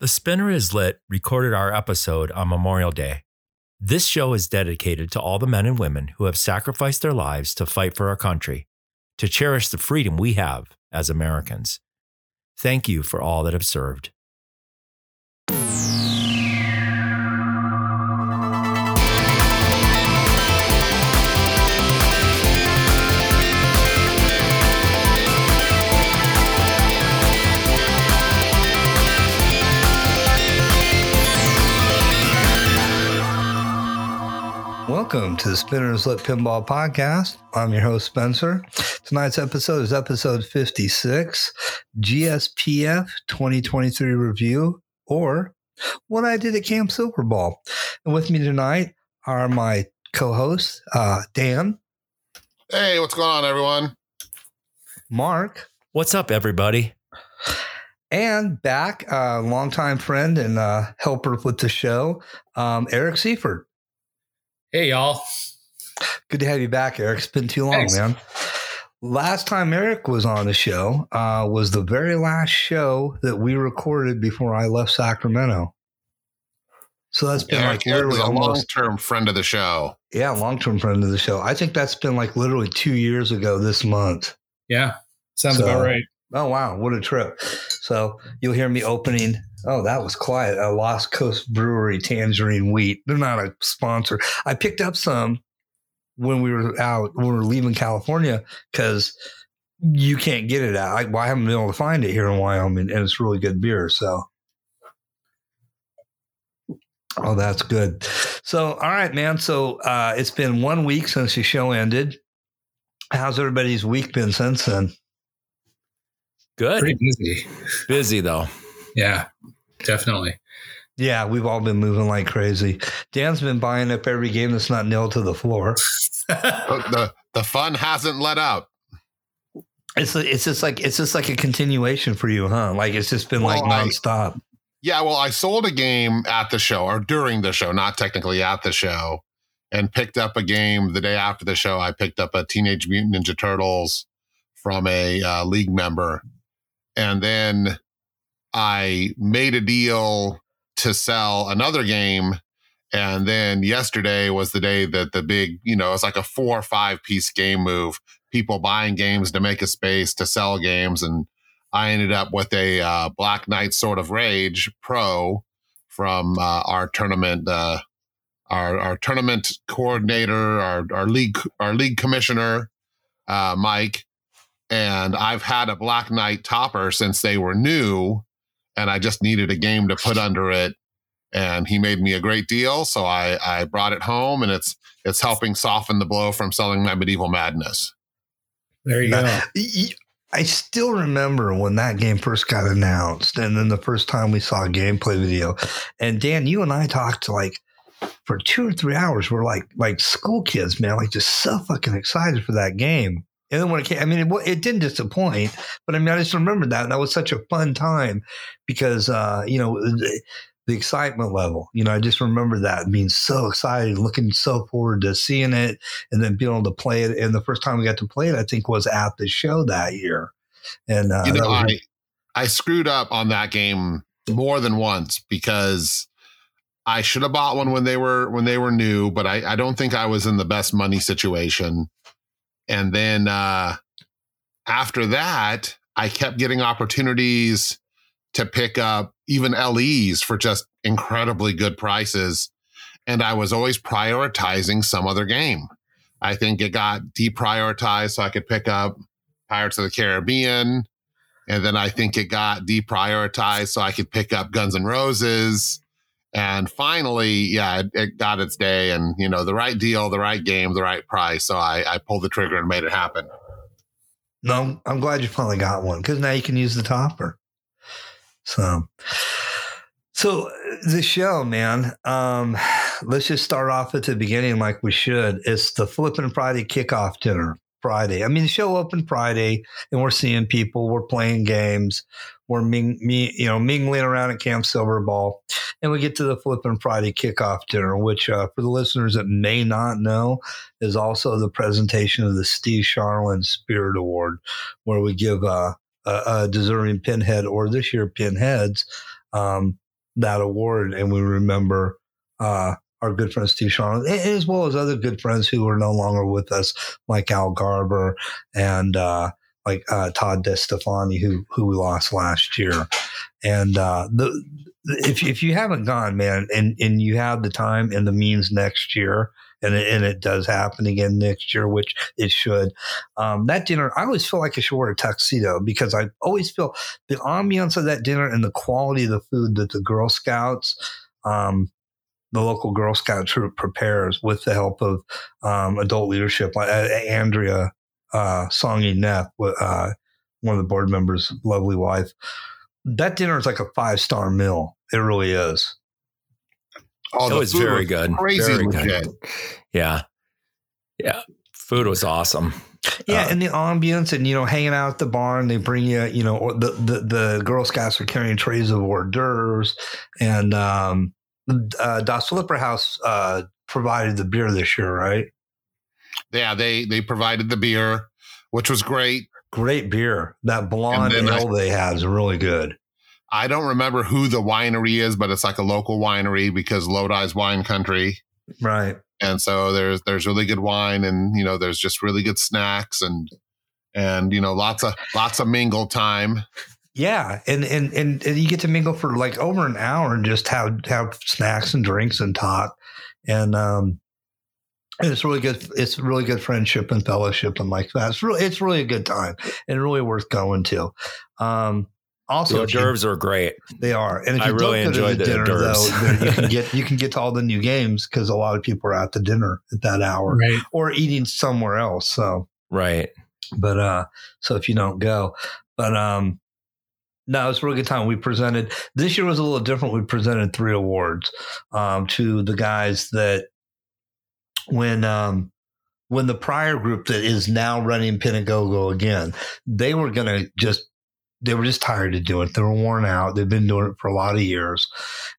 The Spinner is Lit recorded our episode on Memorial Day. This show is dedicated to all the men and women who have sacrificed their lives to fight for our country, to cherish the freedom we have as Americans. Thank you for all that have served. Welcome to the Spinner Is Lit Pinball Podcast. I'm your host, Spencer. Tonight's episode is episode 56, GSPF 2023 Review, or What I Did at Camp Silverball. And with me tonight are my co hosts, uh, Dan. Hey, what's going on, everyone? Mark. What's up, everybody? And back, uh, longtime friend and uh, helper with the show, um, Eric Seifert. Hey, y'all. Good to have you back, Eric. It's been too long, Thanks. man. Last time Eric was on the show uh, was the very last show that we recorded before I left Sacramento. So that's been Eric like Eric is literally a long term friend of the show. yeah, long term friend of the show. I think that's been like literally two years ago this month. Yeah, sounds So- about right. Oh, wow. What a trip. So you'll hear me opening. Oh, that was quiet. A Lost Coast Brewery Tangerine Wheat. They're not a sponsor. I picked up some when we were out, when we were leaving California, because you can't get it out. I, well, I haven't been able to find it here in Wyoming, and it's really good beer. So, oh, that's good. So, all right, man. So uh, it's been one week since the show ended. How's everybody's week been since then? Good. Pretty busy. Busy, though. Yeah, definitely. Yeah, we've all been moving like crazy. Dan's been buying up every game that's not nailed to the floor. The the fun hasn't let up. It's it's just like it's just like a continuation for you, huh? Like it's just been like Well, I- nonstop. Yeah, well, I sold a game at the show or during the show, not technically at the show, and picked up a game the day after the show. I picked up a Teenage Mutant Ninja Turtles from a uh, league member, and then I made a deal to sell another game. And then yesterday was the day that the big, you know, it's like a four or five piece game move. People buying games to make a space to sell games. And I ended up with a uh, Black Knight Sword of Rage Pro from uh, our tournament, uh, our our tournament coordinator, our our league our league commissioner, uh, Mike, and I've had a Black Knight topper since they were new, and I just needed a game to put under it, and he made me a great deal, so I I brought it home, and it's it's helping soften the blow from selling my medieval madness. There you go. I still remember when that game first got announced, and then the first time we saw a gameplay video. And Dan, you and I talked like for two or three hours. We're like like school kids, man, like just so fucking excited for that game. And then when it came, I mean, it, it didn't disappoint, but I mean, I just remember that. And that was such a fun time because, uh, you know, the, the excitement level, you know, I just remember that being so excited, looking so forward to seeing it and then being able to play it. And the first time we got to play it, I think, was at the show that year. And, uh, you know, I I screwed up on that game more than once because I should have bought one when they were when they were new, but I, I don't think I was in the best money situation. And then uh, after that, I kept getting opportunities to pick up even LEs for just incredibly good prices. And I was always prioritizing some other game. I think it got deprioritized so I could pick up Pirates of the Caribbean. And then I think it got deprioritized so I could pick up Guns N' Roses. And finally, yeah, it, it got its day and, you know, the right deal, the right game, the right price. So I, I pulled the trigger and made it happen. No, I'm glad you finally got one because now you can use the topper. So, so the show, man. Um, let's just start off at the beginning, like we should. It's the Flippin' Friday kickoff dinner. Friday. I mean, the show opened Friday, and we're seeing people. We're playing games. We're ming, me, you know, mingling around at Camp Silverball, and we get to the Flippin' Friday kickoff dinner, which, uh, for the listeners that may not know, is also the presentation of the Steve Charlin Spirit Award, where we give uh, a, a deserving pinhead or this year pinheads um, that award, and we remember uh, our good friend Steve Charlotte, as well as other good friends who are no longer with us, like Al Garber and uh, like uh, Todd DeStefani, who who we lost last year. And uh, the if if you haven't gone, man, and and you have the time and the means next year, and it, and it does happen again next year, which it should. Um, that dinner, I always feel like I should wear a tuxedo because I always feel the ambiance of that dinner and the quality of the food that the Girl Scouts. Um, the local Girl Scout troop prepares with the help of um, adult leadership. Uh, Andrea uh, Songy Neff, uh, one of the board members' lovely wife. That dinner is like a five star meal. It really is. Oh, it was very good. Crazy very legit. good. Yeah. Yeah. Food was awesome. Yeah, Uh, and the ambience, and you know, hanging out at the barn, they bring you, you know, the the, the Girl Scouts are carrying trays of hors d'oeuvres, and um, uh, Das Flipper House uh, provided the beer this year, right? Yeah, they they provided the beer, which was great. Great beer. That blonde ale they have is really good. I don't remember who the winery is, but it's like a local winery because Lodi's wine country. Right. And so there's there's really good wine and you know there's just really good snacks and and you know lots of lots of mingle time. Yeah, and, and and and you get to mingle for like over an hour and just have have snacks and drinks and talk, and um, and it's really good. It's really good friendship and fellowship and like that. It's really it's really a good time and really worth going to. Um, The also, hors if you- are great. they are, and if I you really don't go to enjoyed the the dinner hors though, d'oeuvres. then you can get you can get to all the new games because a lot of people are at the dinner at that hour Right. or eating somewhere else. So Right. but uh so if you don't go but um no it's a really good time. We presented this year was a little different. We presented three awards um to the guys that when um when the prior group that is now running Pinagogo again they were gonna just they were just tired of doing it. They were worn out. They've been doing it for a lot of years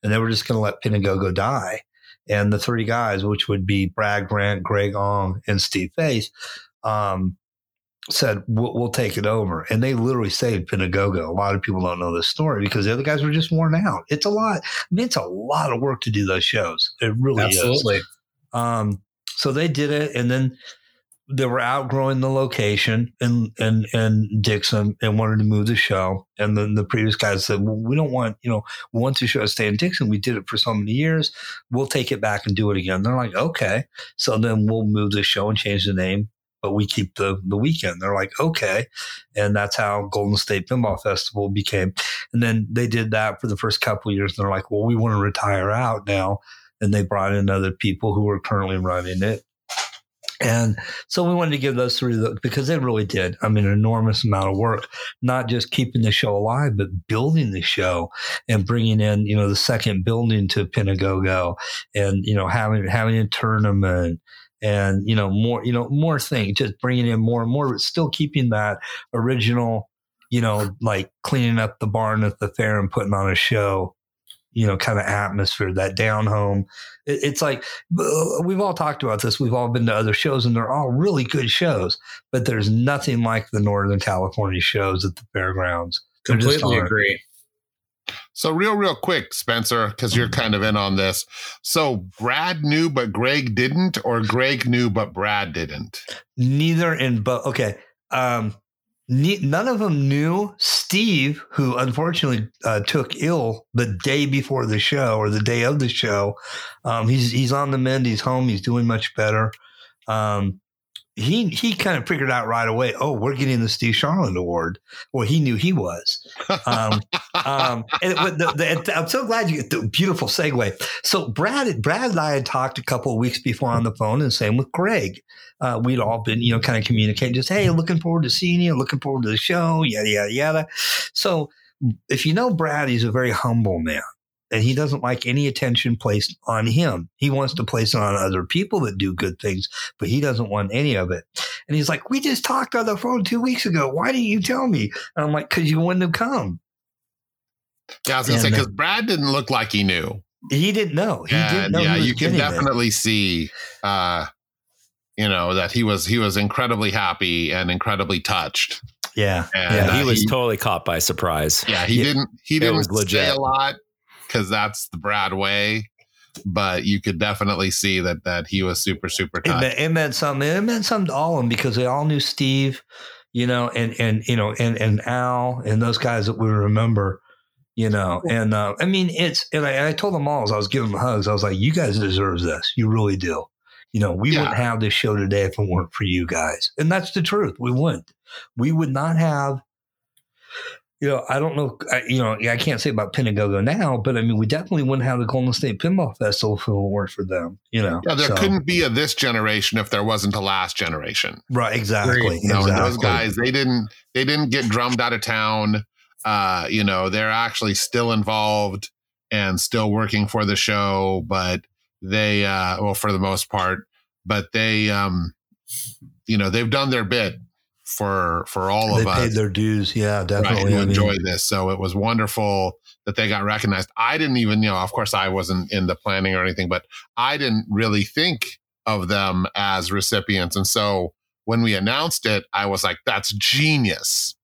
and they were just gonna let Pinagogo die. And the three guys which would be Brad Grant Greg Ong and Steve Faith um said we'll, we'll take it over and they literally saved Pinagogo. A lot of people don't know this story because the other guys were just worn out. It's a lot. I mean, it's a lot of work to do those shows. It really is. Absolutely. Um, so they did it, and then they were outgrowing the location in in in Dixon and wanted to move the show. And then the previous guys said, "Well, we don't want you know we want the show to stay in Dixon. We did it for so many years. We'll take it back and do it again." They're like, "Okay." So then we'll move the show and change the name. But we keep the the weekend. They're like, okay, and that's how Golden State Pinball Festival became. And then they did that for the first couple years. And they're like, well, we want to retire out now and they brought in other people who were currently running it. And so we wanted to give those three the, because they really did. I mean, an enormous amount of work, not just keeping the show alive, but building the show and bringing in, you know, the second building to Pinagogo and, you know, having, having a tournament and, you know, more, you know, more things, just bringing in more and more, but still keeping that original, you know, like cleaning up the barn at the fair and putting on a show you know, kind of atmosphere, that down home. It, it's like uh, we've all talked about this. We've all been to other shows, and they're all really good shows, but there's nothing like the Northern California shows at the fairgrounds. Completely agree. So real real quick, Spencer, because you're kind of in on this. So Brad knew but Greg didn't, or Greg knew but Brad didn't. Neither in both. Okay. Um, ne- none of them knew Steve, who unfortunately uh, took ill the day before the show or the day of the show. Um, he's he's on the mend. He's home. He's doing much better. Um, he he kind of figured out right away. Oh, we're getting the Steve Charlotte Award. Well, he knew he was. Um, um, and the, the, I'm so glad you get the beautiful segue. So Brad, Brad and I had talked a couple of weeks before on the phone, and same with Greg. Uh, we'd all been, you know, kind of communicating, just hey, looking forward to seeing you, looking forward to the show, yada yada yada. So if you know Brad, he's a very humble man, and he doesn't like any attention placed on him. He wants to place it on other people that do good things, but he doesn't want any of it. And he's like, "We just talked on the phone two weeks ago. Why didn't you tell me?" And I'm like, "Because you wouldn't have come." Yeah, I was gonna say uh, because Brad didn't look like he knew. He didn't know. He didn't know. yeah, he you can getting it. definitely see, uh, you know, that he was he was incredibly happy and incredibly touched. Yeah. And Yeah, uh, he was totally caught by surprise. yeah, he Yeah. didn't he didn't was legit. say a lot because that's the Brad way. But you could definitely see that that he was super super It meant, it meant something. It meant something to all of them because they all knew Steve, you know, and and you know, and and Al and those guys that we remember, you know. And uh, I mean, it's and I, I told them all as I was giving them hugs, I was like, "You guys deserve this. You really do." You know, we Yeah. wouldn't have this show today if it weren't for you guys, and that's the truth. We wouldn't. We would not have. You know, I don't know. I, you know, I can't say about Pinagogo now, but I mean, we definitely wouldn't have the Golden State Pinball Festival if it weren't for them. You know, Yeah, there So- couldn't be a this generation if there wasn't a last generation. Right, exactly. You know, and those guys they didn't they didn't get drummed out of town. Uh, you know, they're actually still involved and still working for the show, but they uh well for the most part, but they um you know, they've done their bit for for all they of us. paid their dues. Yeah, right, definitely. who I mean, enjoyed this. So it was wonderful that they got recognized. I didn't even, you know, of course I wasn't in the planning or anything, but I didn't really think of them as recipients. And so when we announced it, I was like, that's genius.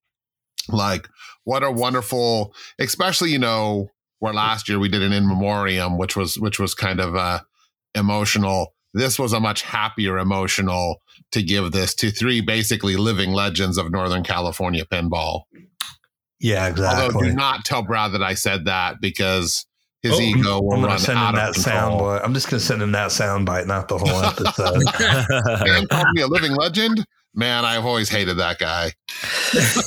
Like, what a wonderful, especially, you know, where last year we did an in memoriam, which was which was kind of uh emotional. This was a much happier emotional to give this to three basically living legends of Northern California pinball. yeah, exactly. Although do not tell Brad that I said that because his Oh, ego I'm gonna run send him out that sound bite. I'm just gonna send him that sound bite, not the whole episode. Man called me a living legend. Man, I've always hated that guy. it,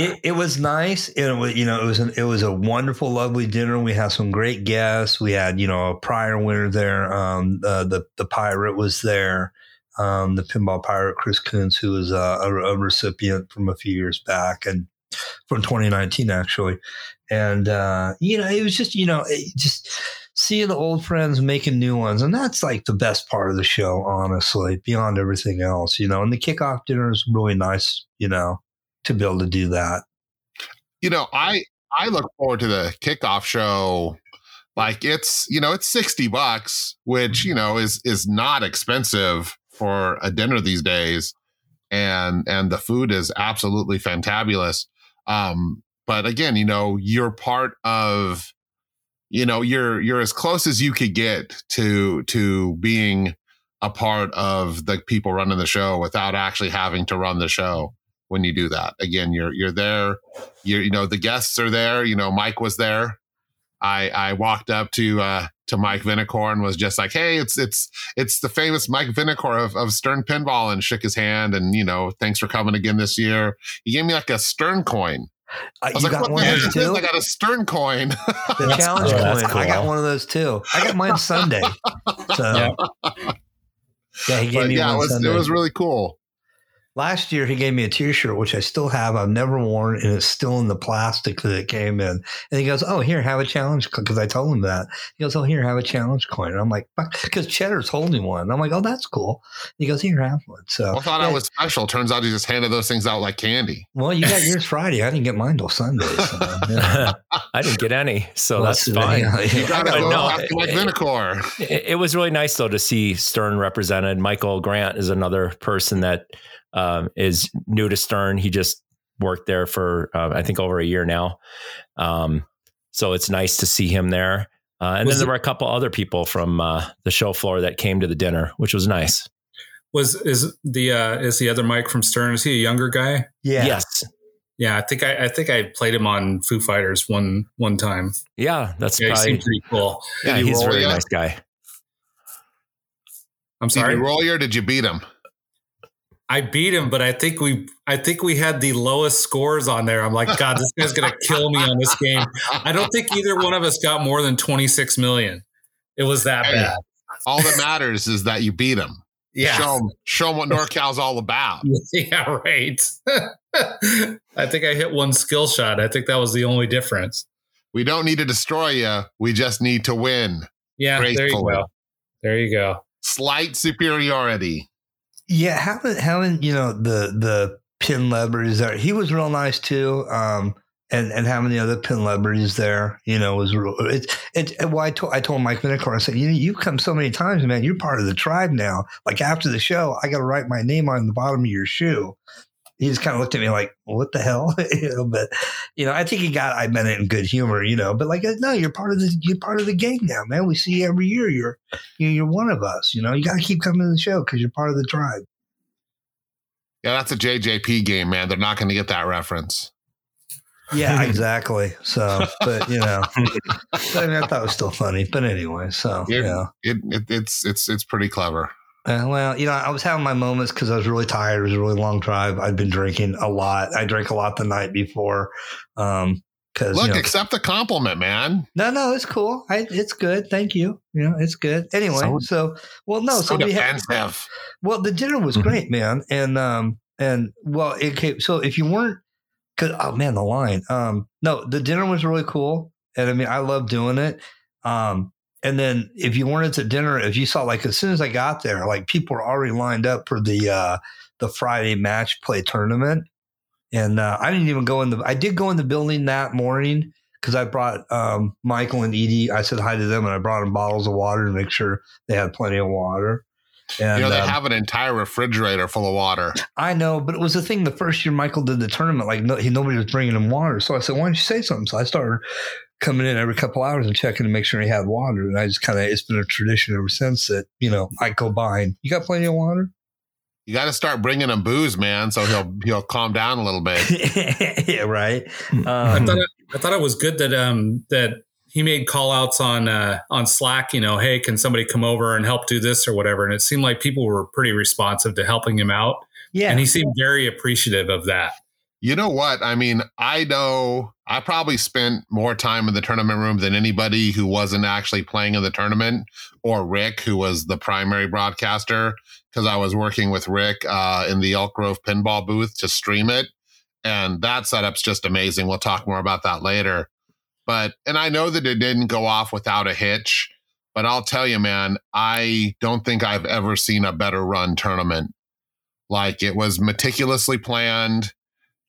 it, it was nice. It was, you know, it was an, it was a wonderful, lovely dinner. We had some great guests. We had, you know, a prior winner there. Um, uh, the the pirate was there. Um, the pinball pirate Chris Coons, who was uh, a, a recipient from a few years back and from 2019 actually. And uh, you know, it was just you know, it just seeing the old friends making new ones, and that's like the best part of the show, honestly, beyond everything else. You know, and the kickoff dinner is really nice. You know, to be able to do that. You know, I I look forward to the kickoff show. Like it's you know it's sixty bucks, which you know is is not expensive for a dinner these days, and and the food is absolutely fantabulous. Um, but again, you know, you're part of you know you're you're as close as you could get to to being a part of the people running the show without actually having to run the show when you do that. Again you're you're there you're you know the guests are there you know mike was there. I i walked up to uh to mike Vinikour and was just like hey it's it's it's the famous mike Vinikour of, of stern pinball and shook his hand and you know thanks for coming again this year. He gave me like a stern coin Uh, I was you like, got one of those too? I got a stern coin. The That's challenge cool. coin. That's I got one of those too. I got mine Sunday. So Yeah. yeah, he gave but me yeah, one it was, Sunday. it was really cool. Last year, he gave me a T-shirt, which I still have. I've never worn, and it's still in the plastic that it came in. And he goes, "Oh, here, have a challenge." Because I told him that. He goes, "Oh, here, have a challenge coin." And I'm like, "Because Cheddar's holding one." And I'm like, "Oh, that's cool." He goes, "Here, have one." So I thought yeah, I was special. Turns out he just handed those things out like candy. Well, you got yours Friday. I didn't get mine till Sunday. So, yeah. I didn't get any, so Well, that's so, fine. yeah, You gotta I go know. Vinikour. It, it was really nice though to see Stern represented. Michael Grant is another person that um, is new to Stern. He just worked there for uh, I think over a year now, um, so it's nice to see him there. Uh, and Was then there it- were a couple other people from uh, the show floor that came to the dinner, which was nice. Was is the uh is the other Mike from Stern? Is he a younger guy? yeah. Yes, Yeah, I think I, I think I played him on Foo Fighters one one time. yeah, that's Yeah, he probably seemed pretty cool. yeah. He's a roll very nice guy. I'm Did sorry. you roll your? Did you beat him? I beat him, but I think we I think we had the lowest scores on there. I'm like, God, this guy's gonna kill me on this game. I don't think either one of us got more than 26 million. It was that Hey, bad. All that matters is that you beat him. Yeah. Show him, show him what NorCal's all about. Yeah, right. I think I hit one skill shot. I think that was the only difference. We don't need to destroy you. We just need to win. Yeah, there you go. There you go. Slight superiority. Yeah, having having you know the the pin celebrities there, he was real nice too. Um, and and having the other pin celebrities there, you know, was real. It it. and Well, I told I told Mike Vinikour, I said, you you've come so many times, man. You're part of the tribe now. Like after the show, I got to write my name on the bottom of your shoe. He just kind of looked at me like, "What the hell?" you know, but you know, I think he got I meant it in good humor, you know. But like, uh, no, you're part of the you're part of the gang now, man. We see you every year. You're you're one of us. You know, you got to keep coming to the show because you're part of the tribe. Yeah, that's a JJP game, man. They're not going to get that reference. Yeah, exactly. So, but you know, but I, mean, I thought it was still funny. But anyway, so It- yeah. It, it, it's it's it's pretty clever. Uh, well, you know, I was having my moments because I was really tired. It was a really long drive. I'd been drinking a lot. I drank a lot the night before. Um, because Look, you know, accept the compliment, man. no, no, it's cool. I, it's good. Thank you. You know, it's good. Anyway, So- so, well, no, so so we had, well, the dinner was Mhm. great, man, and um, and well, it came. So if you weren't, cause oh man, the line. Um, no, the dinner was really cool, and I mean, I love doing it. Um, and then if you weren't at dinner, if you saw like as soon as I got there, like people were already lined up for the uh the Friday match play tournament, and uh, I didn't even go in the. I did go in the building that morning because I brought um, Michael and Edie. I said hi to them, and I brought them bottles of water to make sure they had plenty of water. And, you know, they um, have an entire refrigerator full of water. I know, but it was the thing. The first year Michael did the tournament, like no, he nobody was bringing him water. So I said, "Why don't you say something?" So I started coming in every couple hours and checking to make sure he had water. And I just kind of it's been a tradition ever since that you know I go by and you got plenty of water. You got to start bringing him booze, man, so he'll he'll calm down a little bit. yeah, right. I Um, thought it, I thought it was good that um that he made call outs on uh, on Slack. You know, hey, can somebody come over and help do this or whatever? And it seemed like people were pretty responsive to helping him out, yeah, and he seemed very appreciative of that. You know what? I mean, I know I probably spent more time in the tournament room than anybody who wasn't actually playing in the tournament, or Rick, who was the primary broadcaster, because I was working with Rick uh, in the Elk Grove pinball booth to stream it. And that setup's just amazing. We'll talk more about that later. But, and I know that it didn't go off without a hitch, but I'll tell you, man, I don't think I've ever seen a better run tournament. Like it was meticulously planned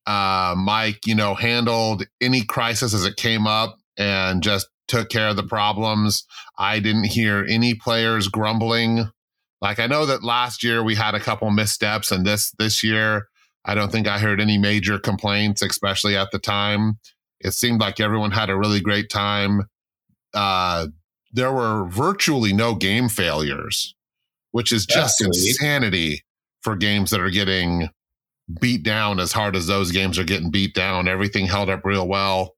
uh, Mike, you know, handled any crisis as it came up and just took care of the problems. I didn't hear any players grumbling. Like I know that last year we had a couple missteps, and this this year I don't think I heard any major complaints, especially at the time. It seemed like everyone had a really great time. Uh, there were virtually no game failures, which is just That's sweet. insanity for games that are getting beat down as hard as those games are getting beat down. Everything held up real well.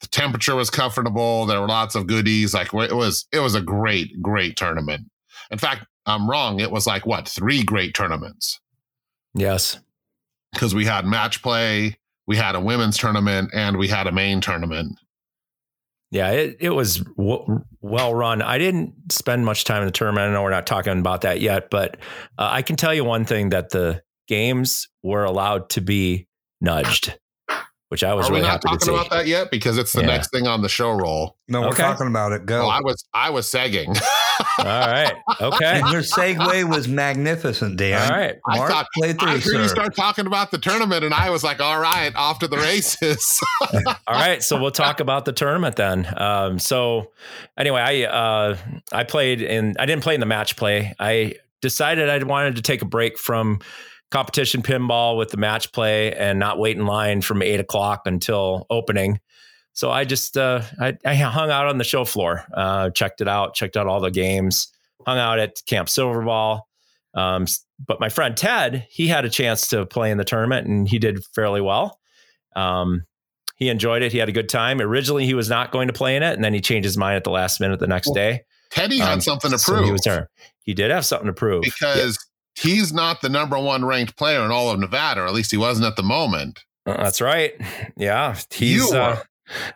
The temperature was comfortable. There were lots of goodies. Like it was, it was a great, great tournament. In fact, I'm wrong. It was like what three great tournaments Yes. because we had match play, we had a women's tournament, and we had a main tournament. Yeah, it, it was w- well run. I didn't spend much time in the tournament. I know we're not talking about that yet, but uh, I can tell you one thing that the games were allowed to be nudged, which I was Are we really not happy to talking see. about that yet? Because it's the Yeah. next thing on the show roll. no, we're Okay. talking about it. Go. Oh, I was, I was segging. All right. Okay. and your segue was magnificent, Dan. All right. I Mark, thought- play through, I heard you sir. start talking about the tournament, and I was like, "All right, off to the races." All right, so we'll talk about the tournament then. Um, so anyway, I uh, I played in. I didn't play in the match play. I decided I wanted to take a break from competition pinball with the match play and not wait in line from eight o'clock until opening. So I just uh, I, I hung out on the show floor, uh, checked it out, checked out all the games, hung out at Camp Silverball. Um, but my friend Ted, he had a chance to play in the tournament and he did fairly well. Um, he enjoyed it. He had a good time. Originally, he was not going to play in it, and then he changed his mind at the last minute the next Well, day. Teddy had Um, something to so prove he was there. He did have something to prove because he's not the number one ranked player in all of Nevada, or at least he wasn't at the moment. Uh, that's right. Yeah, he's. Uh,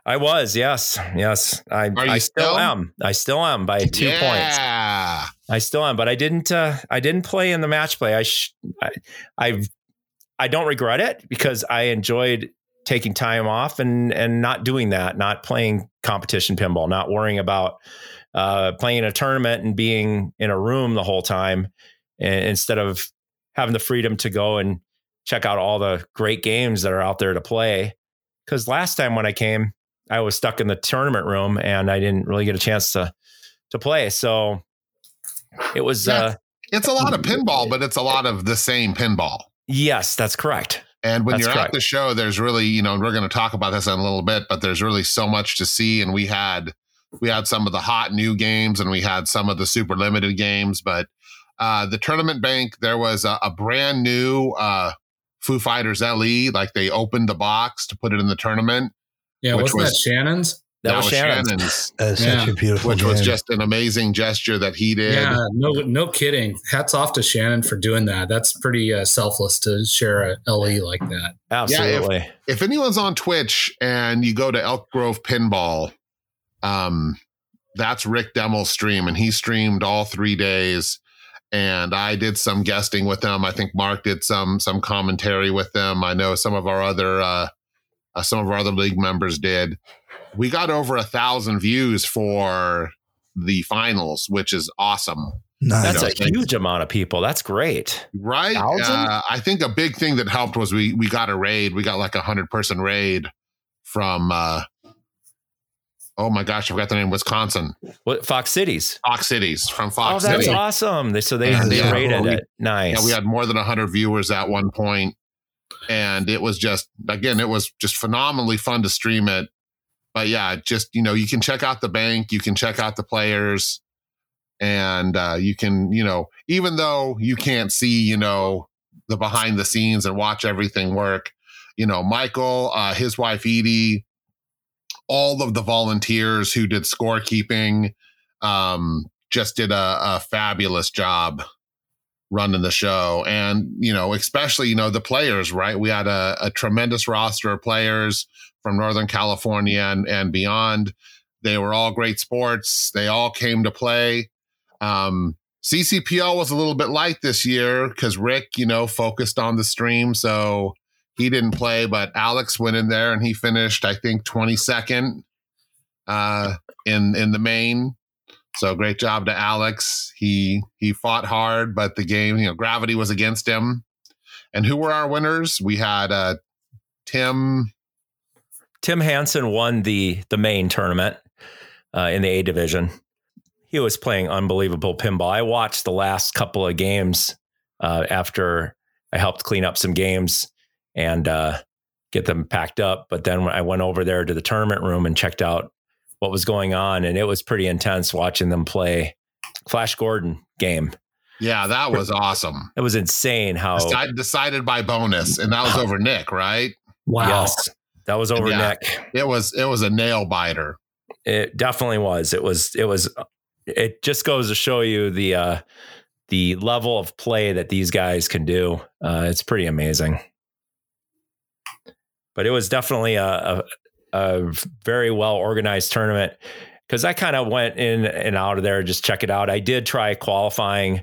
I was. Yes. Yes. I. Are you I still, still? am. I still am by two points. yeah. I still am, but I didn't. Uh, I didn't play in the match play. I. Sh- I. I've. I don't regret it because I enjoyed taking time off and and not doing that, not playing competition pinball, not worrying about uh, playing in a tournament and being in a room the whole time, instead of having the freedom to go and check out all the great games that are out there to play. Because last time when I came, I was stuck in the tournament room and I didn't really get a chance to to play. So it was Yeah. uh It's a lot of pinball, but it's a lot of the same pinball. yes, that's correct. And when That's you're correct. at the show, there's really, you know, we're going to talk about this in a little bit, but there's really so much to see. And we had we had some of the hot new games, and we had some of the super limited games. But uh, the tournament bank, there was a, a brand new uh, Foo Fighters LE. Like they opened the box to put it in the tournament. Yeah, Which wasn't was- that Shannon's? That, was Shannon's. Shannon's, That's Yeah. such a beautiful which was just an amazing gesture that he did. Yeah, no, no kidding. Hats off to Shannon for doing that. That's pretty uh, selfless to share a LE like that. Absolutely. if anyone's on Twitch and you go to Elk Grove Pinball, um, that's Rick Demel's stream, and he streamed all three days. And I did some guesting with them. I think Mark did some some commentary with them. I know some of our other uh, uh, some of our other league members did. We got over a thousand views for the finals, which is awesome. nice. That's a thanks. huge amount of people. That's great. Right. Uh, I think a big thing that helped was we we got a raid. We got like a hundred person raid from uh oh my gosh, I forgot the name, Wisconsin. What Fox Cities? Fox Cities from Fox. Oh, that's City. awesome. They, so they, they yeah. rated We- it. Nice. Yeah, we had more than hundred viewers at one point, and it was just again, it was just phenomenally fun to stream it. But yeah, just you know, you can check out the bank, you can check out the players, and uh, you can you know, even though you can't see you know the behind the scenes and watch everything work, you know, Michael, uh, his wife Edie, all of the volunteers who did scorekeeping, um, just did a, a fabulous job running the show. And you know especially you know the players right? We had a, a tremendous roster of players from northern california and, and beyond. They were all great sports. They all came to play. Um, ccpl was a little bit light this year because rick you know focused on the stream. So he didn't play but alex went in there and he finished i think 22nd uh, in in the main so great job to Alex. He he fought hard, but the game, you know, gravity was against him. And who were our winners? We had uh Tim. Tim Hansen won the the main tournament uh, in the A division. He was playing unbelievable pinball. I watched the last couple of games uh, after I helped clean up some games and uh, get them packed up. But then when I went over there to the tournament room and checked out what was going on, and it was pretty intense watching them play Flash Gordon game. Yeah, that was awesome. It was insane how Decided, decided by bonus, and that was over Nick, right? Wow. yes, that was over Yeah. Nick. It was it was a nail biter. It definitely was. It was. It was. It just goes to show you the uh, the level of play that these guys can do. Uh, it's pretty amazing. But it was definitely a, a, a very well organized tournament because I kind of went in and out of there just check it out. I did try qualifying.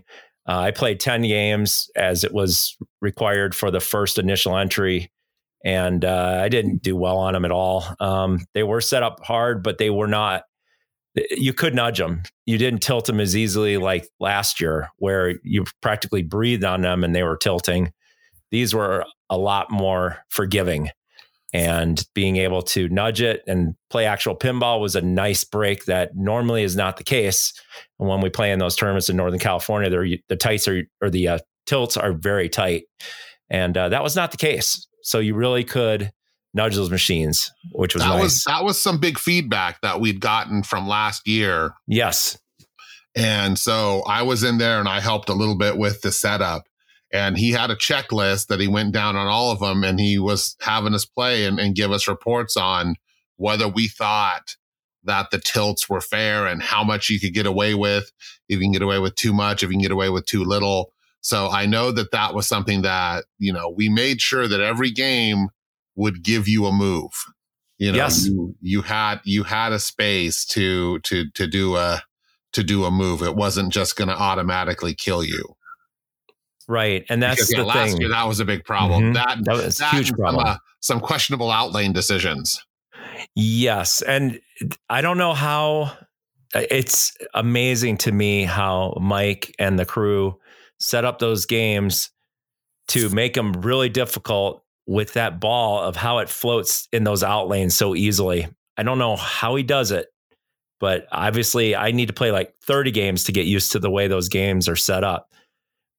Uh, I played ten games as it was required for the first initial entry and uh, I didn't do well on them at all. Um, they were set up hard, but they were not. You could nudge them. You didn't tilt them as easily like last year, where you practically breathed on them and they were tilting. These were a lot more forgiving, and being able to nudge it and play actual pinball was a nice break that normally is not the case. And when we play in those tournaments in Northern California, the tights are or the uh, tilts are very tight, and uh, that was not the case. So you really could nudge those machines, which was that nice. was that was some big feedback that we'd gotten from last year. yes, And so I was in there and I helped a little bit with the setup. And he had a checklist that he went down on all of them and he was having us play and, and give us reports on whether we thought that the tilts were fair and how much you could get away with, if you can get away with too much, if you can get away with too little. So I know that that was something that, you know, we made sure that every game would give you a move. You know, Yes. you, you had you had a space to to to do a to do a move. It wasn't just going to automatically kill you. Right, and that's Because, yeah, the last thing. year that was a big problem. Mhm. That That was a that huge problem. Some, uh, some questionable outlane decisions. Yes. And I don't know how it's amazing to me how Mike and the crew set up those games to make them really difficult with that ball of how it floats in those out lanes so easily. I don't know how he does it, but obviously I need to play like 30 games to get used to the way those games are set up.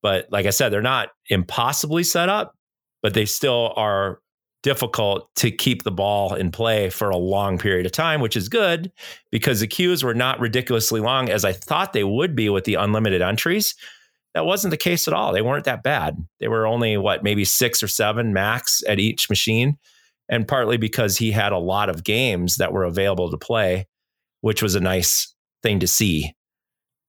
But like I said, they're not impossibly set up, but they still are difficult to keep the ball in play for a long period of time, which is good because the queues were not ridiculously long as I thought they would be with the unlimited entries. That wasn't the case at all. They weren't that bad. They were only what, maybe six or seven max at each machine. And partly because he had a lot of games that were available to play, which was a nice thing to see.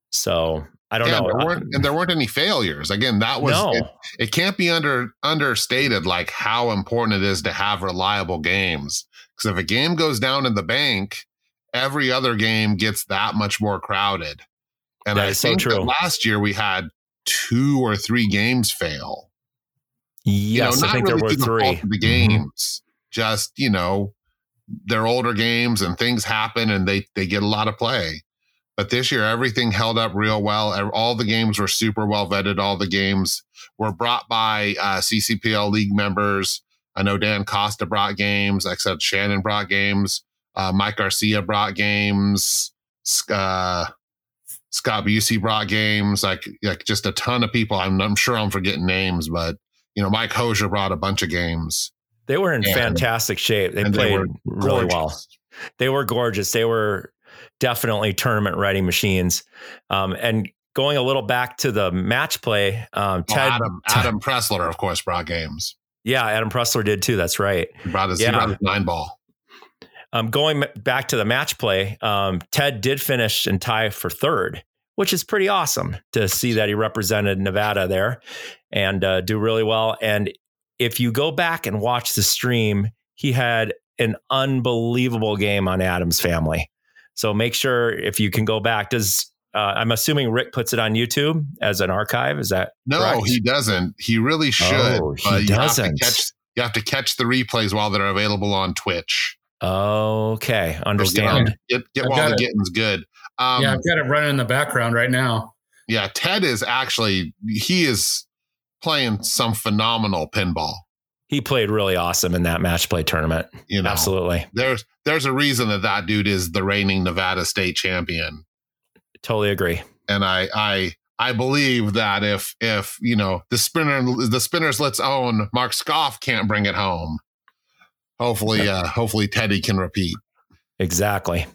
So I don't Yeah, know. there weren't, and there weren't any failures. Again, that was no. it, it can't be under understated like how important it is to have reliable games. Because if a game goes down in the bank, every other game gets that much more crowded. And That I so think that true. last year we had two or three games fail. yes, you know, I think there were through the fault three. the Mhm. games. Just you know, they're older games and things happen and they they get a lot of play. But this year, everything held up real well. All the games were super well vetted. All the games were brought by uh, CCPL league members. I know Dan Costa brought games. Like I said, Shannon brought games. Uh, Mike Garcia brought games. Uh, Scott Busey brought games. Like like just a ton of people. I'm, I'm sure I'm forgetting names, but you know, Mike Hosier brought a bunch of games. They were in And- fantastic shape. They and they played really well. They were gorgeous. They were definitely tournament ready machines. Um, and going a little back to the match play, um, Oh, Ted, Adam Adam Pressler, of course, brought games. yeah, Adam Pressler did too. That's right. He brought his, Yeah. he brought his nine ball. Um, going back to the match play, um, Ted did finish and tie for third, which is pretty awesome to see that he represented Nevada there and uh, do really well. And if you go back and watch the stream, he had an unbelievable game on Addams Family. So make sure if you can go back. Does uh, I'm assuming Rick puts it on YouTube as an archive? Is that No, correct? he doesn't. He really should. Oh, he but you doesn't. Have to catch, you have to catch the replays while they're available on Twitch. Okay, So understand. Get, get, get while the it. getting's good. Um, yeah, yeah. I've got it running in the background right now. Yeah, Ted is actually, he is playing some phenomenal pinball. He played really awesome in that match play tournament. You know, Absolutely, there's there's a reason that that dude is the reigning Nevada state champion. totally agree. and I I I believe that if if you know the spinner the Spinner Is Lit's own Mark Scoff can't bring it home. Hopefully, uh, hopefully Teddy can repeat. Exactly.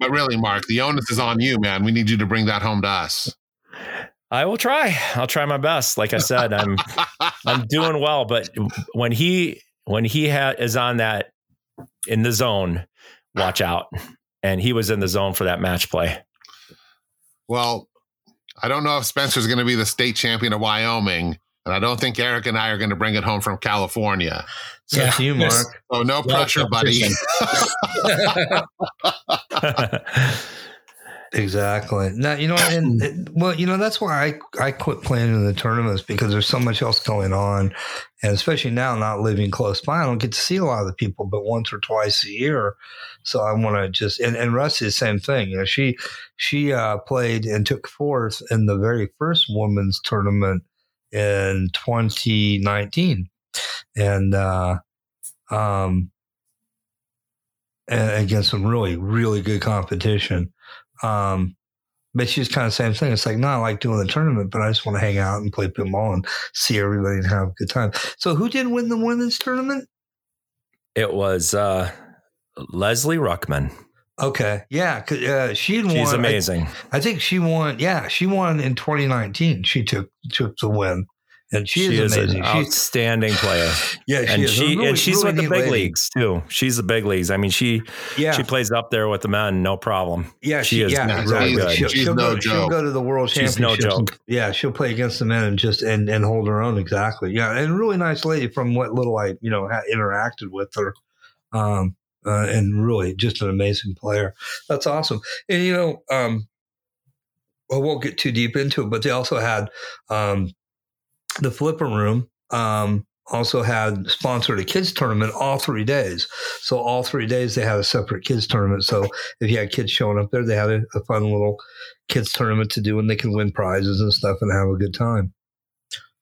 But really, Mark, the onus is on you, man. We need you to bring that home to us. I will try. I'll try my best. Like I said, I'm I'm doing well, but when he when he ha- is on that in the zone, watch out. And he was in the zone for that match play. well, I don't know if Spencer's going to be the state champion of Wyoming, and I don't think Eric and I are going to bring it home from California. So Yeah. you, Mark. Oh, no pressure, buddy. Exactly. Now you know, and and- well, you know that's why I I quit playing in the tournaments because there's so much else going on, and especially now not living close by, I don't get to see a lot of the people, but once or twice a year. So I want to just and and Rusty the same thing. You know, she she uh, played and took fourth in the very first women's tournament in 2019, and uh, um, and against some really really good competition. Um, but she's kind of the same thing. It's like, no, I like doing the tournament, but I just want to hang out and play pinball and see everybody and have a good time. So, who did win the women's tournament? it was uh, Leslie Ruckman. Okay, Yeah. uh, she won. She's I- amazing. I, think she won. Yeah, she won in 2019. She took took the win, and she, She, is is amazing. an She's outstanding player. yeah, she and is. She really- and she's really with the big lady. leagues too. She's the big leagues. I mean, she Yeah, she plays up there with the men, no problem. yeah, she she, is yeah, really exactly. good. She'll, She's she'll no go, she'll go to the world She's championships. no joke. Yeah, she'll play against the men and just and and hold her own exactly. Yeah, and really nice lady from what little I you know interacted with her, um, uh, and really just an amazing player. That's awesome. And you know, um, I won't get too deep into it, but they also had um, the flipper room. Um, also had sponsored a kids tournament all three days. So all three days they had a separate kids tournament. So if you had kids showing up there, they had a, a fun little kids tournament to do, and they can win prizes and stuff and have a good time.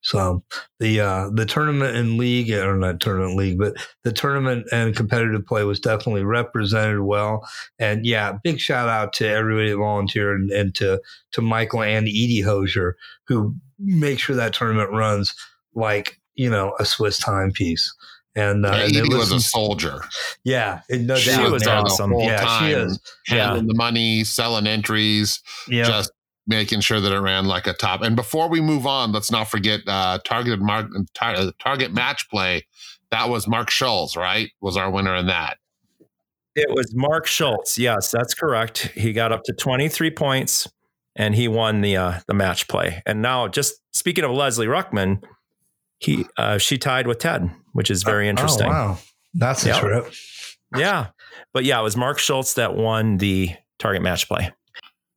So the uh, the tournament and league, or not tournament league, but the tournament and competitive play was definitely represented well. And yeah, big shout out to everybody that volunteered and, and to to Michael and Edie Hosier who make sure that tournament runs like you know a Swiss timepiece. And, uh, Yeah, and Edie was a soldier. yeah, and no She doubt, was there the awesome. whole Yeah, she time, is. Yeah. handling the money, selling entries, Yeah, just making sure that it ran like a top. And before we move on, let's not forget uh, targeted mark, tar- uh, target match play. That was Mark Schultz, right? Was our winner in that. It was Mark Schultz. Yes, that's correct. He got up to 23 points and he won the uh, the match play. And now, just speaking of Leslie Ruckman, he uh, she tied with Ted, which is very interesting. Oh, wow, that's a Yeah. trip. Yeah, but yeah, it was Mark Schultz that won the target match play.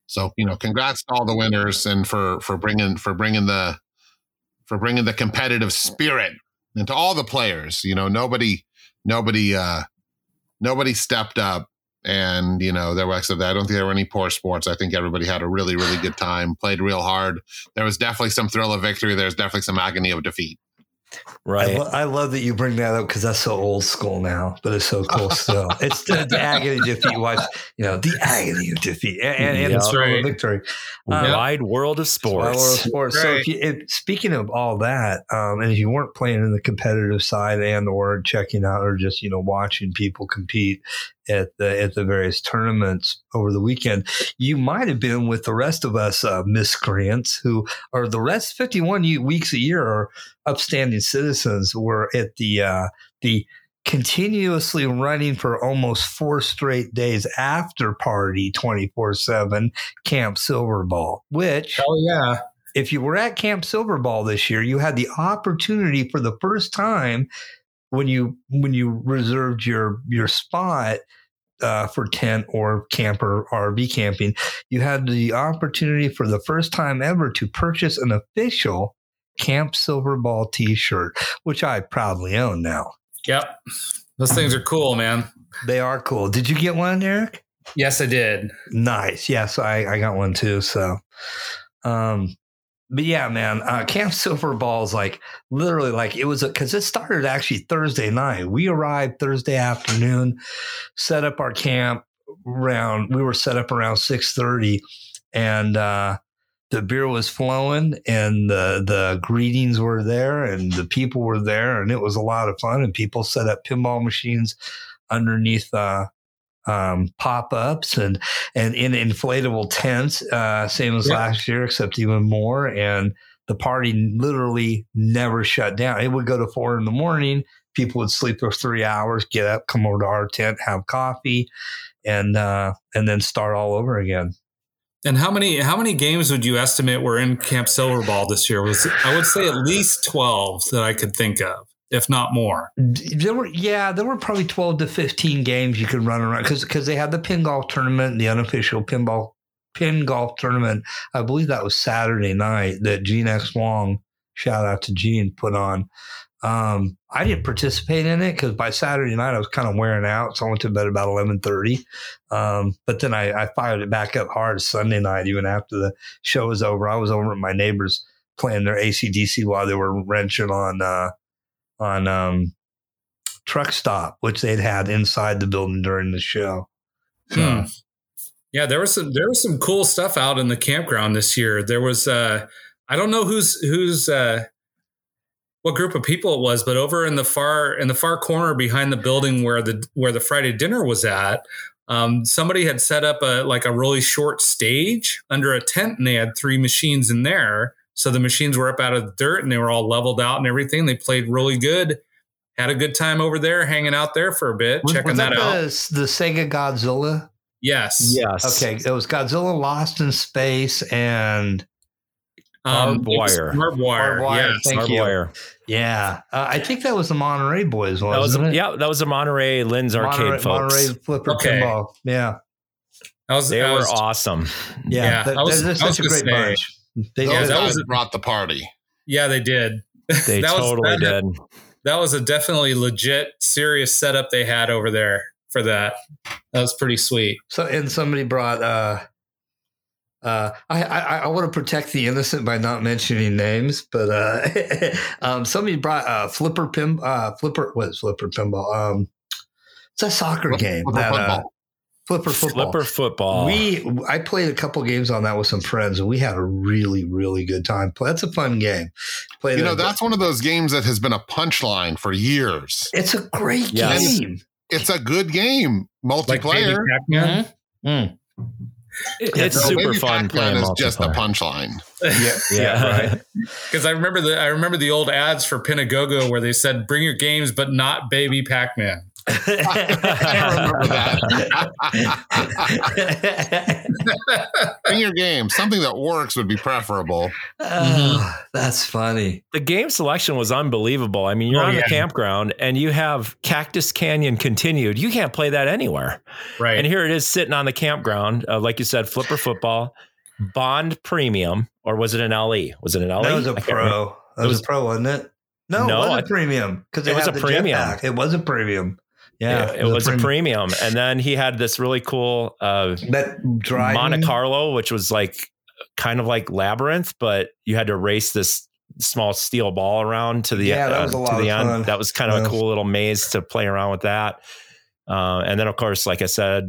So you know, congrats to all the winners and for for bringing for bringing the for bringing the competitive spirit into all the players. You know, nobody nobody uh nobody stepped up. And you know, there were was I don't think there were any poor sports. I think everybody had a really, really good time, played real hard. There was definitely some thrill of victory. There's definitely some agony of defeat. I, Right. lo- I love that you bring that up because that's so old school now, but it's so cool still. It's the, the agony of defeat. Watch, you know, the agony of defeat and, and, and Yeah. the Right. victory. Um, Wide world of Well, we're sports. sports. So, if you, if, speaking of all that, um, and if you weren't playing in the competitive side and or checking out or just you know watching people compete at the at the various tournaments over the weekend, you might have been with the rest of us uh, miscreants who are the rest fifty one weeks a year are upstanding citizens. Were at the uh, the continuously running for almost four straight days after party 24 7 camp silverball which Oh yeah. if you were at Camp Silverball this year, you had the opportunity for the first time when you when you reserved your your spot uh, for tent or camper RV camping, you had the opportunity for the first time ever to purchase an official Camp Silver Ball T-shirt, which I proudly own now. Yep. Those things are cool, man. They are cool. Did you get one, Eric? Yes, I did. Nice. Yes, I, I got one too. So, um, but yeah, man, uh, Camp Silver Ball is like literally like it was because it started actually Thursday night. We arrived Thursday afternoon, set up our camp around. We were set up around six thirty, and uh, the beer was flowing, and the the greetings were there, and the people were there, and it was a lot of fun. And people set up pinball machines underneath uh, um, pop ups and and in inflatable tents, uh, same as Yeah. last year, except even more. And the party literally never shut down. It would go to four in the morning. People would sleep for three hours, get up, come over to our tent, have coffee, and uh, and then start all over again. And how many how many games would you estimate were in Camp Silverball this year? Was I would say at least twelve that I could think of, if not more. There were yeah, there were probably twelve to fifteen games you could run around because because they had the pin golf tournament, the unofficial pinball pin golf tournament. I believe that was Saturday night that Gene X Hwang, shout out to Gene, put on. Um, I didn't participate in it because by Saturday night I was kind of wearing out, so I went to bed about eleven thirty. Um, but then I, I fired it back up hard Sunday night, even after the show was over. I was over at my neighbors playing their ACDC while they were wrenching on uh, on um, truck stop, which they'd had inside the building during the show. Hmm. Yeah, there was some there was some cool stuff out in the campground this year. There was uh I don't know who's who's uh what group of people it was, but over in the far in the far corner behind the building where the where the Friday dinner was at, um, somebody had set up a like a really short stage under a tent, and they had three machines in there. So the machines were up out of the dirt, and they were all leveled out and everything. They played really good. Had a good time over there, hanging out there for a bit, was, checking was that, that, out. the, the Sega Godzilla? Yes. Yes. Okay, it was Godzilla Lost in Space and Barbed Um, it was wire. Barbed wire. Barbed wire, yes. thank Barbed you. wire. Yeah, uh, I think that was the Monterey Boys, That was wasn't it? yeah. That was the Monterey Lynn's arcade Monterey, folks. Monterey Flipper Okay. Pinball. Yeah, That was, They that were was- awesome. yeah, Yeah, that- I was- they're such was a great say- bunch. They, Those Yeah, that was brought the party. Yeah, they did. They That was- totally that- did. That was a definitely legit, serious setup they had over there for that. That was pretty sweet. So and somebody brought. uh uh, I, I I want to protect the innocent by not mentioning names, but uh, um, somebody brought uh, flipper pin uh, flipper what is flipper pinball? Um, it's a soccer game Flipper that uh, football. Flipper football. Flipper football. We I played a couple games on that with some friends, and we had a really really good time. That's a fun game. Played You know, it- that's one of those games that has been a punchline for years. it's a great Yes. game. It's a good game, Like Baby multiplayer. Mm. It- it's No, super fun Pac-Man playing is just a multiplayer. punchline. Yeah, Yeah, right. Because I remember the I remember the old ads for Pinagogo where they said, "Bring your games, but not Baby Pac-Man." I remember that. In your game, something that works would be preferable. Oh, that's funny. the game selection was unbelievable. I mean, you're Oh, on yeah. the campground and you have Cactus Canyon continued. You can't play that anywhere. Right. And here it is sitting on the campground, uh, like you said, flipper football, Bond Premium, or was it an LE? Was it an LE? That was a I pro. That was, was- a pro, wasn't it? No, No, it wasn't premium because It it was was a premium. It was a premium. Yeah, it, it was a premium. And then he had this really cool uh, That drive Monte Carlo, which was like kind of like labyrinth, but you had to race this small steel ball around to the Yeah, that uh, was a to the of end. fun. That was kind of Yeah. a cool little maze to play around with that. Uh, and then of course, like I said,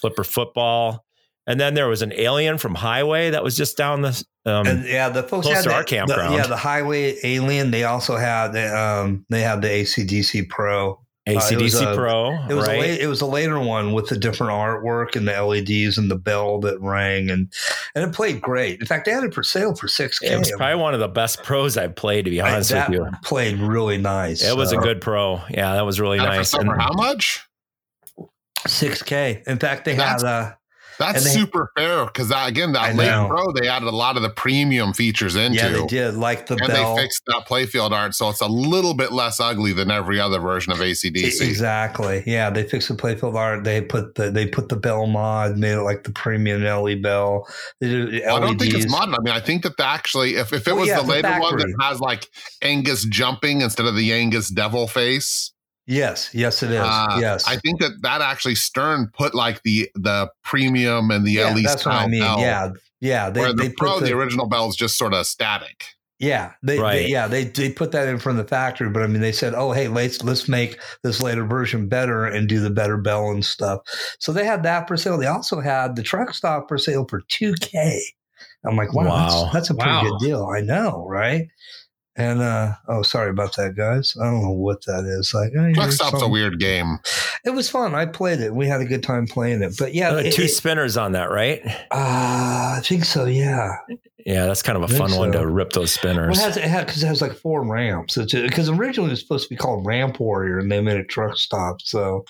flipper football. And then there was an alien from Highway that was just down the um, And yeah, the folks close had to the, our campground. the- yeah, the Highway Alien. They also had the um, they had the ACDC Pro. ACDC was a- Pro, It was right? a late, it was a later one with the different artwork and the LEDs and the bell that rang and and it played great. In fact, they had it for sale for six k. it was probably one of the best pros I've played, to be honest with that you. played really nice. It was a good pro. Yeah, that was really And for nice. summer, And- how much? 6K. In fact, they That's- had uh, That's they- super fair because that again, I that late know. pro, they added a lot of the premium features into. yeah, they did like the and bell. they fixed that playfield art, so it's a little bit less ugly than every other version of ACDC. Exactly. Yeah, they fixed the playfield art. They put the they put the bell mod, made it like the premium LE bell. They did LEDs. I don't think it's modern. I mean, I think that the actually, if, if it Oh, was yeah, the later one that has like Angus jumping instead of the Angus devil face, Yes, yes, it is. Uh, yes, I think that that actually Stern put like the the premium and the yeah, LE that's what I mean. bell, Yeah, yeah. They where they the Pro, put the, original bell is just sort of static. Yeah, they, they- Right. yeah they they put that in from the factory, but I mean they said, oh hey, let's let's make this later version better and do the better bell and stuff. So they had that for sale. They also had the truck stop for sale for two k. I'm like, wow, Wow. That's, that's a pretty Wow. good deal. I know, right? And uh oh, sorry about that, guys. I don't know what that is. Like, oh, Truck here's Stop's a weird game. It was fun. I played it. We had a good time playing it. But yeah, Uh, it- two it- spinners on that, right? uh, I think so. Yeah. Yeah, that's kind of a think fun one to rip those Well, spinners. it has it had because it has like four ramps. Because originally it was supposed to be called Ramp Warrior, and they made it Truck Stop. So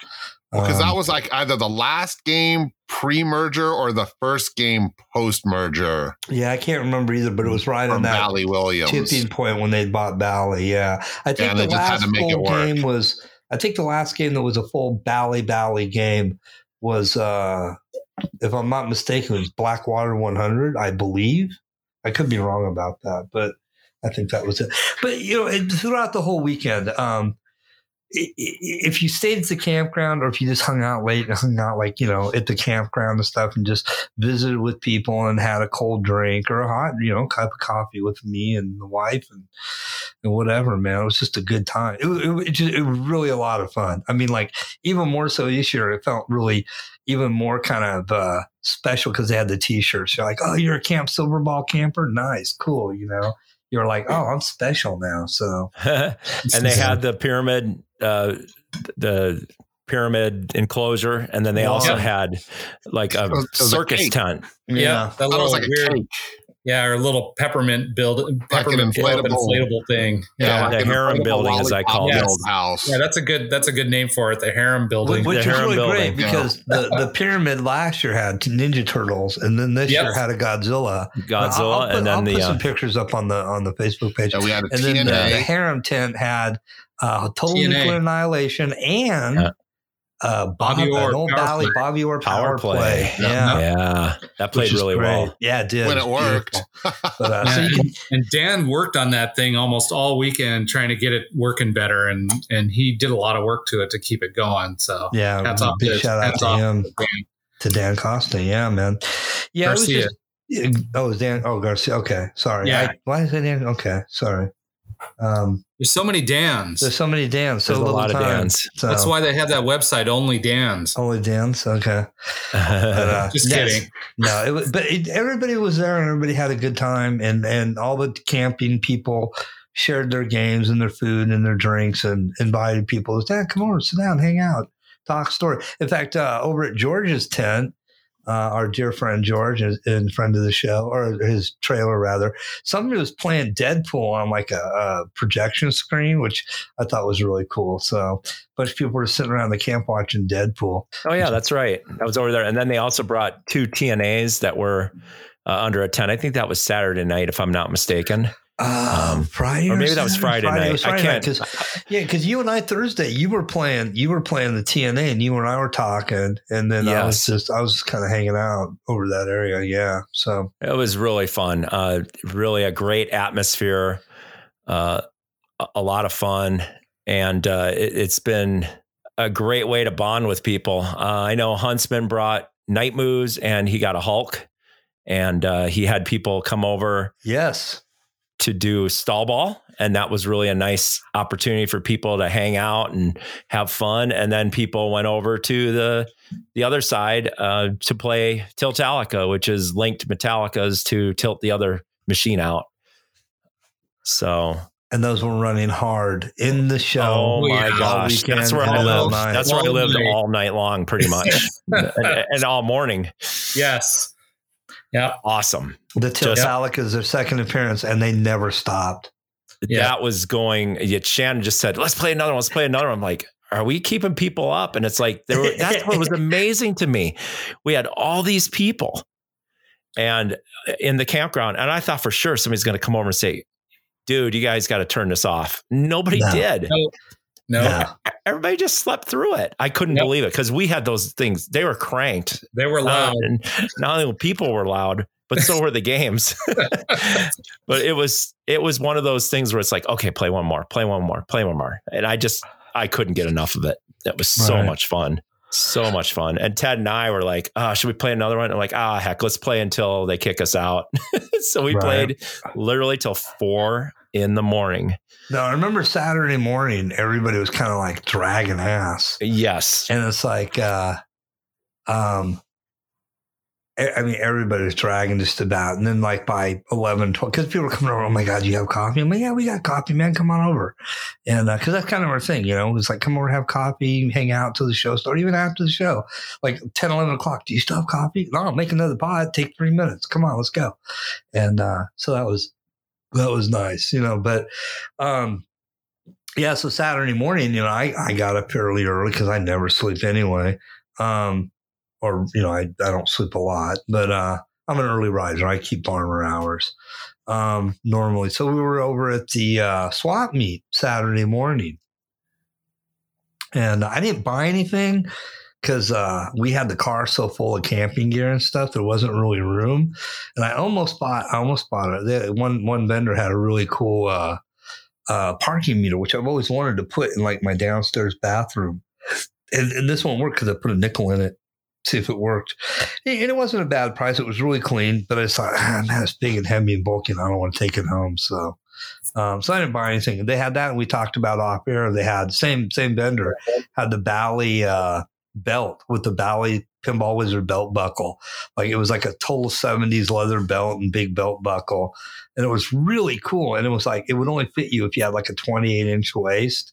Because um, that was like either the last game pre merger or the first game post merger yeah, I can't remember either, but it was right on that Bally Williams. tipping point when they bought Bally. Yeah, I think and the last full game was. I think the last game that was a full Bally Bally game was, uh if I'm not mistaken, it was Blackwater 100. I believe. I could be wrong about that, but I think that was it. But you know, it, throughout the whole weekend, um, if you stayed at the campground or if you just hung out late and hung out like you know at the campground and stuff and just visited with people and had a cold drink or a hot you know cup of coffee with me and the wife and and whatever man it was just a good time. It, it, it, just, it was really a lot of fun. I mean like even more so this year it felt really even more kind of uh special because they had the t-shirts. You're like oh you're a camp silver ball camper? Nice cool you know? You're like oh i'm special now so and they had the pyramid, uh, the pyramid enclosure, and then they Wow. also Yeah. had like a It was- it a circus tent. Yeah, that That little was like a weird, cake. yeah, or a little peppermint build, peppermint build inflatable- inflatable thing. Yeah, like the harem building, as I lollipop call it. house. Yeah, that's a good that's a good name for it. The harem building. Which The was harem really building. great because the, the pyramid last year had Ninja Turtles, and then this Yep. year had a Godzilla. Godzilla, I'll, I'll put, and then I'll the put uh, some pictures up on the on the Facebook page. Yeah, we had a and then the, the harem tent had uh, total TNA. nuclear annihilation and Yeah. uh, Bobby Bob, Orr an old power Bally play. Bobby Orr Power power, play. play. Yeah. Yeah, yeah, that played really great. well. Yeah, it did. when it worked. But, uh, Yeah, you can, and, and Dan worked on that thing almost all weekend trying to get it working better, and and he did a lot of work to it to keep it going. So yeah, Hats off big to- shout out to him, to Dan. to Dan Costa. Yeah, man. Yeah, Garcia. it was just. Oh, it was Dan. Oh, Garcia. Okay, sorry. Yeah. I, why is it Dan? Okay, sorry. Um, There's so many Dans. there's so many Dans, so There's a little lot of time. Dans. So, That's why they have that website, Only Dans. only Dans. Okay. But, uh, Just yes. kidding. No, it was, but it, everybody was there and everybody had a good time, and and all the camping people shared their games and their food and their drinks and invited people. Dad, come over, sit down, hang out, talk story. In fact, uh, over at George's tent. Uh, our dear friend George and, friend of the show, or his trailer rather, somebody was playing Deadpool on like a, a projection screen, which I thought was really cool. So, a bunch of people were sitting around the camp watching Deadpool. oh yeah, that's right. I was over there, and then they also brought two TNAs that were uh, under a tent. I think that was Saturday night, if I'm not mistaken. Uh, Um, Friday, or maybe that was Saturday? Friday night. was I can't- Cause, yeah, because you and I Thursday, you were playing, you were playing the TNA, and you and I were talking, and then I was just, I was just kind of hanging out over that area. Yeah, so It was really fun. Uh, really a great atmosphere, uh, a- lot of fun, and uh, it, it's been a great way to bond with people. Uh, I know Huntsman brought Night Moves, and he got a Hulk, and uh, he had people come over yes, to do stall ball and that was really a nice opportunity for people to hang out and have fun and then people went over to the the other side uh, to play tiltalica which is linked metallicas to tilt the other machine out so and those were running hard in the show. oh my yeah. gosh that's where i lived that's where i All lived night. all night long pretty much and, and all morning Yes. Yeah. awesome The Just- is their second appearance, and they never stopped. Yeah. that was going. Yet Shannon just said, "Let's play another one. Let's play another one." I'm like, "Are we keeping people up?" And it's like, there were, that's what was amazing to me. We had all these people, and uh, in the campground, and I thought for sure somebody's going to come over and say, "Dude, you guys got to turn this off." Nobody No. did. No, Yeah. Everybody just slept through it. I couldn't Yep. believe it because we had those things. They were cranked. they were Uh, loud. and not only people were loud, but so were the games. but it was it was one of those things where it's like, okay, play one more, play one more, play one more, and I just I couldn't get enough of it. It was so Right. much fun, so much fun. And Ted and I were like, oh, should we play another one? And I'm like, ah, heck, let's play until they kick us out. so we Right. played literally till four in the morning. No, I remember Saturday morning, everybody was kind of like dragging ass. Yes, and it's like uh um I mean, everybody was dragging just about. And then, like, by 11, 12, because people were coming over, oh my God, you have coffee? I'm like, yeah, we got coffee, man. Come on over. And because that's kind of our thing, you know, it's like, come over, have coffee, hang out till the show starts, even after the show. Like 10, 11 o'clock, do you still have coffee? No, I'll make another pot. Take three minutes. Come on, let's go. And uh, so that was, that was nice, you know, but, um, yeah, so Saturday morning, you know, I, I got up fairly early because I never sleep anyway. Um, or, you know, I, I don't sleep a lot, but uh, I'm an early riser. I keep farmer hours um, normally. So we were over at the uh, swap meet Saturday morning. And I didn't buy anything because uh, we had the car so full of camping gear and stuff, there wasn't really room. And I almost bought, I almost bought it. One one vendor had a really cool uh, uh, parking meter, which I've always wanted to put in like my downstairs bathroom. And, and this won't work because I put a nickel in it, see if it worked. And it wasn't a bad price. It was really clean, but I just thought, ah, man, it's big and heavy and bulky, and I don't want to take it home. So, um, so I didn't buy anything. They had that, and we talked about off air. They had same same vendor had the Bally uh, belt with the Bally Pinball Wizard belt buckle. Like it was like a total '70s leather belt and big belt buckle, and it was really cool. And it was like it would only fit you if you had like a 28 inch waist,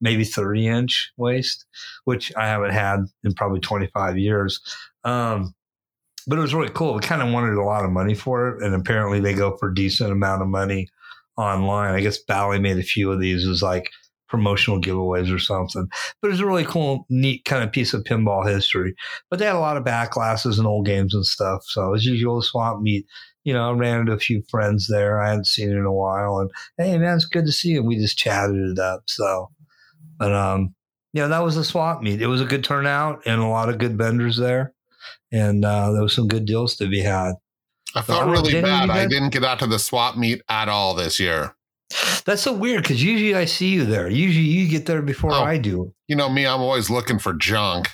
maybe 30 inch waist, which I haven't had in probably 25 years. Um, but it was really cool. We kind of wanted a lot of money for it, and apparently they go for a decent amount of money online. I guess Bally made a few of these It was like promotional giveaways or something. But it's a really cool, neat kind of piece of pinball history. But they had a lot of back glasses and old games and stuff. So as usual, swamp meet. You know, I ran into a few friends there I hadn't seen in a while, and hey, man, it's good to see you. We just chatted it up. So, but um, yeah, that was a swap meet. It was a good turnout and a lot of good vendors there, and uh, there was some good deals to be had. I felt Oh, really bad. I didn't get out to the swap meet at all this year. That's so weird because usually I see you there. Usually you get there before Oh. I do. You know me, I'm always looking for junk.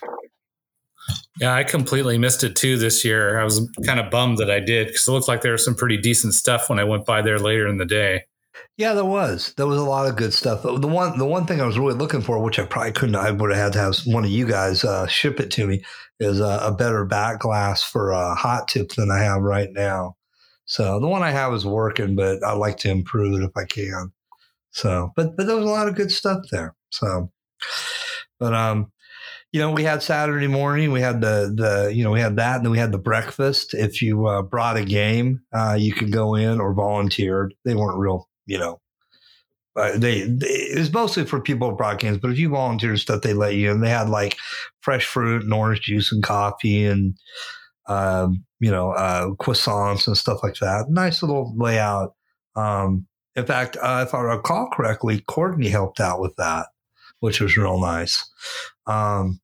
Yeah, I completely missed it too this year. I was kind of bummed that I did because it looked like there was some pretty decent stuff when I went by there later in the day. Yeah, there was. There was a lot of good stuff. The one, the one thing I was really looking for, which I probably couldn't, I would have had to have one of you guys uh, ship it to me, is a, a better back glass for a hot tip than I have right now. So the one I have is working, but I'd like to improve it if I can. So, but but there was a lot of good stuff there. So, but um, you know, we had Saturday morning, we had the the you know we had that, and then we had the breakfast. If you uh, brought a game, uh, you could go in or volunteered. They weren't real, you know. Uh, they, they, it was mostly for people who brought games, but if you volunteered stuff, they let you in. They had like fresh fruit and orange juice and coffee and um, you know uh, croissants and stuff like that. Nice little layout. Um, in fact, uh, if I recall correctly, Courtney helped out with that, which was real nice. Um,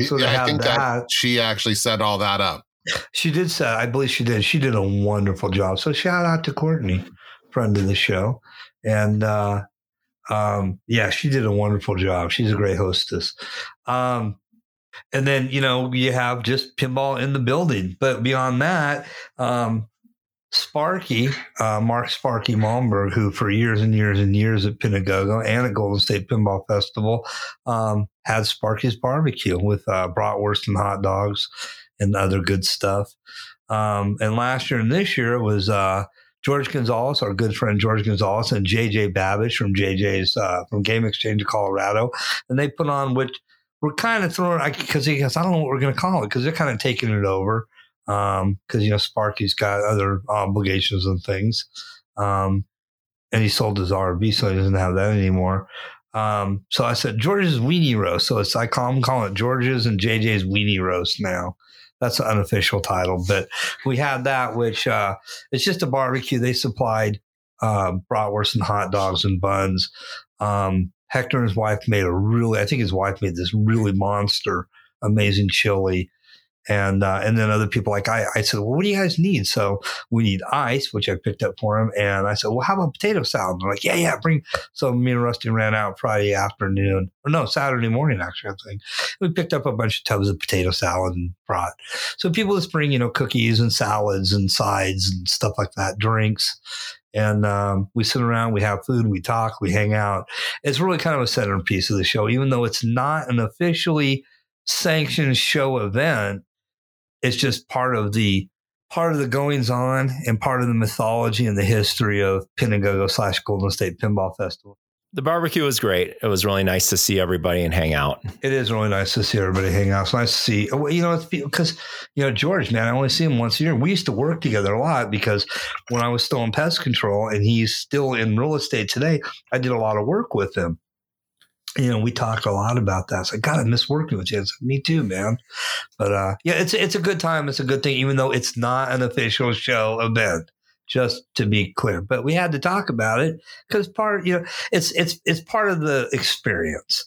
so yeah, I think that, that, she actually set all that up. She did set. I believe she did. She did a wonderful job. So shout out to Courtney, friend of the show, and uh, um, yeah, she did a wonderful job. She's a great hostess. Um, and then you know you have just pinball in the building, but beyond that, um, Sparky, uh, Mark Sparky Malmberg, who for years and years and years at Pinagogo and at Golden State Pinball Festival um, had Sparky's barbecue with uh, bratwurst and hot dogs and other good stuff. Um, and last year and this year it was uh, George Gonzalez, our good friend George Gonzalez, and JJ Babish from JJ's uh, from Game Exchange of Colorado, and they put on what we're kind of throwing because he goes, I don't know what we're going to call it because they're kind of taking it over because um, you know Sparky's got other obligations and things, um, and he sold his RV, so he doesn't have that anymore. Um, so I said George's weenie roast. So it's I call him calling it George's and JJ's weenie roast now. That's an unofficial title, but we had that, which uh, it's just a barbecue. They supplied uh, bratwurst and hot dogs and buns. Um, Hector and his wife made a really, I think his wife made this really monster, amazing chili and uh, and then other people like I, I said, well, what do you guys need? So we need ice, which I picked up for him, and I said, well, how about potato salad? And they're like, yeah, yeah, bring. So me and Rusty ran out Friday afternoon, or no, Saturday morning actually. I think we picked up a bunch of tubs of potato salad and brought. So people just bring you know cookies and salads and sides and stuff like that, drinks. And um, we sit around, we have food, we talk, we hang out. It's really kind of a centerpiece of the show, even though it's not an officially sanctioned show event it's just part of the part of the goings on and part of the mythology and the history of Pinagogo slash Golden State Pinball Festival. The barbecue was great. It was really nice to see everybody and hang out. It is really nice to see everybody hang out. It's nice to see, you know, because, you know, George, man, I only see him once a year. We used to work together a lot because when I was still in pest control and he's still in real estate today, I did a lot of work with him you know, we talked a lot about that. It's like, God, I miss working with you. Like, me too, man. But uh, yeah, it's it's a good time. It's a good thing, even though it's not an official show event. Just to be clear, but we had to talk about it because part, you know, it's it's it's part of the experience.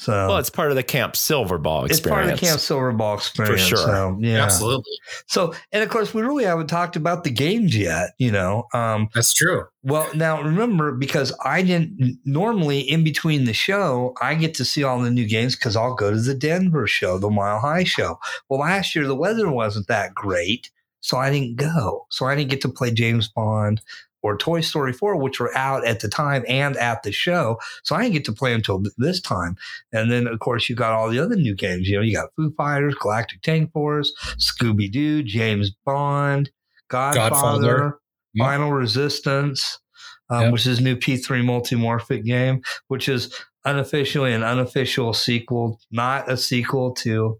So well, it's part of the Camp Silverball experience. It's part of the Camp Silverball experience. For sure. So, yeah. Absolutely. So, and of course, we really haven't talked about the games yet, you know. Um, That's true. Well, now remember, because I didn't normally in between the show, I get to see all the new games because I'll go to the Denver show, the Mile High show. Well, last year the weather wasn't that great. So I didn't go. So I didn't get to play James Bond or Toy Story 4, which were out at the time and at the show. So I didn't get to play until this time. And then, of course, you got all the other new games. You know, you got Foo Fighters, Galactic Tank Force, Scooby Doo, James Bond, Godfather, Godfather. Final Resistance, um, yep. which is new P3 multimorphic game, which is unofficially an unofficial sequel, not a sequel to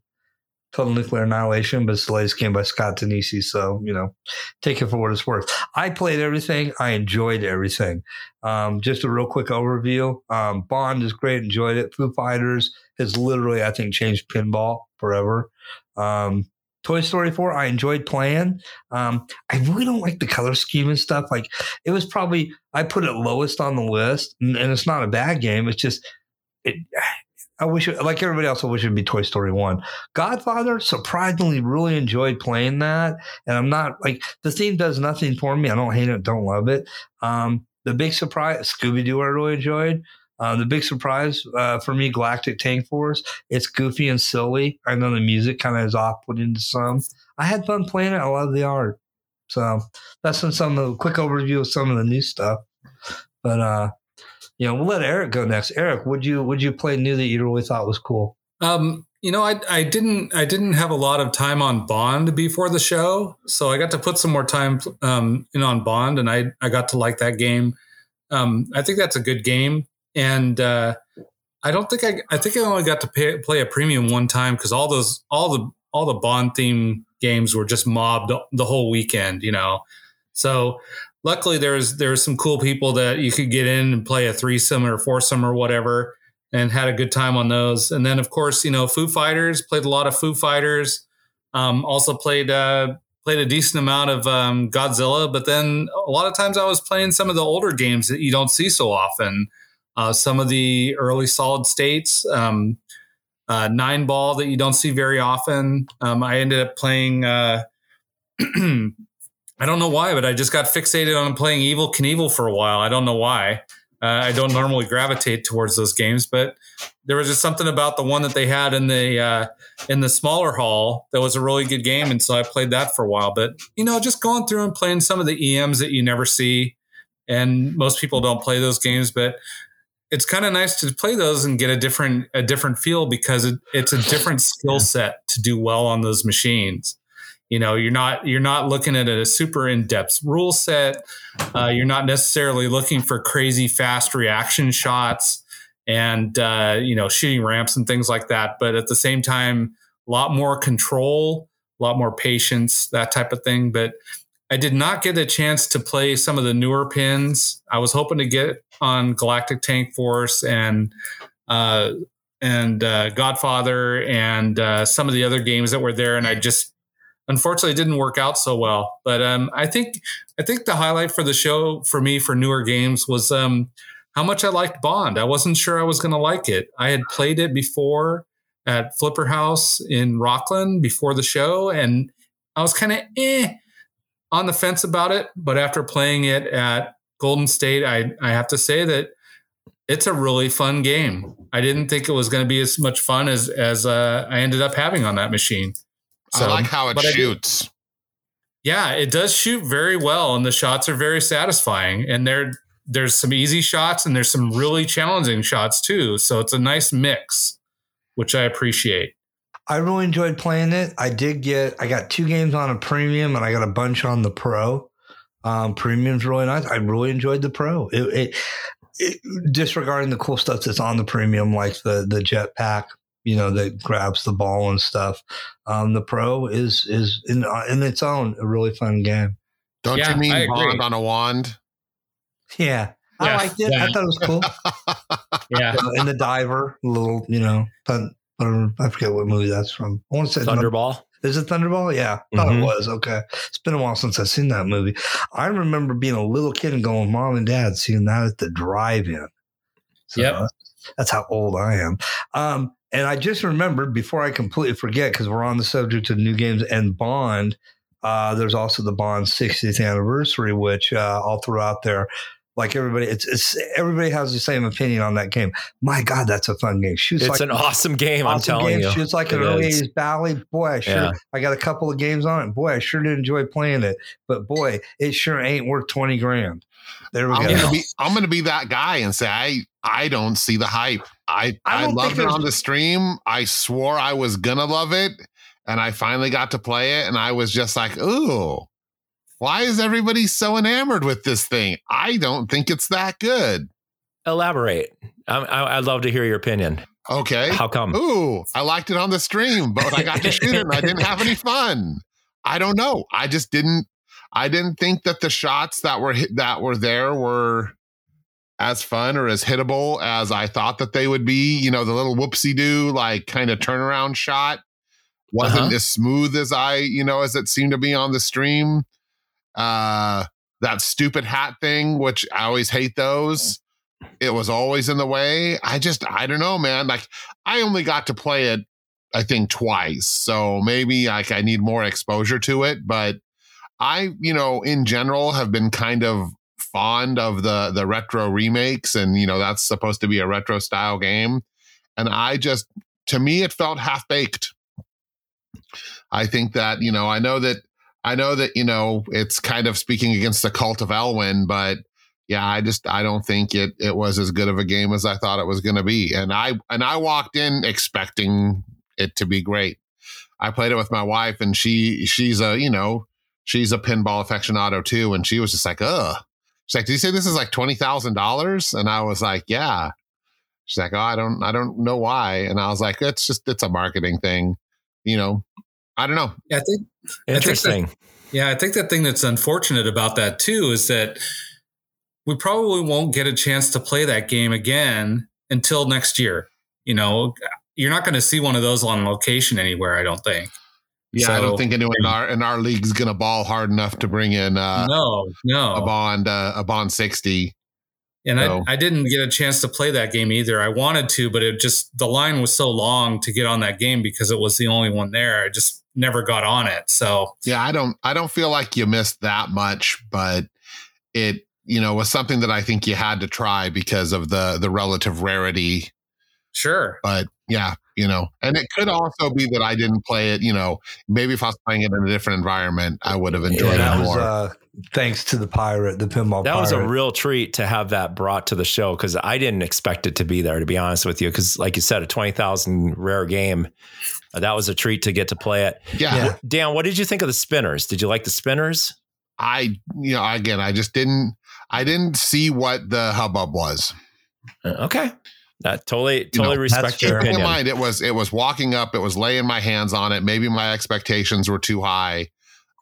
Total Nuclear Annihilation, but it's the latest game by Scott Danesi. So, you know, take it for what it's worth. I played everything. I enjoyed everything. Um, just a real quick overview. Um, Bond is great. Enjoyed it. Foo Fighters has literally, I think, changed pinball forever. Um, Toy Story 4, I enjoyed playing. Um, I really don't like the color scheme and stuff. Like, it was probably, I put it lowest on the list, and, and it's not a bad game. It's just, it, I wish, it, like everybody else, I wish it'd be Toy Story 1. Godfather, surprisingly, really enjoyed playing that. And I'm not like, the theme does nothing for me. I don't hate it, don't love it. Um, the big surprise, Scooby Doo, I really enjoyed. Uh, the big surprise uh, for me, Galactic Tank Force, it's goofy and silly. I know the music kind of is off put into some. I had fun playing it. I love the art. So that's some of the quick overview of some of the new stuff. But uh, you know, we'll let Eric go next. Eric, would you would you play new that you really thought was cool? Um, you know, I I didn't I didn't have a lot of time on Bond before the show, so I got to put some more time um, in on Bond, and I I got to like that game. Um, I think that's a good game, and uh, I don't think I I think I only got to pay, play a premium one time because all those all the all the Bond theme games were just mobbed the whole weekend, you know. So luckily there's there's some cool people that you could get in and play a threesome or foursome or whatever and had a good time on those. And then of course, you know, Foo Fighters, played a lot of Foo Fighters. Um, also played uh, played a decent amount of um, Godzilla, but then a lot of times I was playing some of the older games that you don't see so often. Uh, some of the early solid states, um, uh, nine ball that you don't see very often. Um, I ended up playing. I don't know why, but I just got fixated on playing Evel Knievel for a while. I don't know why. Uh, I don't normally gravitate towards those games, but there was just something about the one that they had in the uh, in the smaller hall that was a really good game, and so I played that for a while. But you know, just going through and playing some of the EMs that you never see, and most people don't play those games, but it's kind of nice to play those and get a different a different feel because it, it's a different skill set to do well on those machines you know you're not you're not looking at a super in-depth rule set. Uh, you're not necessarily looking for crazy fast reaction shots and uh, you know shooting ramps and things like that. But at the same time a lot more control a lot more patience that type of thing. But I did not get a chance to play some of the newer pins. I was hoping to get on Galactic Tank Force and uh, and uh, Godfather and uh, some of the other games that were there, and I just unfortunately it didn't work out so well. But um, I think I think the highlight for the show for me for newer games was um, how much I liked Bond. I wasn't sure I was going to like it. I had played it before at Flipper House in Rocklin before the show, and I was kind of eh on the fence about it, but after playing it at Golden State, I, I have to say that it's a really fun game. I didn't think it was going to be as much fun as as uh, I ended up having on that machine. So, I like how it shoots. yeah, it does shoot very well, and the shots are very satisfying. And there there's some easy shots, and there's some really challenging shots too. So it's a nice mix, which I appreciate. I really enjoyed playing it. I did get, I got two games on a premium and I got a bunch on the pro. Um, premium's really nice. I really enjoyed the pro. It, it, it, disregarding the cool stuff that's on the premium, like the the jetpack, you know, that grabs the ball and stuff. Um, the pro is is in in its own a really fun game. Don't yeah, you mean Bond on a wand? Yeah, yeah I liked it. Yeah. I thought it was cool. yeah, and the diver, little, you know, fun, I forget what movie that's from. I want to say Thunderball. Is it Thunderball? Yeah, I thought mm-hmm. it was. Okay. It's been a while since I've seen that movie. I remember being a little kid and going, Mom and Dad, seeing that at the drive in. So yep. That's how old I am. Um, and I just remembered before I completely forget, because we're on the subject of new games and Bond. Uh, there's also the Bond 60th anniversary, which uh, I'll throw out there like everybody, it's, it's everybody has the same opinion on that game. My God, that's a fun game. Shoots it's like an awesome game. Awesome I'm telling game. you, shoots like an early '80s Bally. Boy, I sure yeah. I got a couple of games on it. Boy, I sure did enjoy playing it. But boy, it sure ain't worth twenty grand. There we I'm go. Gonna be, I'm going to be that guy and say I I don't see the hype. I I, I loved it on the stream. I swore I was gonna love it, and I finally got to play it, and I was just like, ooh why is everybody so enamored with this thing? I don't think it's that good. Elaborate. I, would love to hear your opinion. Okay. How come? Ooh, I liked it on the stream, but I got to shoot it and I didn't have any fun. I don't know. I just didn't. I didn't think that the shots that were hit, that were there were as fun or as hittable as I thought that they would be. You know, the little whoopsie doo like kind of turnaround shot wasn't uh-huh. as smooth as I, you know, as it seemed to be on the stream. Uh, that stupid hat thing, which I always hate those. It was always in the way. I just, I don't know, man. Like, I only got to play it, I think, twice. So maybe like I need more exposure to it. But I, you know, in general, have been kind of fond of the the retro remakes, and you know, that's supposed to be a retro style game. And I just, to me, it felt half baked. I think that, you know, I know that I know that, you know, it's kind of speaking against the cult of Elwin, but, yeah, I just I don't think it it was as good of a game as I thought it was going to be, and I and I walked in expecting it to be great. I played it with my wife, and she she's a you know she's a pinball aficionado too, and she was just like, ugh. She's like, "Did you say this is like twenty thousand dollars?" And I was like, "Yeah." She's like, "Oh, I don't, I don't know why." And I was like, "It's just, it's a marketing thing, you know." I don't know. I think Interesting. I think that, yeah, I think the thing that's unfortunate about that too is that we probably won't get a chance to play that game again until next year. You know, you're not going to see one of those on location anywhere. I don't think. Yeah, so, I don't think anyone in our in our league is going to ball hard enough to bring in uh, no no a bond uh, a bond sixty. And so. I, I didn't get a chance to play that game either. I wanted to, but it just the line was so long to get on that game because it was the only one there. I just never got on it. So yeah, I don't I don't feel like you missed that much, but it you know was something that I think you had to try because of the the relative rarity. Sure, but yeah, you know, and it could also be that I didn't play it. You know, maybe if I was playing it in a different environment, I would have enjoyed yeah, it more. Was, uh, thanks to the pirate, the pinball. That pirate. was a real treat to have that brought to the show because I didn't expect it to be there. To be honest with you, because like you said, a twenty thousand rare game. Uh, that was a treat to get to play it. Yeah. yeah. Dan, what did you think of the spinners? Did you like the spinners? I, you know, again, I just didn't, I didn't see what the hubbub was. Uh, okay. That totally, totally you know, respect your opinion. In mind, it was, it was walking up, it was laying my hands on it. Maybe my expectations were too high.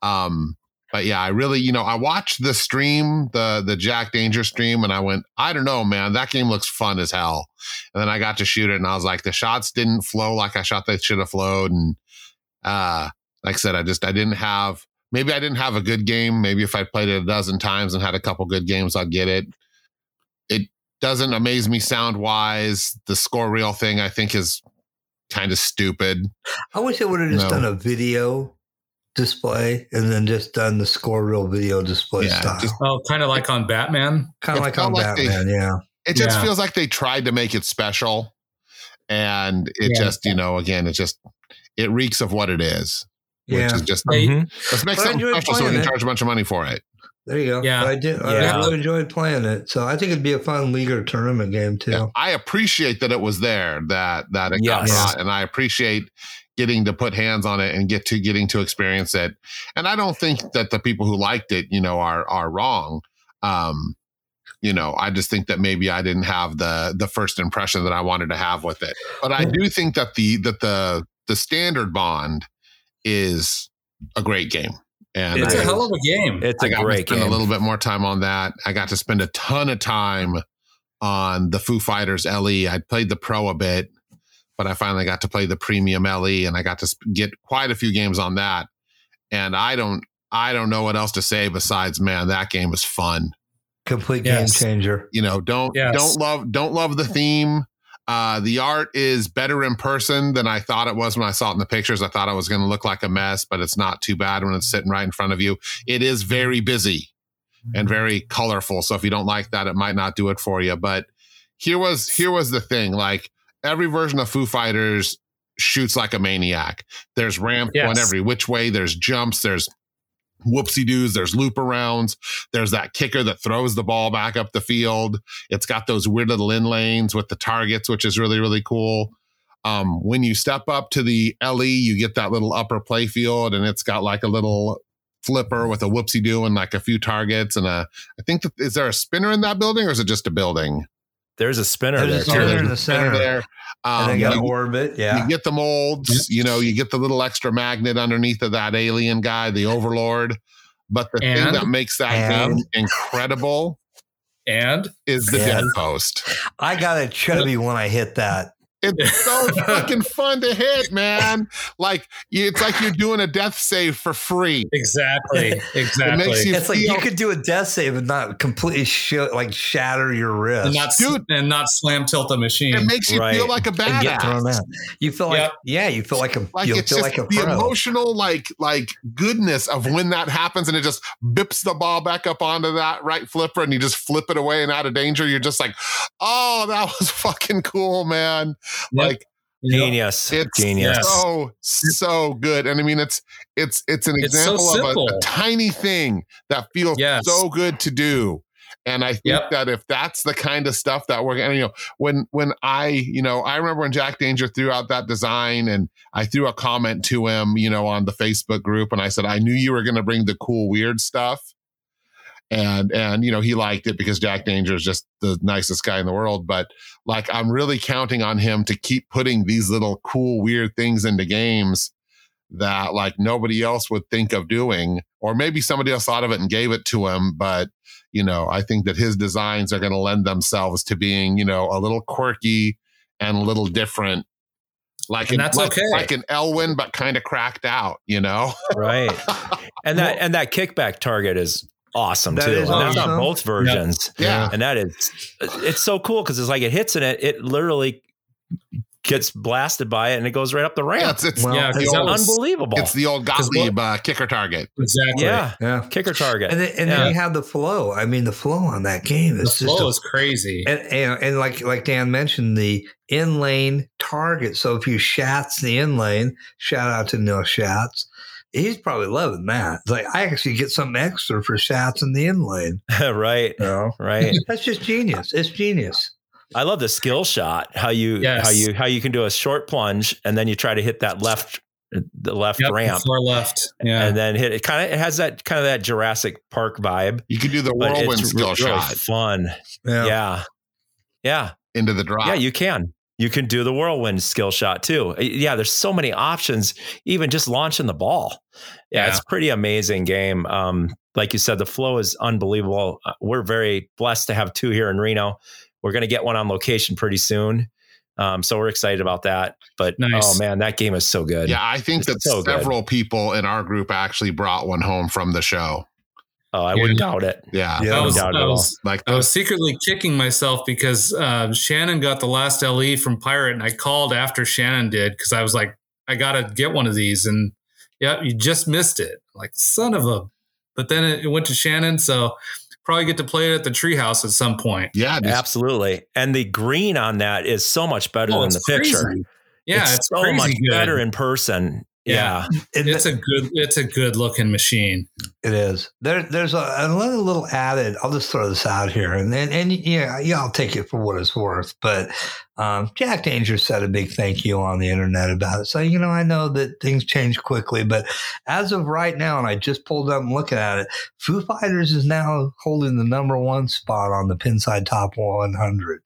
Um, but yeah, I really, you know, I watched the stream, the the Jack Danger stream, and I went, I don't know, man, that game looks fun as hell. And then I got to shoot it, and I was like, the shots didn't flow like I shot they should have flowed. And uh, like I said, I just I didn't have maybe I didn't have a good game. Maybe if I played it a dozen times and had a couple good games, I'd get it. It doesn't amaze me sound wise. The score reel thing I think is kind of stupid. I wish they would have just no. done a video display and then just done the score reel video display yeah, style. Just, oh, kind of like on Batman. Kind of like on like Batman, they, yeah. It just yeah. feels like they tried to make it special, and it yeah. just you know again it just it reeks of what it is, which is just mm-hmm. let's make but something special so we can it. charge a bunch of money for it. There you go. Yeah, I did. Yeah. I really enjoyed playing it, so I think it'd be a fun league or tournament game too. Yeah, I appreciate that it was there, that that it yes. got hot, and I appreciate getting to put hands on it and get to getting to experience it. And I don't think that the people who liked it, you know, are are wrong. Um, you know, I just think that maybe I didn't have the the first impression that I wanted to have with it. But I do think that the that the the standard bond is a great game. And it's I, a hell of a game. It's a I got great to spend game. a little bit more time on that. I got to spend a ton of time on the Foo Fighters LE. I played the Pro a bit but I finally got to play the premium LE and I got to get quite a few games on that. And I don't, I don't know what else to say besides, man, that game was fun. Complete yes. game changer. You know, don't, yes. don't love, don't love the theme. Uh, the art is better in person than I thought it was when I saw it in the pictures. I thought it was going to look like a mess, but it's not too bad when it's sitting right in front of you. It is very busy and mm-hmm. very colorful. So if you don't like that, it might not do it for you. But here was here was the thing. Like every version of Foo Fighters shoots like a maniac. There's ramp yes. going every which way. There's jumps. There's whoopsie doos. There's loop arounds. There's that kicker that throws the ball back up the field. It's got those weird little in lanes with the targets, which is really, really cool. Um, when you step up to the LE, you get that little upper play field and it's got like a little flipper with a whoopsie doo and like a few targets and a, I think, that, is there a spinner in that building or is it just a building? There's a spinner There's there. A spinner in the center there. Um, and they got you, orbit. Yeah. You get the molds, you know, you get the little extra magnet underneath of that alien guy, the overlord. But the and, thing that makes that and, game incredible and is the dead post. I got a chubby when I hit that. It's so fucking fun to hit, man. Like it's like you're doing a death save for free. Exactly. Exactly. It you it's feel- like you could do a death save and not completely sh- like shatter your wrist, and not Dude, and not slam tilt the machine. It makes you right. feel like a badass. You feel like yep. yeah, you feel like a like you it's feel just like a the pro. emotional like like goodness of when that happens and it just bips the ball back up onto that right flipper and you just flip it away and out of danger. You're just like, oh, that was fucking cool, man. Yep. Like genius, it's genius. So so good, and I mean it's it's it's an it's example so of a, a, tiny thing that feels yes. so good to do, And I think Yep. that if that's the kind of stuff that we're going to, you know, when when I, you know, I remember when Jack Danger threw out that design and I threw a comment to him, you know, on the Facebook group and I said, I knew you were going to bring the cool, weird stuff. And and you know, he liked it because Jack Danger is just the nicest guy in the world. But like I'm really counting on him to keep putting these little cool, weird things into games that like nobody else would think of doing, or maybe somebody else thought of it and gave it to him. But, you know, I think that his designs are going to lend themselves to being, you know, a little quirky and a little different. Like, And an- that's like, okay. like an Elwin, but kind of cracked out, you know? Right. And that and that kickback target is awesome That too. is and that's on both versions. Yeah. And that is it's so cool because it's like it hits in it, it literally gets blasted by it and it goes right up the Yeah, ramp. it's, it's, Well, Yeah, the because old, Unbelievable. it's the old Gottlieb uh, kicker target. exactly. yeah. Yeah. Kicker target. And then, and Yeah. then you have the flow. I mean, the flow on that game The is just flow a is crazy. And, and, and like like Dan mentioned, the in lane target. So if you shats the in lane, shout out to Neil Shats. He's probably loving that. It's like I actually get something extra for shots in the in lane. right. You know? Right. That's just genius. It's genius. I love the skill shot. How you Yes. how you how you can do a short plunge and then you try to hit that left the left Yep, ramp far left. Yeah. and then hit it. Kind of it has that kind of that Jurassic Park vibe. You can do the But whirlwind skill really shot fun. Yeah. Yeah. into the drop. Yeah, you can. You can do the whirlwind skill shot too. Yeah, there's so many options, even just launching the ball. Yeah, Yeah. it's a pretty amazing game. Um, like you said, the flow is unbelievable. Uh, We're very blessed to have two here in Reno. We're going to get one on location pretty soon. Um, so we're excited about that. But Nice. oh man, that game is so good. Yeah, I think It's that so good. several people in our group actually brought one home from the show. Oh, I wouldn't doubt it. Yeah. Yeah. I was, doubt it I at all. was, Like I was secretly kicking myself because uh, Shannon got the last LE from Pirate, and I called after Shannon did because I was like, I gotta get one of these, and yeah, you just missed it. Like son of a. But then it, it went to Shannon, so probably get to play it at the treehouse at some point. yeah, just, Absolutely. And the green on that is so much better Oh, than the it's picture. Yeah, it's, it's, so much good. better in person. Yeah. yeah. And It's a good, it's a good looking machine. It is. There, there's a, another little added. I'll just throw this out here, and and, and yeah, yeah, I'll take it for what it's worth. But um, Jack Danger said a big thank you on the internet about it. So you know, I know that things change quickly, but as of right now, and I just pulled up and looking at it, Foo Fighters is now holding the number one spot on the Pinside Top 100.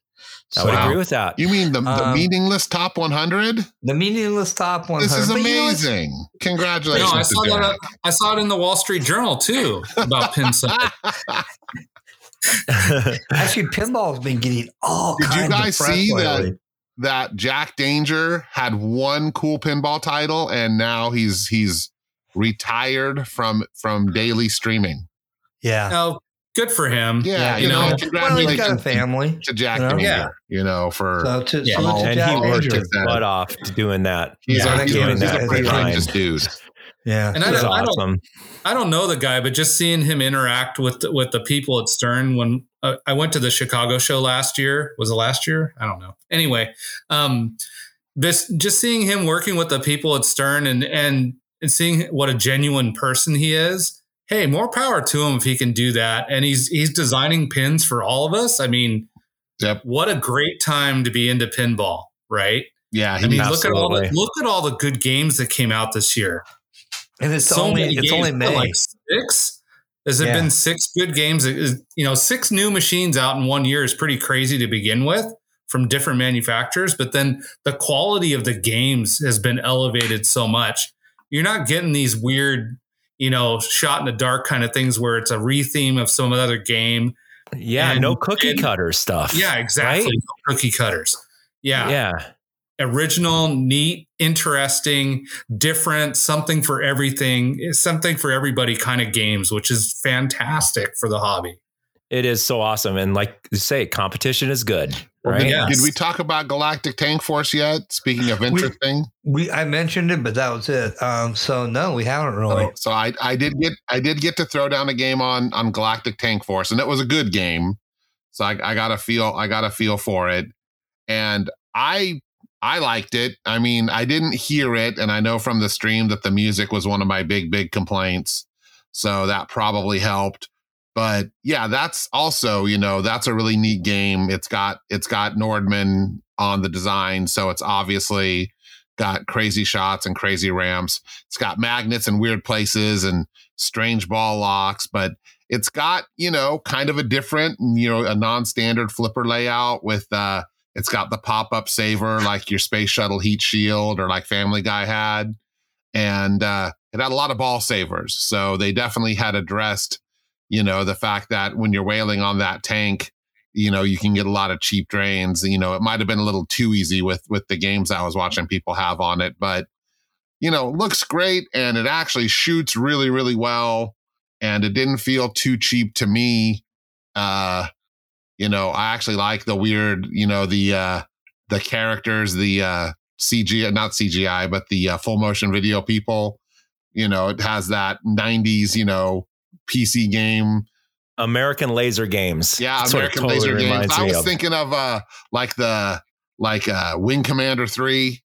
I would Wow. agree with that. you mean the, the Um, meaningless top 100? the meaningless top 100. This is But you know what's- amazing. No, Congratulations. I saw that. Jack. I saw it in the Wall Street Journal too about Pinside. Actually, pinball's been getting all Did you guys of see that? lately. that Jack Danger had one cool pinball title and now he's he's retired from from daily streaming. Yeah. oh, good for him. Yeah, you you know, know, Well, he's got a family. to Jack You know? Danger, Yeah. you know, for So to, Yeah. salute to and Jack he worked his butt off doing that. he's, Yeah, a, he's, giving a, he's that a pretty grind. dude. Yeah. And I don't, I don't. I don't know the guy, but just seeing him interact with the, with the people at Stern when uh, I went to the Chicago show last year, was it last year? I don't know. Anyway, um, this just seeing him working with the people at Stern and and and seeing what a genuine person he is. Hey, more power to him if he can do that. And he's he's designing pins for all of us. I mean, Yep. what a great time to be into pinball, right? Yeah, I mean, look at all the look at all the good games that came out this year And it's only many it's only May. like six. Has it Yeah. been six good games? It is- You know, six new machines out in one year is pretty crazy to begin with from different manufacturers. But then the quality of the games has been elevated so much. You're not getting these weird, you know, shot in the dark kind of things where it's a retheme of some other game. Yeah, And- no cookie and- cutter stuff. Yeah, exactly. Right? No Cookie cutters. Yeah. Yeah. Original, neat, interesting, different, something for everything, something for everybody kind of games, which is fantastic for the hobby. It is so awesome. And like you say, competition is good. Well, Right. did, Yes. did we talk about Galactic Tank Force yet? Speaking of interesting, We I mentioned it, but that was it. Um, so no, we haven't really. so, so I, I did get I did get to throw down a game on on Galactic Tank Force, and it was a good game. So I, I got a feel I got to feel for it, and I I liked it. I mean, I didn't hear it, and I know from the stream that the music was one of my big big complaints. So that probably helped. But yeah, that's also, you know, that's a really neat game. It's got it's got Nordman on the design, so it's obviously got crazy shots and crazy ramps. It's got magnets and weird places and strange ball locks, but it's got, you know, kind of a different, you know, a non-standard flipper layout with uh it's got the pop-up saver like your space shuttle heat shield or like Family Guy had. And uh it had a lot of ball savers. So they definitely had addressed, you know, the fact that when you're whaling on that tank, you know, you can get a lot of cheap drains. You know, it might have been a little too easy with with the games I was watching people have on it, but you know, looks great and it actually shoots really, really well. And it didn't feel too cheap to me. Uh, you know, I actually like the weird, you know, the uh the characters, the uh CGI, not CGI, but the uh, full motion video people. You know, it has that 90s, you know, PC game. American Laser Games. Yeah, That's American totally Laser games. I was of. thinking of uh like the like uh Wing Commander 3.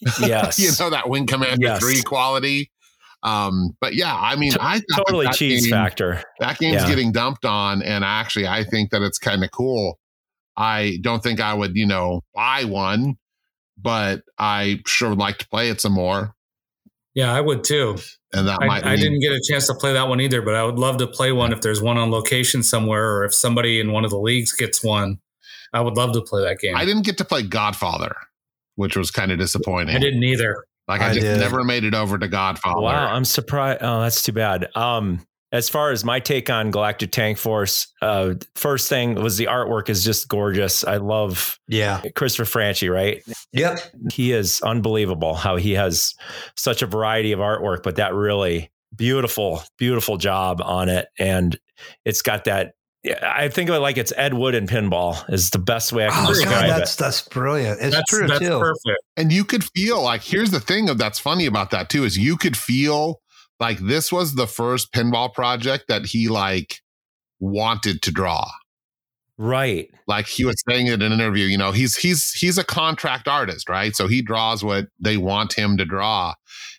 Yes. you know, that Wing Commander Yes. 3 quality. Um, but yeah, I mean, I totally that cheese game- factor. that game's Yeah. getting dumped on and actually i think that it's kind of cool i don't think i would you know buy one but i sure would like to play it some more Yeah, I would too. and that I, might I be- didn't get a chance to play that one either, but I would love to play one if there's one on location somewhere, or if somebody in one of the leagues gets one. I would love to play that game. i didn't get to play godfather which was kind of disappointing I didn't either. like i, I just did. never made it over to godfather Wow, I'm surprised. Oh, that's too bad. Um, as far as my take on Galactic Tank Force, uh, first thing was the artwork is just gorgeous. I love Yeah. Christopher Franchi, right? Yep. He is unbelievable how he has such a variety of artwork, but that really beautiful, beautiful job on it. And it's got that. I think of it like it's Ed Wood and pinball is the best way I can Oh, God, describe that's it. that's brilliant. It's that's true that's too. perfect. and you could feel like here's the thing of that's funny about that too is you could feel like this was the first pinball project that he like wanted to draw. Right. like he was saying in an interview you know he's he's he's a contract artist right? So he draws what they want him to draw.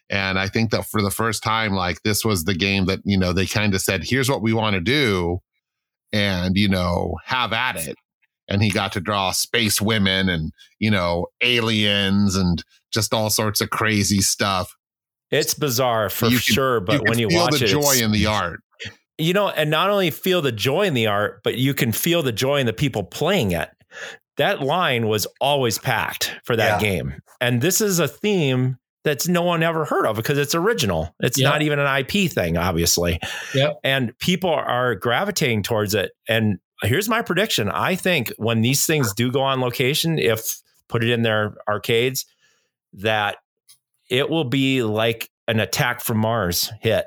And i think that for the first time like this was the game that you know they kind of said here's what we want to do and you know have at it. And he got to draw space women and you know aliens and just all sorts of crazy stuff It's bizarre for You can- sure, but you when can you feel watch the it, joy in the art you know, and not only feel the joy in the art, but you can feel the joy in the people playing it. That line was always packed for that Yeah. game. And this is a theme that's no one ever heard of because it's original. It's Yep. not even an IP thing, obviously. Yep. And people are gravitating towards it. And here's my prediction. I think when these things do go on location, if put it in their arcades, that it will be like an attack from Mars hit.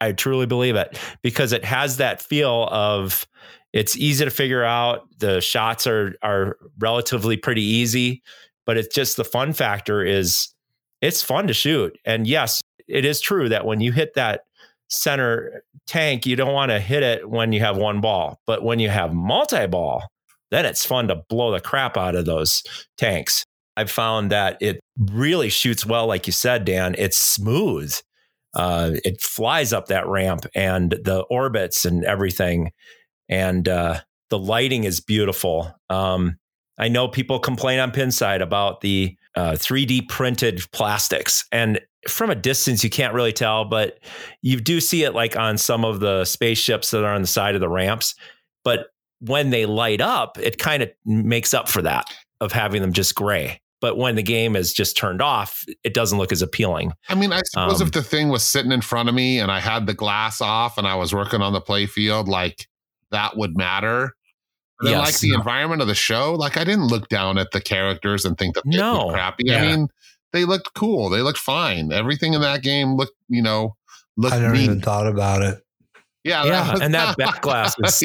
I truly believe it because it has that feel of it's easy to figure out. The shots are are relatively pretty easy, but it's just the fun factor is it's fun to shoot. And yes, it is true that when you hit that center tank, you don't want to hit it when you have one ball, but when you have multi-ball, then it's fun to blow the crap out of those tanks. I've found that it really shoots well, like you said, Dan. It's smooth uh, it flies up that ramp and the orbits and everything. And uh, the lighting is beautiful. Um, I know people complain on Pinside about the uh, 3D printed plastics. And from a distance, you can't really tell, but you do see it like on some of the spaceships that are on the side of the ramps. But when they light up, it kind of makes up for that of having them just gray. But when the game is just turned off, it doesn't look as appealing. I mean, I suppose Um, if the thing was sitting in front of me and I had the glass off and I was working on the play field, like that would matter. But then, Yes. like the environment of the show, like I didn't look down at the characters and think that they No. looked crappy. Yeah. I mean, they looked cool. They looked fine. Everything in that game looked, you know, looked I never neat. even thought about it. Yeah, Yeah, was- and that back glass was-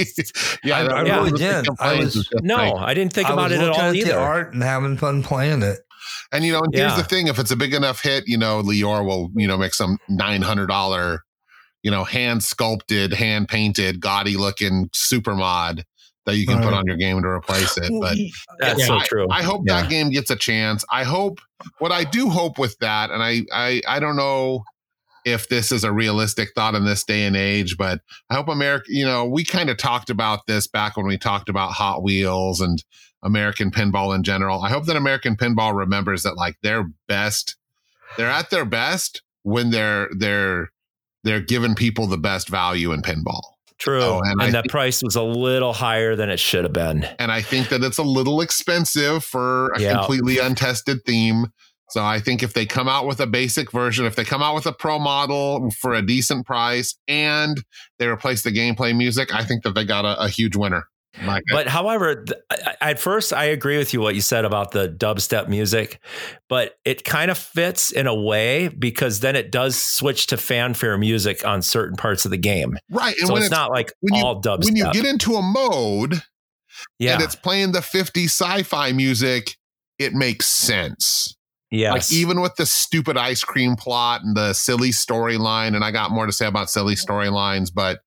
yeah, I- that I was really did. complaint I was was- No, like- I didn't think I about was it at all at either. the art and having fun playing it. And you know, and here's Yeah. the thing: if it's a big enough hit, you know, Lior will, you know, make some nine hundred dollar, you know, hand sculpted, hand painted, gaudy looking super mod that you can put on your game to replace it. But That's Yeah, so I, true. I hope Yeah. that game gets a chance. I hope what I do hope with that, and I I I don't know if this is a realistic thought in this day and age, but I hope America, you know, we kind of talked about this back when we talked about Hot Wheels and American pinball in general. I hope that American pinball remembers that like their best, they're at their best when they're they're they're giving people the best value in pinball. True. Oh, and and that price was a little higher than it should have been. And I think that it's a little expensive for a Yeah. completely untested theme. So I think if they come out with a basic version, if they come out with a pro model for a decent price and they replace the gameplay music, I think that they got a, a huge winner. Like, But however, th- I- at first, I agree with you what you said about the dubstep music, but it kind of fits in a way because then it does switch to fanfare music on certain parts of the game. right. And So when it's, not like you- all dubstep. when you get into a mode yeah, and it's playing the 50 sci-fi music, it makes sense. Yes. Like even with the stupid ice cream plot and the silly storyline, and I got more to say about silly storylines, but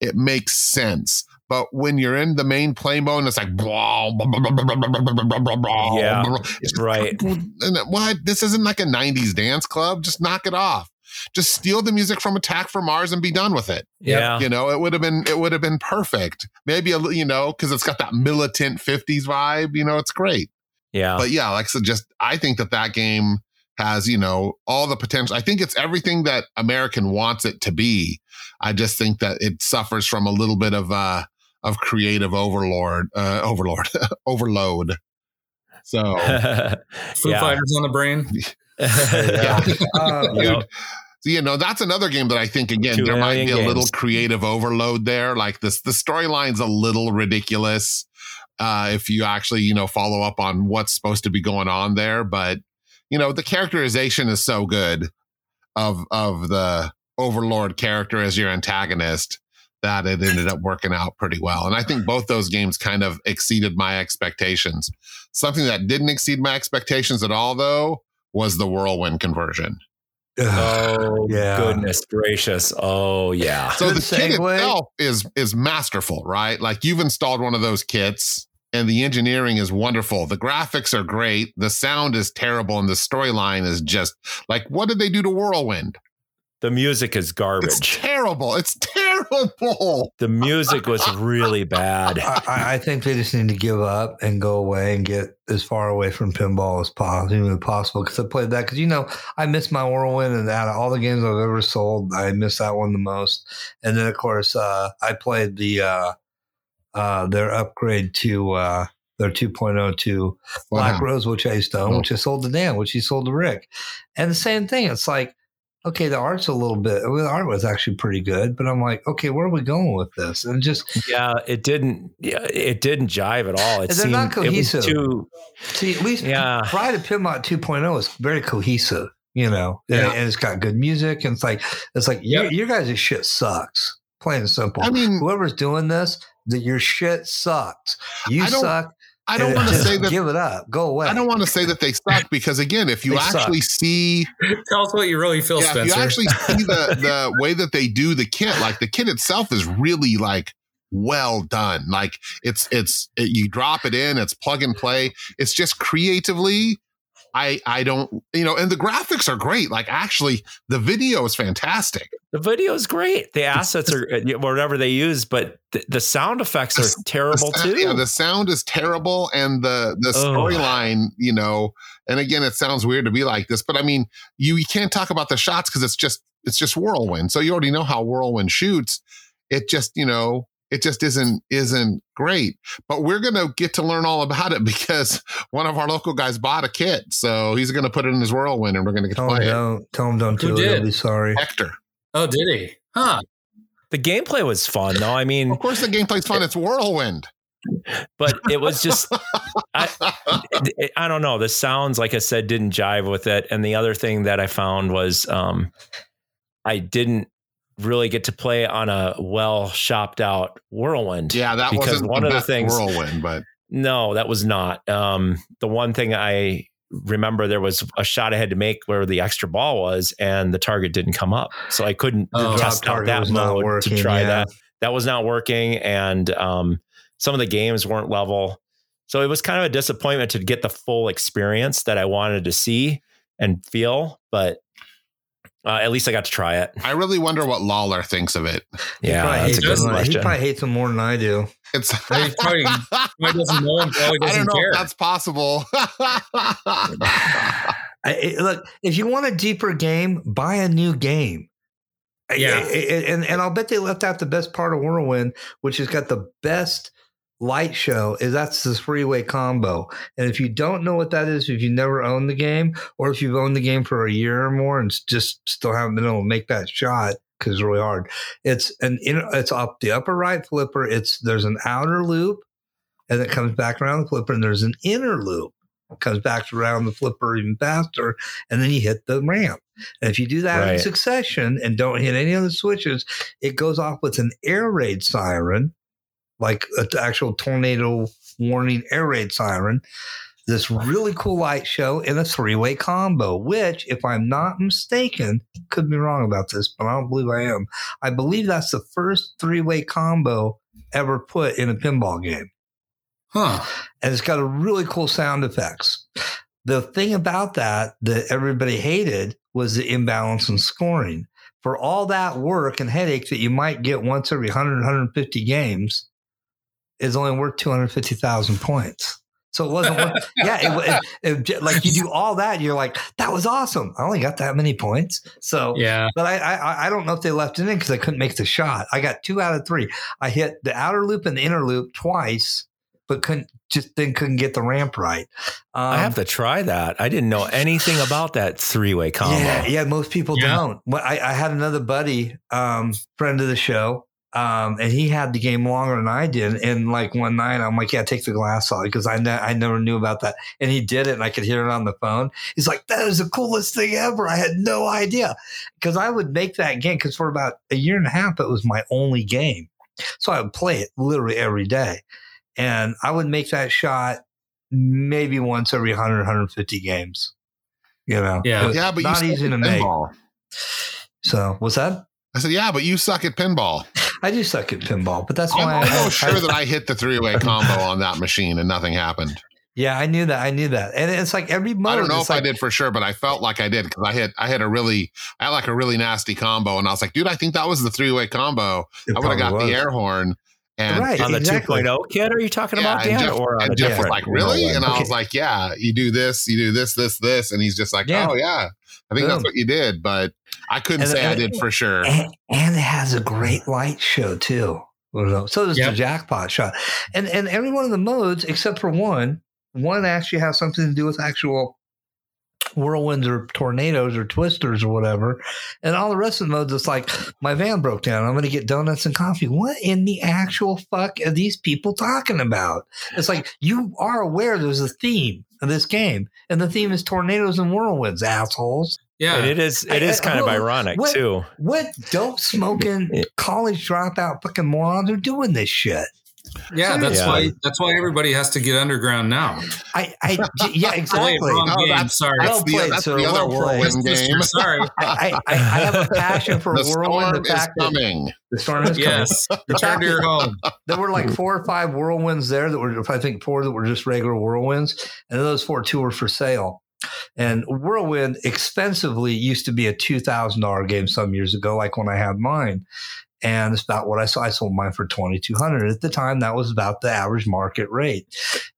it makes sense. But when you're in the main play mode, and it's like blah, blah, blah, blah, blah, blah, blah, blah, blah, blah, blah, Yeah, blah, it's right. And what? This isn't like a '90s dance club. Just knock it off. Just steal the music from Attack from Mars and be done with it. yeah. You know, it would have been it would have been perfect. Maybe a you know because it's got that militant '50s vibe. You know, it's great Yeah. but yeah, like I said, just I think that that game has you know all the potential. I think it's everything that American wants it to be. I just think that it suffers from a little bit of uh of creative overlord, uh, overlord, overload. So Foo Yeah. Fighters on the brain. yeah, Uh, You know, Dude, so, you know that's another game that I think again there might be million a little creative overload there. Like this, the storyline's a little ridiculous uh, if you actually you know follow up on what's supposed to be going on there. But you know the characterization is so good of of the overlord character as your antagonist that it ended up working out pretty well. And I think both those games kind of exceeded my expectations. Something that didn't exceed my expectations at all, though, was the whirlwind conversion. Oh Yeah. goodness gracious. Oh yeah. So Good the kit itself is is masterful, right? Like you've installed one of those kits and the engineering is wonderful. The graphics are great, the sound is terrible and the storyline is just like what did they do to Whirlwind? The music is garbage. It's garbage. terrible. It's terrible. The music was really bad. I, I- I think they just need to give up and go away and get as far away from pinball as possible. possible because I played that because you know I miss my whirlwind and out of all the games I've ever sold, I miss that one the most. And then of course uh, I played the uh, uh, their upgrade to uh, their 2.0 to Black Rose, which I used to own, Oh. which I sold to Dan, which he sold to Rick. And the same thing. It's like, okay, the art's a little bit, the art was actually pretty good, but I'm like, okay, where are we going with this? And just Yeah, it didn't. Yeah, it didn't jive at all. It They're not seemed- it was cohesive. too. see, at least Yeah. Pride of Pinbot 2.0 is very cohesive, you know, and, Yeah. and it's got good music. And it's like, it's like, Yep. your, your guys' shit sucks. Plain and simple. I mean, Whoever's doing this, that your shit sucks. You suck. I don't want to say that Give it up. Go away. I don't want to say that they suck because again, if you They suck. actually see Tell us what you really feel, yeah, if you actually see the the way that they do the kit, like the kit itself is really like well done. Like it's it's it, you drop it in, it's plug and play. It's just creatively. I I don't you know, and the graphics are great. Like actually, the video is fantastic. The video is great. The assets are uh, whatever they use, but the, the sound effects are terrible the, too. Yeah, the sound is terrible, and the the storyline, you know. And again, it sounds weird to be like this, but I mean, you, you can't talk about the shots because it's just it's just whirlwind. So you already know how whirlwind shoots. It just you know it just isn't isn't great. But we're gonna get to learn all about it because one of our local guys bought a kit, so he's gonna put it in his whirlwind, and we're gonna get to Tell him play it. don't. Tell him don't Who do it. He'll be sorry. Hector. oh, did he? Huh. the gameplay was fun though. I mean, Of course, the gameplay's fun. It's whirlwind. but it was just I, it- I don't know. The sounds, like I said, didn't jive with it. And the other thing that I found was um, I didn't really get to play on a well shopped out whirlwind. yeah, that Because wasn't one the of the best things- whirlwind, but No, that was not. Um, the one thing I remember there was a shot I had to make where the extra ball was, and the target didn't come up, so I couldn't Oh. Test out that mode working, to try yeah. that. That was not working, and um, some of the games weren't level. So it was kind of a disappointment to get the full experience that I wanted to see and feel. But Uh, at least I got to try it. I really wonder what Lawlor thinks of it. Yeah, probably that's a good him- He probably hates him more than I do. It's He probably- Probably doesn't know him. Probably I doesn't don't know care. if that's possible. I, I- look, if you want a deeper game, buy a new game. Yeah. I- I- and and I'll bet they left out the best part of Whirlwind, which has got the best light show. Is that's the freeway combo. And if you don't know what that is, if you never owned the game, or if you've owned the game for a year or more and just still haven't been able to make that shot because it's really hard, it's an inner, it's up the upper right flipper. It's there's an outer loop, and it comes back around the flipper, and there's an inner loop comes back around the flipper even faster, and then you hit the ramp. And if you do that in succession and don't hit any of the switches, it goes off with an air raid siren, like an actual tornado warning air raid siren. This really cool light show in a three way combo, which, if I'm not mistaken, could be wrong about this, but I don't believe I am. I believe that's the first three way combo ever put in a pinball game Huh. and it's got a really cool sound effects. The thing about that that everybody hated was the imbalance in scoring. For all that work and headache that you might get once every 100, 150 games, is only worth 250,000 points. So it wasn't worth, yeah, it, it, it, like you do all that, you're like, that was awesome. I only got that many points. So Yeah. but I, I I don't know if they left it in because I couldn't make the shot. I got two out of three. I hit the outer loop and the inner loop twice, but couldn't just then couldn't get the ramp right. Um, I have to try that. I didn't know anything about that three way combo. Yeah, yeah. Most people Yeah. don't. I, I had another buddy, um, friend of the show, um, and he had the game longer than I did. And like one night, I'm like, "Yeah, take the glass off," because I ne- I never knew about that. And he did it, and I could hear it on the phone. He's like, "That is the coolest thing ever." I had no idea because I would make that game because for about a year and a half, it was my only game. So I would play it literally every day, and I would make that shot maybe once every 100, 150 games. You know, Yeah. Yeah, but not suck easy at to make. pinball. So what's that? I said, yeah, but you suck at pinball. I do suck at pinball, but that's I'm why I, almost sure that I hit the three way combo on that machine and nothing happened. yeah, I knew that. I knew that, and it's like every mode. I don't know it's if I did for sure, but I felt like I did because I hit I hit a really I had like a really nasty combo, and I was like, dude, I think that was the three way combo. I would have got probably the air horn. And Right. on the oh, Exactly. 2.0 kit, are you talking yeah, about and Dan? Jeff, or on and the Jeff was different like, really? one? And I was like, yeah, you do this, you do this, this, this. And he's just like, Yeah. oh, yeah, I think that's what you did. But I couldn't And- say I did for sure. and, and it has a great light show too. So does Yep. the jackpot shot, and and every one of the modes except for one, one actually has something to do with actual whirlwinds or tornadoes or twisters or whatever, and all the rest of the modes it's like my van broke down. I'm going to get donuts and coffee. What in the actual fuck are these people talking about? It's like you are aware there's a theme of this game, and the theme is tornadoes and whirlwinds, assholes. Yeah. And it is it I- is I- kind of what- ironic what- too. What dope smoking college dropout fucking morons are doing this shit? Yeah. That's Yeah. why. That's why everybody has to get underground now. I, I yeah, Wait, exactly. wrong No, game. that's- Sorry. That's Well the, played, that's sir. the other Well played. whirlwind game. Sorry. I, I, I have a passion for The whirlwind. storm The is fact that coming. the storm is coming. Yes. Return to your home. There were like four or five whirlwinds there that were, if I think, four that were just regular whirlwinds, and those four two were for sale. And Whirlwind expensively used to be a two thousand dollar game some years ago, like when I had mine. And it's about what I saw. I sold mine for twenty two hundred at the time. That was about the average market rate.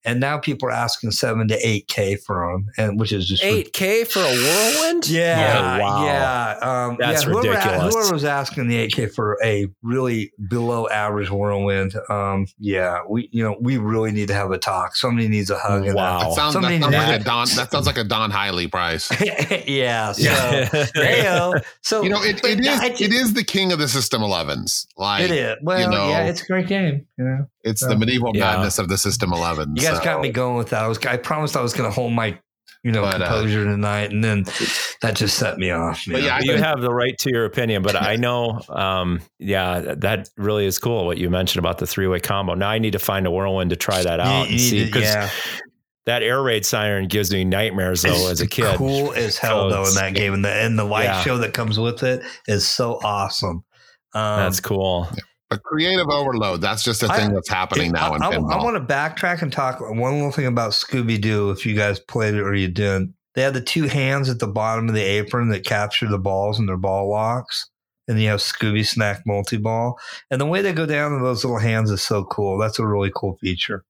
And now people are asking seven to eight k for them, and which is just Eight K for a whirlwind? yeah, Oh, wow. yeah. Um, That's yeah, whoever, ridiculous. Whoever was asking the 8K for a really below average whirlwind, um, yeah, we you know we really need to have a talk. Somebody needs a hug. Wow. That sounds, that sounds like a Don. That sounds like a Don Hiley price. yeah. So, Yeah. so You know, it, it is I it just- is the king of the System 11s. Like It is. Well, you know, yeah, it's a great game. You know, it's Yeah. the medieval Yeah. madness of the System 11s. you guys so- got me going with that. I was I promised I was going to hold my you know But, uh, composure tonight, and then that just set me off. But yeah, you think- have the right to your opinion, but I know, um, yeah, that really is cool what you mentioned about the three way combo. Now I need to find a whirlwind to try that out and You- you see because yeah. that air raid siren gives me nightmares though It's as a kid. Cool as hell So though in that game, and the and the light Yeah. show that comes with it is so awesome. Um, That's cool. But creative overload, that's just a thing that's happening now in I, pinball. want to backtrack and talk one little thing about Scooby Doo. If you guys played it or you didn't, they have the two hands at the bottom of the apron that capture the balls and their ball locks. And you have Scooby Snack multi ball. And the way they go down in those little hands is so cool. That's a really cool feature.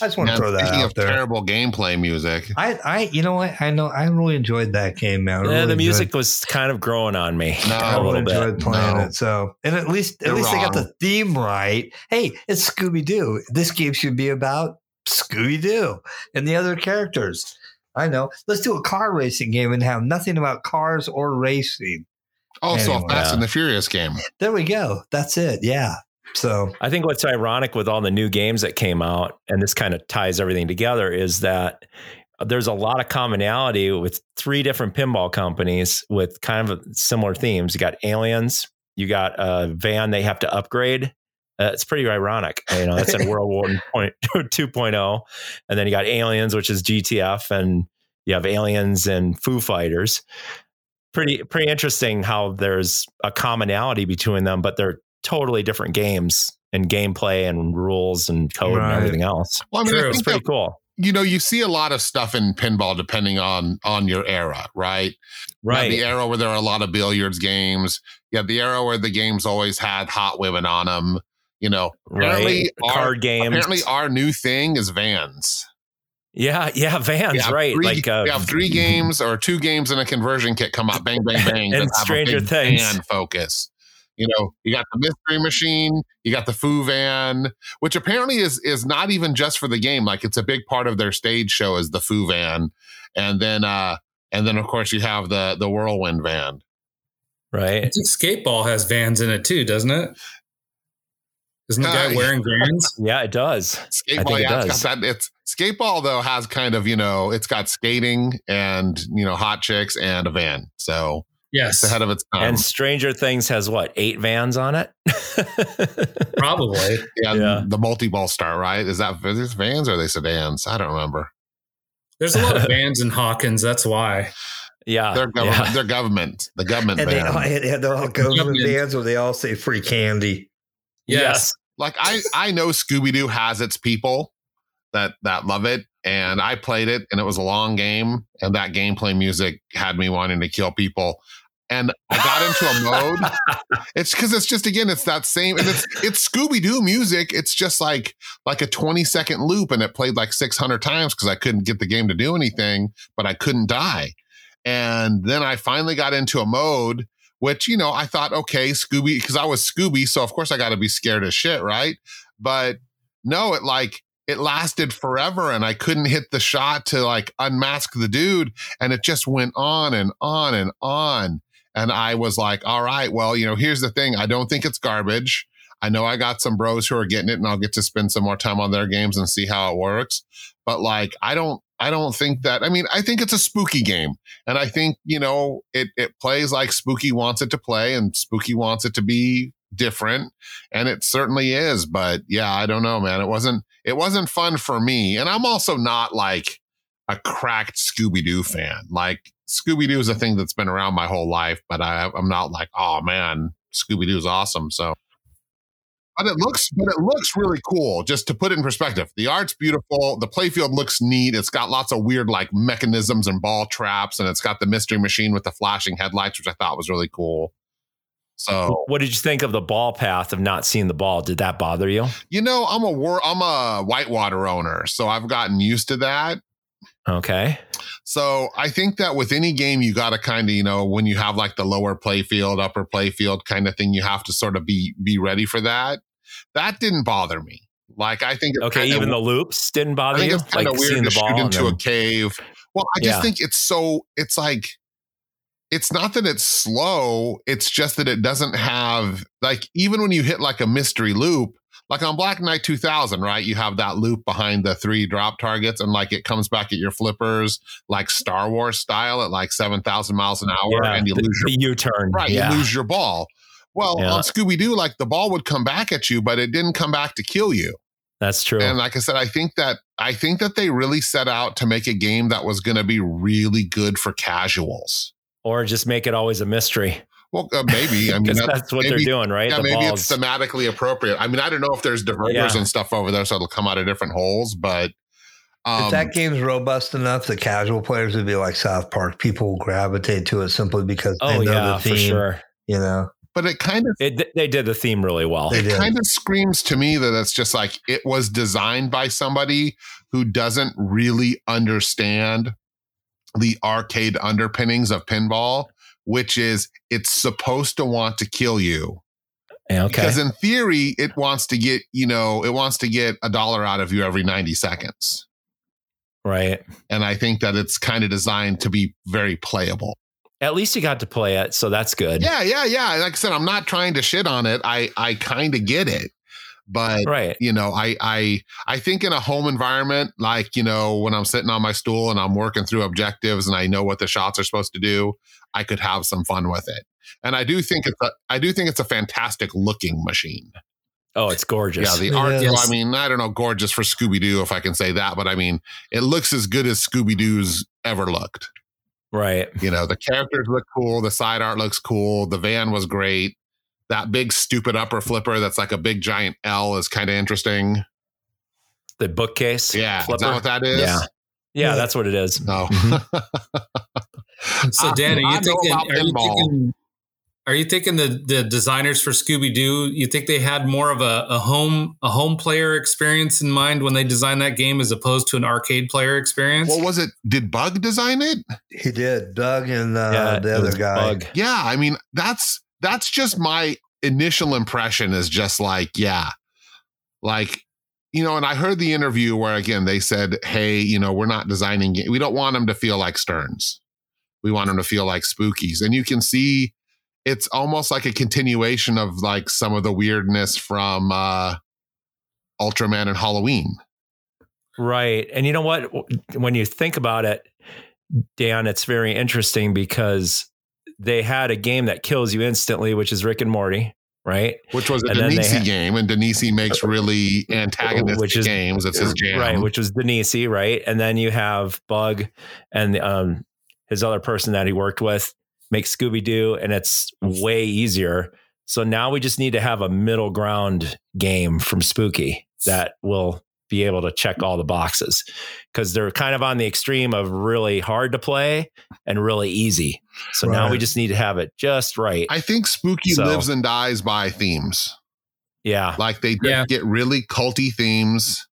I just want to throw that speaking out of there. terrible gameplay music. I, I, you know what? I know I really enjoyed that game, man. I Yeah, really the enjoyed- music was kind of growing on me No, I a really little bit. enjoyed playing No. it. So, and at least at You're least they got the theme right. Hey, it's Scooby Doo. This game should be about Scooby Doo and the other characters. I know. Let's do a car racing game and have nothing about cars or racing. Also, Anyway. a Fast Yeah. and the Furious game. There we go. That's it. Yeah. So I think what's ironic with all the new games that came out, and this kind of ties everything together, is that there's a lot of commonality with three different pinball companies with kind of similar themes. You got aliens, you got a van they have to upgrade. Uh, it's pretty ironic. You know, that's in World War point, 2.0. And then you got aliens, which is GTF, and you have aliens and Foo Fighters. Pretty, pretty interesting how there's a commonality between them, but they're totally different games and gameplay and rules and code Right. and everything else. Well, I mean, I It's pretty that, cool. you know, you see a lot of stuff in pinball depending on on your era, right? You have Right. the era where there are a lot of billiards games. You have the era where the games always had hot women on them. You know, apparently right. our- Card games. apparently our new thing is vans. yeah. Yeah. Vans. We right. Three, like, uh, we have three games or two games and a conversion kit come out, bang, bang, bang. And a Stranger big Things. Van focus. You know, you got the mystery machine, you got the Foo Van, which apparently is is not even just for the game. Like it's a big part of their stage show is the Foo Van, and then uh and then of course you have the the Whirlwind Van. I Right. think Skateball has vans in it too, doesn't it? Isn't the Uh, guy wearing vans? Yeah, it does. I Skateball, think it yeah, it's does. got that. It's skateball though has kind of you know it's got skating and you know hot chicks and a van, so Yes, it's ahead of its time. and Stranger Things has what eight vans on it. probably. yeah, yeah. the multi ball star, right? Is that is this vans or are they sedans? I don't remember. There's a lot of vans in Hawkins. That's why. yeah, They're government. yeah. They're government. The government and they all, and they're all government Government. vans where they all say free candy. Yes. like I I know Scooby Doo has its people that that love it, and I played it, and it was a long game, and that gameplay music had me wanting to kill people. And I got into a mode. It's because it's just again, it's that same, and it's it's Scooby Doo music. It's just like like a twenty second loop, and it played like six hundred times because I couldn't get the game to do anything, but I couldn't die. And then I finally got into a mode which you know I thought okay Scooby because I was Scooby so of course I got to be scared as shit right but no it like it lasted forever and I couldn't hit the shot to like unmask the dude and it just went on and on and on and I was like all right well you know here's the thing I don't think it's garbage I know I got some bros who are getting it and I'll get to spend some more time on their games and see how it works but like I don't I don't think that I mean I think it's a spooky game and I think, you know, it it plays like Spooky wants it to play and Spooky wants it to be different. And it certainly is. But yeah, I don't know, man. It wasn't it wasn't fun for me. And I'm also not like a cracked Scooby-Doo fan. Like Scooby-Doo is a thing that's been around my whole life, but I, I'm not like, oh man, Scooby-Doo is awesome. So but it looks but it looks really cool just to put it in perspective the art's beautiful the playfield looks neat it's got lots of weird like mechanisms and ball traps and it's got the mystery machine with the flashing headlights which i thought was really cool so What did you think of the ball path of not seeing the ball? Did that bother you? you know i'm a war i'm a whitewater owner so i've gotten used to that Okay. So I think that with any game, you got to kind of, you know, when you have like the lower playfield, upper playfield kind of thing, you have to sort of be be ready for that. That didn't bother me. Like I think, Okay. kinda- Even the loops didn't I bother think you. it's kind of Like weird seeing to the ball shoot into then- a cave. Well, I just Yeah. think it's so. It's like. It's not that it's slow. It's just that it doesn't have like even when you hit like a mystery loop, like on Black Knight 2000, right? You have that loop behind the three drop targets, and like it comes back at your flippers, like Star Wars style, at like seven thousand miles an hour, Yeah, and you the, lose your U-turn. right. Yeah. You lose your ball. Well, Yeah. on Scooby Doo, like the ball would come back at you, but it didn't come back to kill you. That's true. And like I said, I think that I think that they really set out to make a game that was going to be really good for casuals. or just make it always a mystery. Well, uh, maybe I mean Because that- that's what maybe- they're doing, right? Yeah, the maybe balls. it's thematically appropriate. I mean, I don't know if there's diverters Yeah. and stuff over there, so it'll come out of different holes. But Um, if that game's robust enough, the casual players would be like South Park. People will gravitate to it simply because they Oh know yeah, the theme. for sure. You know, but it kind of It, they did the theme really well. It kind of screams to me that it's just like it was designed by somebody who doesn't really understand the arcade underpinnings of pinball, which is it's supposed to want to kill you. Okay. Because in theory, it wants to get, you know, it wants to get a dollar out of you every 90 seconds. right. And I think that it's kind of designed to be very playable. At least you got to play it, so that's good. Yeah, yeah, yeah. Like I said, I'm not trying to shit on it. I I kind of get it. But Right. you know, I I I think in a home environment, like, you know, when I'm sitting on my stool and I'm working through objectives and I know what the shots are supposed to do, I could have some fun with it. And I do think it's a I do think it's a fantastic looking machine. Oh, it's gorgeous. Yeah, the art. is. Well, I mean, I don't know, gorgeous for Scooby Doo, if I can say that, but I mean, it looks as good as Scooby Doo's ever looked. right. You know, the characters look cool, the side art looks cool, the van was great. That big stupid upper flipper that's like a big giant L is kind of interesting. The bookcase. Yeah, is that what that is? Yeah. Yeah, Yeah. that's what it is. No. So I- Dan, are you thinking? Are you thinking? Are you thinking the the designers for Scooby Doo? You think they had more of a, a home a home player experience in mind when they designed that game as opposed to an arcade player experience? what was it? Did Bug design it? he did. Doug and uh, yeah, the other guy. Bug. Yeah, I mean, that's that's just my initial impression is just like, yeah. Like, you know, and I heard the interview where again they said, "Hey, you know, we're not designing we don't want them to feel like Sterns. We want them to feel like Spookies." And you can see it's almost like a continuation of like some of the weirdness from uh Ultraman and Halloween. Right. And you know what? When you think about it, Dan, it's very interesting because they had a game that kills you instantly, which is Rick and Morty, right? Which was a And Danesi ha- game, and Danesi makes really antagonistic Which is- games. It's his jam. Right, which was Danesi, right? And then you have Bug and um, his other person that he worked with make Scooby Doo, and it's way easier. So now we just need to have a middle ground game from Spooky that will be able to check all the boxes because they're kind of on the extreme of really hard to play and really easy. So now we just need to have it just right. I think Spooky So- lives and dies by themes. yeah. Like they Yeah. get really culty themes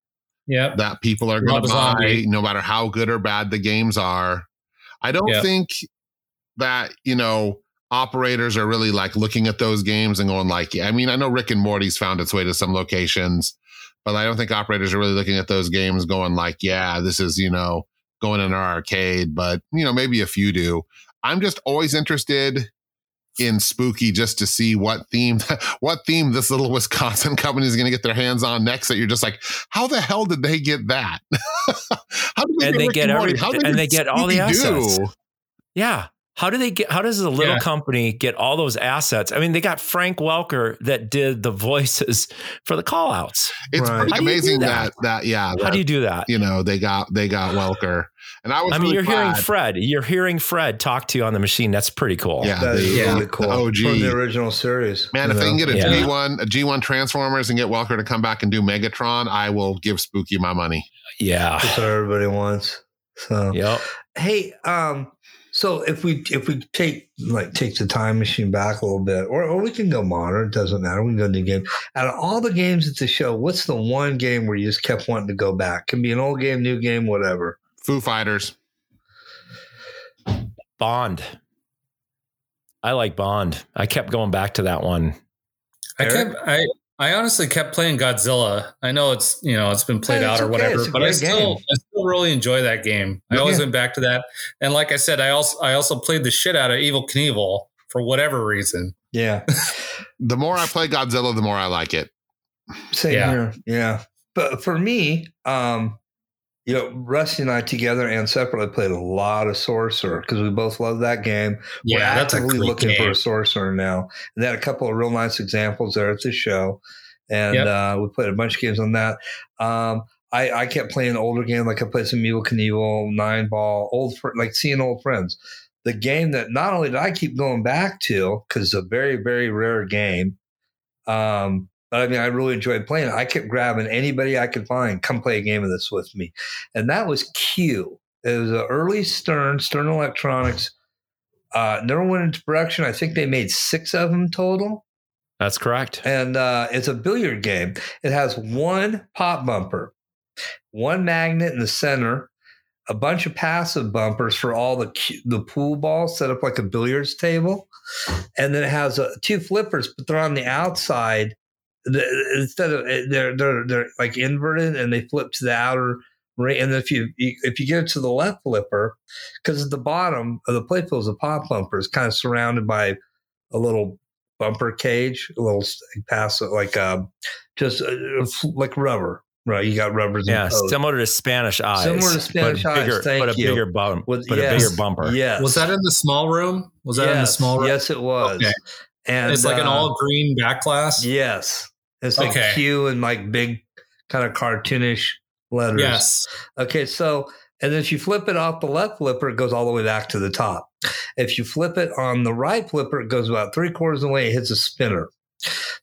yeah, that people are going to buy, Zombie. no matter how good or bad the games are. I don't Yeah. think that you know operators are really like looking at those games and going like, yeah. I mean, I know Rick and Morty's found its way to some locations, but I don't think operators are really looking at those games going like, yeah, this is you know going in our arcade. But you know, maybe a few do. I'm just always interested in spooky just to see what theme what theme this little Wisconsin company is going to get their hands on next that you're just like how the hell did they get that how did And they Rick get Morty? every- How did and they get all the assets. Yeah. How do they get? How does a little Yeah. company get all those assets? I mean, they got Frank Welker that did the voices for the call outs. it's Right. pretty How do you do amazing that? that? that yeah How that, do you do that? you know they got they got Welker and I was I mean, really you're hearing. Fred. You're hearing Fred talk to you on the machine. That's pretty cool. yeah, That is the- really the cool. OG From the original series. Man, you if they can get a Yeah. G1, a G1 Transformers and get Welker to come back and do Megatron, I will give Spooky my money. Yeah. That's what everybody wants. So Yep. hey, um, so if we if we take like take the time machine back a little bit, or, or we can go modern, it doesn't matter. We can go new game. Out of all the games at the show, what's the one game where you just kept wanting to go back? Can be an old game, new game, whatever. Foo Fighters. Bond. I like Bond. I kept going back to that one. I Eric? kept I I honestly kept playing Godzilla. I know it's you know it's been played Hey, out or okay. whatever, but I still game. I still really enjoy that game. I always went back to that, and like I said, I also I also played the shit out of Evel Knievel for whatever reason. Yeah, The more I play Godzilla, the more I like it. same Yeah. here. Yeah, but for me, um, you know, Rusty and I together and separately played a lot of Sorcerer because we both love that game. We're Yeah, that's a actively looking for a sorcerer now. And they had a couple of real nice examples there at the show. And Yep. uh, we played a bunch of games on that. Um, I, I kept playing older games, like I played some Evel Knievel, Nine Ball, old fr- like seeing old friends. The game that not only did I keep going back to because it's a very very rare game, um, I mean, I really enjoyed playing it. I kept grabbing anybody I could find, come play a game of this with me. And that was Cue. It was an early Stern, Stern Electronics. Uh, never went into production. I think they made six of them total. That's correct. And uh, it's a billiard game. It has one pop bumper, one magnet in the center, a bunch of passive bumpers for all the the pool balls set up like a billiards table, and then it has uh, two flippers, but they're on the outside. The, instead of eh, they're they're they're like inverted and they flip to the outer ring. And if you if you get it to the left flipper, because the bottom of the play field is a pop bumper, is kind of surrounded by a little bumper cage, a little pass like uh, just uh, like rubber. Right, you got rubbers. Yeah, similar to Spanish eyes. Similar to Spanish but bigger, eyes. Thank but a you. bigger bump. With- but yes, a bigger bumper. Yes. Was that in the small room? Was that yes. in the small room? Yes, it was. Okay. And it's like an uh, all green back glass. Yes, it's like Okay. Q and like big, kind of cartoonish letters. Yes. Okay, so and then if you flip it off the left flipper, it goes all the way back to the top. If you flip it on the right flipper, it goes about three quarters of the way. It hits a spinner.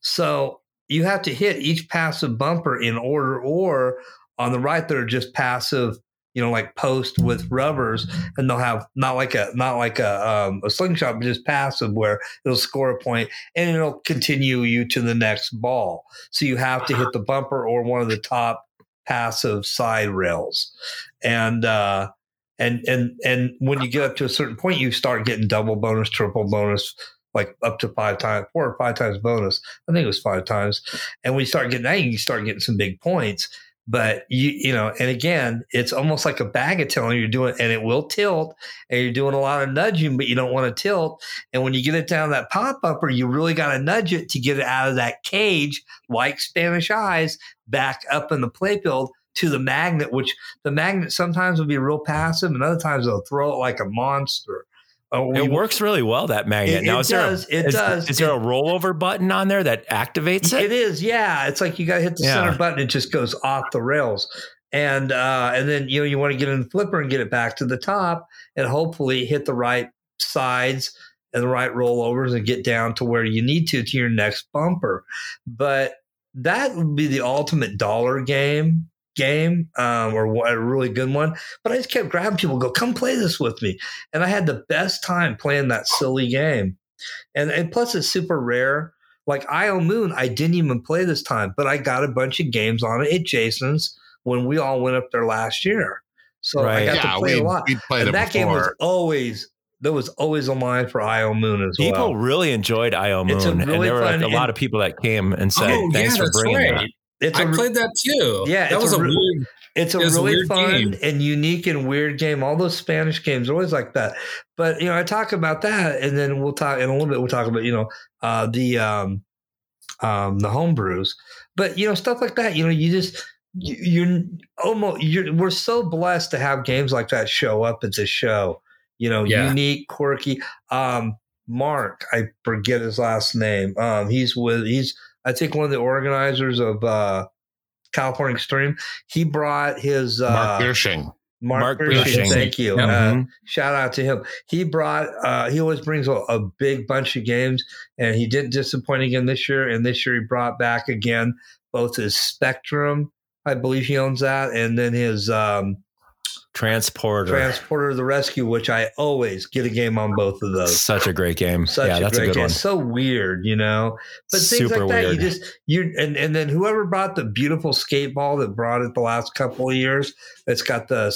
So you have to hit each passive bumper in order, or on the right, there are just passive. You know, like post with rubbers, and they'll have not like a not like a um, a slingshot, but just passive, where it'll score a point and it'll continue you to the next ball. So you have to hit the bumper or one of the top passive side rails. And uh and and and when you get up to a certain point you start getting double bonus triple bonus like up to five times four or five times bonus. I think it was five times. And when you start getting that you start getting some big points but you you know and again it's almost like a bagatelle you're doing and it will tilt and you're doing a lot of nudging but you don't want to tilt and when you get it down that pop upper you really got to nudge it to get it out of that cage like spanish eyes back up in the playfield to the magnet, which the magnet sometimes will be real passive, and other times they'll throw it like a monster. Uh, It we- works really well that magnet. It, now it is there does. a, it is, does. is there a rollover button on there that activates it? It is, yeah. It's like you got to hit the Yeah. center button; it just goes off the rails, and uh, and then you know you want to get in the flipper and get it back to the top, and hopefully hit the right sides and the right rollovers and get down to where you need to to your next bumper. But that would be the ultimate dollar game game um, or a really good one. But I just kept grabbing people, go come play this with me, and I had the best time playing that silly game. And and plus it's super rare. Like IO Moon, I didn't even play this time, but I got a bunch of games on it at Jason's when we all went up there last year. So I got yeah, to play we, a lot. we played And it that game was always there was always a line for IO Moon as People well. People really enjoyed IO Moon, It's a and really there were like fun a lot of people that came and said, oh, "Thanks yeah, for that's bringing right. that." It's I a played that too. Yeah, that was a a weird. It's a It was a really weird fun game. and unique and weird game. All those Spanish games are always like that. But you know, I talk about that, and then we'll talk in a little bit. We'll talk about you know uh, the um, um, the homebrews, but you know stuff like that. You know, you just you, you're almost you're we're so blessed to have games like that show up at the show. You know, Yeah. unique, quirky. Um, Mark, I forget his last name. Um, he's with he's I think one of the organizers of uh, California Extreme. He brought his uh, Mark Biersching. Mark, Mark Biersching, Biersching. Thank you. Yeah. Uh, Mhm. shout out to him. He brought. Uh, he always brings a, a big bunch of games, and he didn't disappoint again this year. And this year he brought back again both his Spectrum. I believe he owns that, and then his um, Transporter, Transporter the Rescue, which I always get a game on both of those. such a great game. Such yeah, a that's a great good game. one. So weird, you know. But things Super like that, weird. you just you and and then whoever brought the beautiful Skateball that brought it the last couple of years, it's got the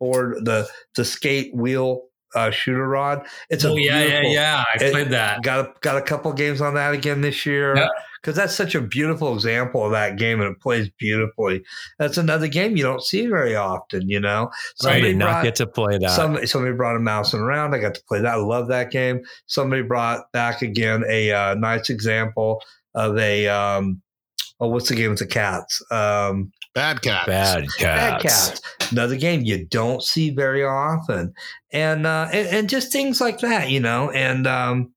skateboard, the the skate wheel uh, shooter rod. It's a Oh yeah, yeah, yeah. I it- played that. Got a, got a couple games on that again this year. Yeah. Because that's such a beautiful example of that game, and it plays beautifully. That's another game you don't see very often, you know. I did not brought- get to play that. Somebody, somebody brought a Mousin' Around. I got to play that. I love that game. Somebody brought back again a uh, nice example of a um, oh, what's the game with the cats? Um, Bad Cats. Bad cats. Bad Cats. Another game you don't see very often, and uh, and, and just things like that, you know. And um,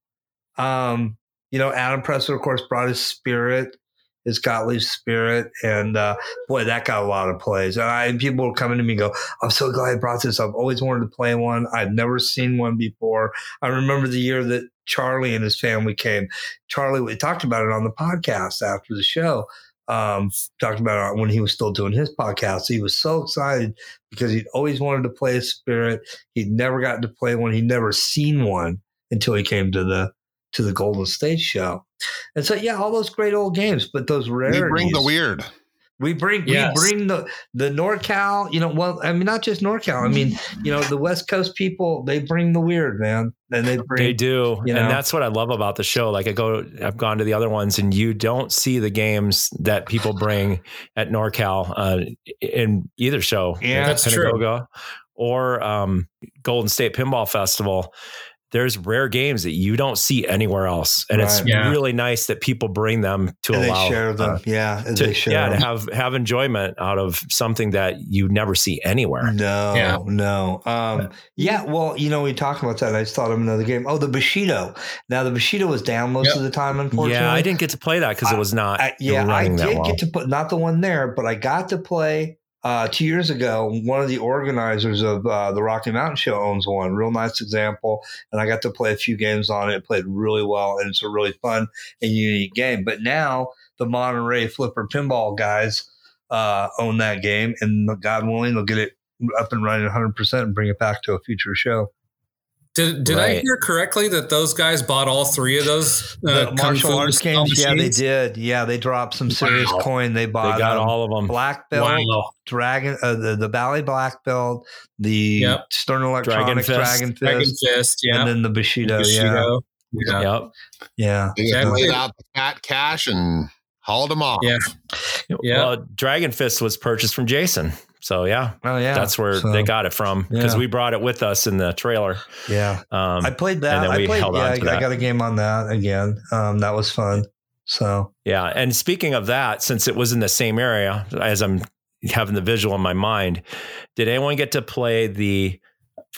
um, you know, Adam Presser, of course, brought his spirit, his Gottlieb spirit, and uh, boy, that got a lot of plays. And, I, and people were coming to me and go, "I'm so glad I brought this. I've always wanted to play one. I've never seen one before. I remember the year that Charlie and his family came. Charlie, we talked about it on the podcast after the show. Um, talked about it when he was still doing his podcast. He was so excited because he'd always wanted to play a spirit. He'd never gotten to play one. He'd never seen one until he came to the to the Golden State show. And so, yeah, all those great old games, but those rarities. We bring the weird. We bring Yes. we bring the the NorCal, you know. Well, I mean, not just NorCal. I mean, you know, the West Coast people they bring the weird, man, and they bring. They do, you know? and that's what I love about the show. Like I go, I've gone to the other ones, and you don't see the games that people bring at NorCal uh, in either show. Yeah, that's true. Or um, Golden State Pinball Festival. There's rare games that you don't see anywhere else, and it's Yeah. really nice that people bring them to and they allow share them. uh, yeah, and to, they share yeah, to have have enjoyment out of something that you never see anywhere. No, Yeah. no. Um, yeah, well, you know, we talked about that. I just thought of another game. Oh, the Bushido. Now, the Bushido was down most Yep. of the time, unfortunately. Yeah, I didn't get to play that because it was not I, yeah, I did that well. get to put not the one there, but I got to play uh, two years ago. One of the organizers of uh, the Rocky Mountain Show owns one. Real nice example, and I got to play a few games on it. It played really well, and it's a really fun and unique game. But now the Monterey Flipper Pinball guys uh, own that game, and God willing, they'll get it up and running 100 percent and bring it back to a future show. Did did I hear correctly that those guys bought all three of those uh, the Kung martial Fu arts games, yeah, they did. Yeah, they dropped some serious Wow. coin. They They bought got um, all of them. black belt, Wow. dragon, uh, the the Bally Black Belt, the Yep. Stern Electronics Fist. Dragon Fist, Dragon Fist, yeah. and then the Bushido. Bushido. Yeah. Yep. Yeah, yeah. They Exactly. laid out the fat cash and hauled them off. Yeah. Yeah. Well, Dragon Fist was purchased from Jason. So yeah, Oh yeah, that's where So, they got it from because Yeah. we brought it with us in the trailer. Yeah, Um, I played that. and then I played. held yeah, on I, that. I got a game on that again. Um, that was fun. So yeah, and speaking of that, since it was in the same area, as I'm having the visual in my mind, did anyone get to play the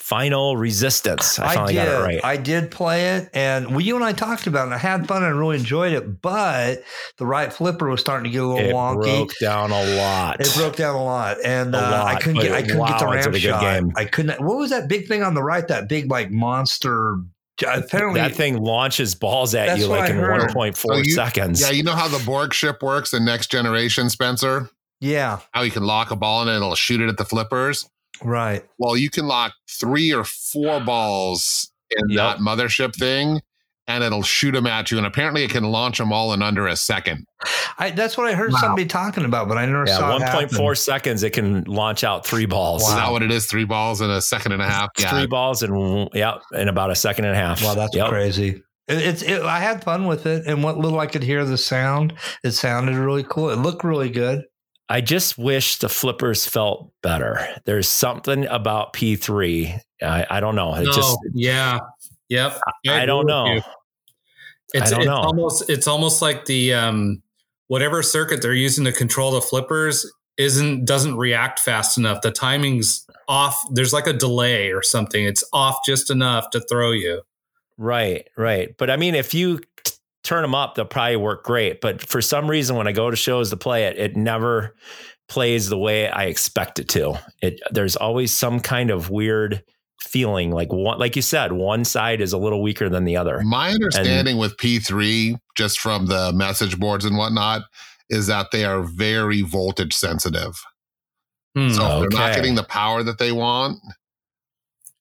Final Resistance? I I, did. got it right. I did play it, and well, you and I talked about it. and I had fun and I really enjoyed it. But the right flipper was starting to get a little wonky. it wonky. broke down a lot. It broke down a lot, and A uh, I couldn't but get. I couldn't get the wow, is ram it a good shot. game. I couldn't. What was that big thing on the right? That big like monster. Apparently, that thing launches balls at you like in 1.4 So you- seconds. Yeah, you know how the Borg ship works in Next Generation, Spencer? yeah, How you can lock a ball in and it'll shoot it at the flippers? Right. Well, you can lock three or four balls in Yep. that mothership thing and it'll shoot them at you. And apparently it can launch them all in under a second. I, that's what I heard Wow. somebody talking about, but I never Yeah, saw it 1.4 seconds, it can launch out three balls. Is Wow. that what it is? Three balls in a second and a half? Yeah. Three balls and yeah, in about a second and a half. Wow, that's Yep. crazy. It, it's. It, I had fun with it, and what little I could hear the sound, it sounded really cool. It looked really good. I just wish the flippers felt better. There's something about P3. I, I don't know. It No, just yeah. Yep. I agree don't know. It's, I don't it's know. almost it's almost like the um whatever circuit they're using to control the flippers isn't doesn't react fast enough. The timing's off. There's like a delay or something. It's off just enough to throw you. Right, right. But I mean, if you turn them up, they'll probably work great. But for some reason, when I go to shows to play it, it never plays the way I expect it to. It there's always some kind of weird feeling, like one, like you said, one side is a little weaker than the other. My understanding with P3, just from the message boards and whatnot, is that they are very voltage sensitive. Hmm, So if they're not getting the power that they want,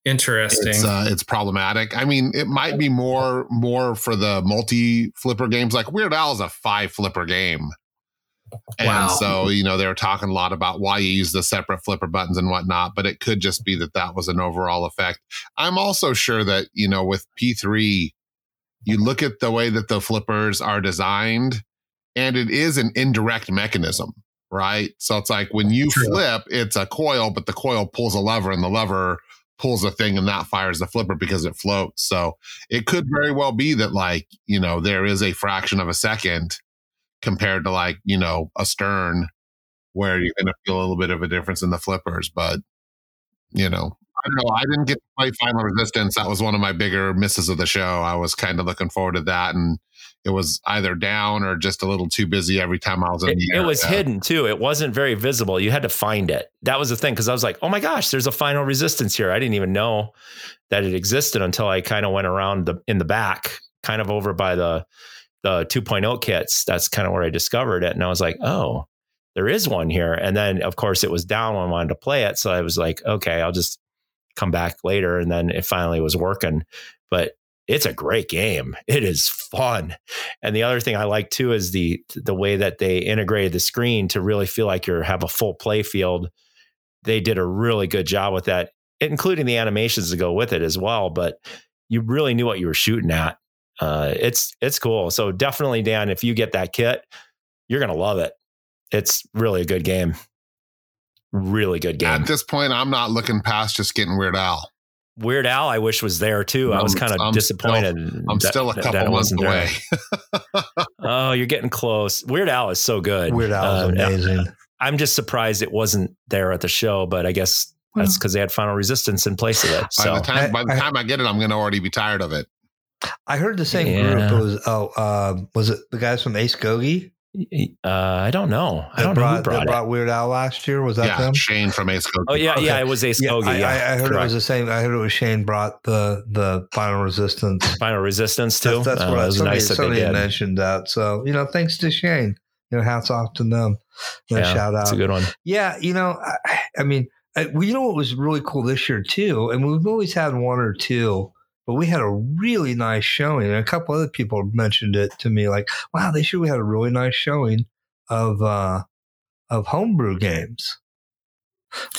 interesting. it's uh, it's problematic. I mean, it might be more more for the multi flipper games. Like Weird Al is a five flipper game, and Wow. so you know they were talking a lot about why you use the separate flipper buttons and whatnot. But it could just be that that was an overall effect. I'm also sure that you know with P3, you look at the way that the flippers are designed, and it is an indirect mechanism. Right. So it's like when you True. flip, it's a coil, but the coil pulls a lever and the lever pulls a thing and that fires the flipper because it floats. So it could very well be that like, you know, there is a fraction of a second compared to like, you know, a stern where you're going to feel a little bit of a difference in the flippers, but you know, I don't know. I didn't get to play Final Resistance. That was one of my bigger misses of the show. I was kind of looking forward to that, and it was either down or just a little too busy every time I was in It, the it was hidden too. It wasn't very visible. You had to find it. That was the thing because I was like, oh my gosh, there's a final resistance here. I didn't even know that it existed until I kind of went around the in the back, kind of over by the the 2.0 kits. That's kind of where I discovered it. And I was like, oh, there is one here. And then of course it was down when I wanted to play it. So I was like, okay, I'll just come back later. And then it finally was working. But it's a great game. It is fun. And the other thing I like too is the the way that they integrated the screen to really feel like you have a full play field. They did a really good job with that, including the animations to go with it as well. But you really knew what you were shooting at. Uh, it's it's cool. So definitely, Dan, if you get that kit, you're gonna love it. It's really a good game. Really good game. At this point, I'm not looking past just getting Weird Al. Weird Al, I wish was there too. I was kind of I'm disappointed. I'm that- still a that- couple that months wasn't away. Oh, you're getting close. Weird Al is so good. Weird Al is Uh, amazing. I'm just surprised it wasn't there at the show, but I guess that's because they had Final Resistance in place of it. by So the time I- by the I- time I get it, I'm going to already be tired of it. I heard the same Yeah. group was oh uh, was it the guys from Ace Gogi? Uh, I don't know. I don't know who that brought it. brought Weird Al last year. Was that yeah, them? Shane from Ace Code. Oh yeah, Okay. yeah. It was Ace Yeah, Kogi. I, Yeah, I, I heard it was the same. I heard it was Shane brought the the Final Resistance. Final Resistance too. That's, that's Uh, what I, was somebody, nice that they somebody did. mentioned that. So you know, thanks to Shane. You know, hats off to them. And a Yeah, shout out. That's a good one. Yeah, you know, I, I mean, I, well, you know what was really cool this year too, and we've always had one or two, but we had a really nice showing, and a couple other people mentioned it to me, like, "Wow, this year we had a really nice showing of uh of homebrew games."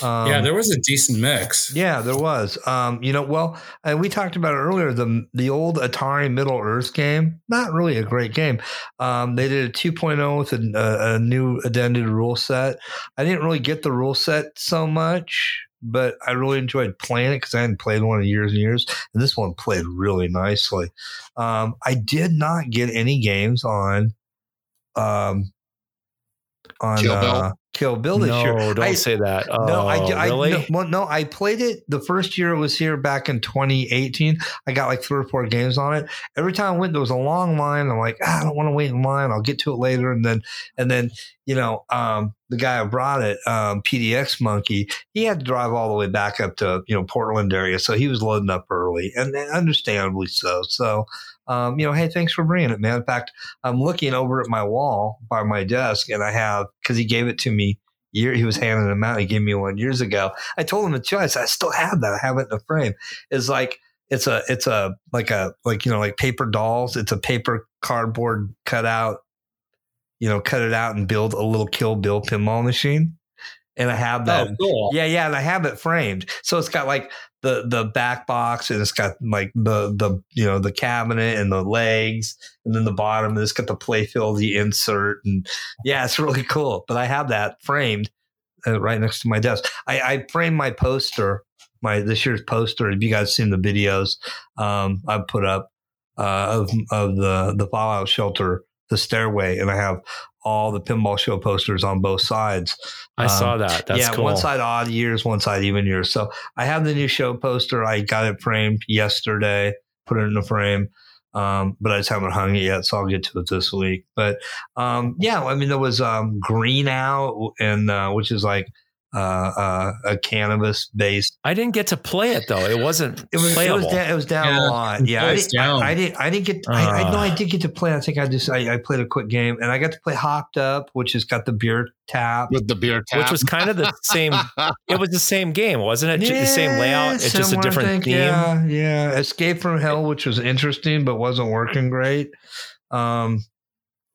Um, yeah, there was a decent mix. yeah, there was. Um, you know, well, and we talked about it earlier. The the old Atari Middle Earth game, not really a great game. Um, they did a 2.0 with a, a, a new addended rule set. I didn't really get the rule set so much, but I really enjoyed playing it because I hadn't played one in years and years, and this one played really nicely. Um, I did not get any games on. Um, on uh, Kill Bill this year. No, don't I- say that. Oh, no, I, I really? no, well, no, I played it the first year it was here back in 2018. I got like three or four games on it. Every time I went, there was a long line. I'm like, ah, I don't want to wait in line. I'll get to it later. And then, and then, you know, um, the guy who brought it, um, PDX Monkey, he had to drive all the way back up to you know Portland area, so he was loading up early, and understandably so. So, um, you know, hey, thanks for bringing it, man. In fact, I'm looking over at my wall by my desk, and I have because he gave it to me. Year he was handing them out. He gave me one years ago. I told him the choice. I still have that. I have it in a frame. It's like it's a it's a like a like you know like paper dolls. It's a paper cardboard cutout. You know, cut it out and build a little Kill Bill pinball machine. And I have that. Oh, cool. Yeah, yeah, and I have it framed. So it's got like the the back box and it's got like the the you know the cabinet and the legs and then the bottom and it's got the playfield, the insert and yeah, it's really cool. But I have that framed uh, right next to my desk. I, I framed my poster, my this year's poster. If you guys seen the videos, um, I put up uh, of of the the Fallout shelter, the stairway, and I have all the pinball show posters on both sides. I Um, saw that. That's yeah, cool. one side odd years, one side even years. So I have the new show poster. I got it framed yesterday, put it in the frame, um, but I just haven't hung it yet. So I'll get to it this week. But um, yeah, I mean, there was um, Green Out, and uh, which is like uh, uh, a cannabis based. I didn't get to play it though. It wasn't It was it was down, it was down Yeah, a lot. Yeah, I it's didn't, down. I, I didn't. I didn't get. I, I know I Ah. did get to play. I think I just I, I played a quick game, and I got to play Hopped Up, which has got the beer tap. with the beer tap. which was kind of the same. It was the same game, wasn't it? Ju- the same layout. It's just a different thing. theme. Yeah, yeah. Escape from Hell, which was interesting but wasn't working great. Um,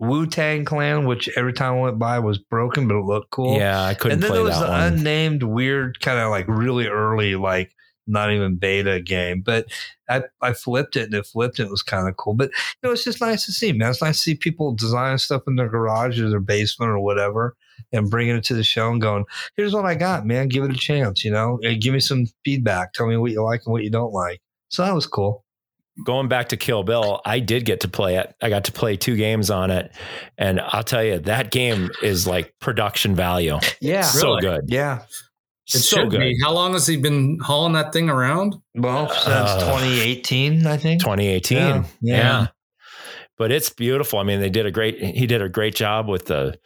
Wu Tang Clan, which every time I went by was broken, but it looked cool. Yeah, I couldn't and then there was the one. unnamed, weird, kind of like really early, like not even beta game. But I, I flipped it and it flipped and it was kind of cool. But you know, it's just nice to see, man. It's nice to see people design stuff in their garage or their basement or whatever and bringing it to the show and going, here's what I got, man. Give it a chance, you know, and give me some feedback. Tell me what you like and what you don't like. So that was cool. Going back to Kill Bill, I did get to play it. I got to play two games on it, and I'll tell you that game is like production value. Yeah. So Really? good, Yeah. It so good. be. How long has he been hauling that thing around? Well, since Uh, 2018, I think. 2018. Yeah, Yeah, yeah. But it's beautiful. I mean, they did a great he did a great job with the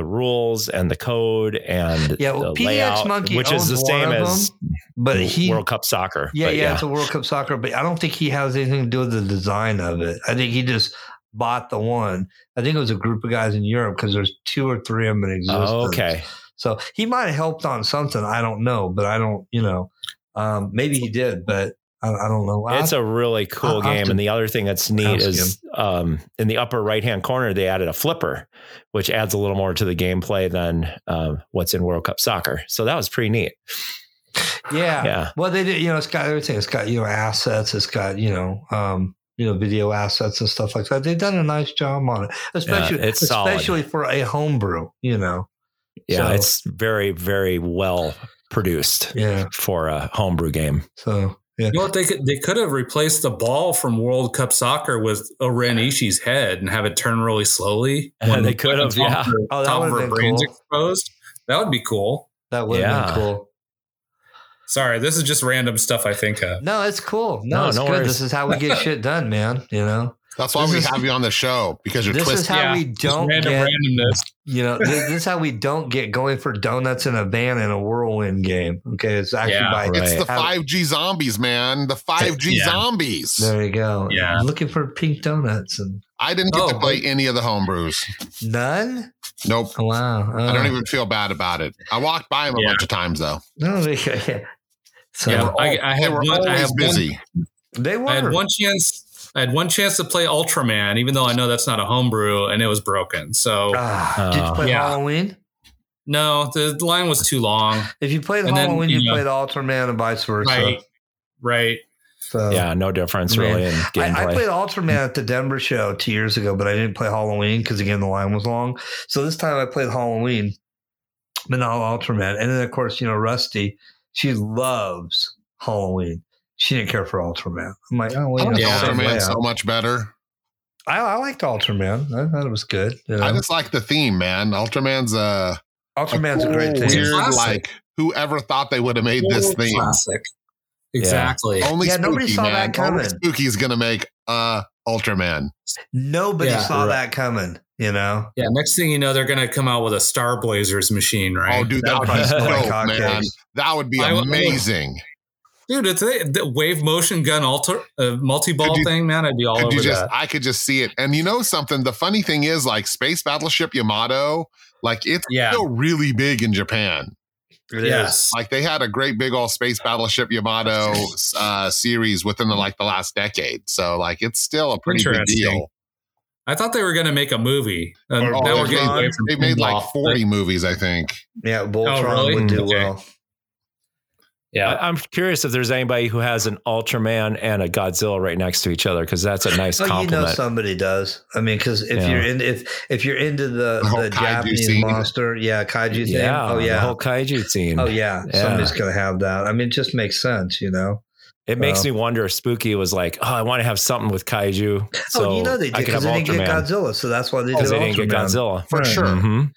the rules and the code and Yeah, well, the PDX layout, Monkey which is the same as But he, World Cup soccer. yeah, But yeah, it's a World Cup soccer, but I don't think he has anything to do with the design of it. I think he just bought the one. I think it was a group of guys in Europe because there's two or three of them in existence. Oh, okay. So he might have helped on something. I don't know, but I don't, you know, um, maybe he did, but I, I don't know. why. It's a really cool I'll game. to And the other thing that's neat is um, in the upper right hand corner, they added a flipper, which adds a little more to the gameplay than um, what's in World Cup soccer. So that was pretty neat. yeah. Yeah. Well, they did, you know, it's got everything. It's got, you know, assets. It's got, you know, um, you know, video assets and stuff like that. They've done a nice job on it, especially, solid. especially for a homebrew, you know. Yeah. So- It's very, very well produced Yeah. for a homebrew game. So, yeah. You know what? They could they could have replaced the ball from World Cup soccer with O-Ren Ishii's head and have it turn really slowly. And they could have, top yeah. of her- Oh, that top of would've her been brains cool. exposed. That would be cool. That would have Yeah. been cool. Sorry, this is just random stuff I think of. No, it's cool. No, No, it's no good. worries. This is how we get shit done, man. You know, That's why This we is- have you on the show because you're this is how Yeah, we Just don't random get. randomness. You know, this, this is how we don't get going for donuts in a van in a whirlwind game. Okay, it's actually Yeah, by. It's the 5G zombies, man. The 5G Yeah. zombies. There you go. Yeah. I'm looking for pink donuts and I didn't get Oh, to play any of the homebrews. none. Nope. Oh, wow. I don't Oh. even feel bad about it. I walked by them a Yeah. bunch of times though. No, they, yeah. So Yeah, I, I They had one. I always had one, busy. they were. I had one chance. I had one chance to play Ultraman, even though I know that's not a homebrew, and it was broken. So Ah, did you Oh. play Yeah. Halloween? no, the line was too long. If you played And then, Halloween, you you know- played Ultraman and vice versa. Right, right. So. Yeah. No difference Man. really in I, I played Ultraman at the Denver show two years ago, but I didn't play Halloween because again the line was long. So this time I played Halloween, but not Ultraman. And then of course you know Rusty, she loves Halloween. She didn't care for Ultraman. I'm like, oh, well, I you like know, Yeah. Ultraman so much better. I, I liked Ultraman. I thought it was good. You know? I just like the theme, man. Ultraman's a, Ultraman's a great theme. weird, Classic. like whoever thought they would have made this theme. Classic. Exactly. Only Yeah, Spooky, nobody saw man. that coming. Only Spooky is gonna make uh Ultraman. Nobody Yeah. saw that coming. You know, Yeah. Next thing you know, they're going to come out with a Star Blazers machine, right? Oh, dude, That that would would be probably dope, man. That would be I would- amazing. Dude, it's a the wave motion gun alter uh, multi ball thing, man. I'd be all Could over you just? that. I could just see it. And you know something? The funny thing is, like Space Battleship Yamato, like it's Yeah. still really big in Japan. It is. yes. Like they had a great big old Space Battleship Yamato uh, series within the like the last decade. So like it's still a pretty big deal. I thought they were going to make a movie. And Or- now or we're getting Voltron. away from They made like pinball. 40 movies, I think. Yeah, Voltron really? would do Okay. well. Yeah. I, I'm curious if there's anybody who has an Ultraman and a Godzilla right next to each other because that's a nice Oh, you know somebody does. I mean, because if Yeah. you're in if if you're into the, The the Japanese scene. monster, yeah, kaiju thing. yeah. Oh The yeah. whole kaiju scene. oh yeah. Yeah. Somebody's gonna have that. I mean, it just makes sense, you know. It makes Wow. me wonder if Spooky was like, oh, I want to have something with kaiju. So oh, you know they did because they didn't Ultraman. get Godzilla, so that's why they did Because they didn't get Godzilla. For Right. sure. Mhm.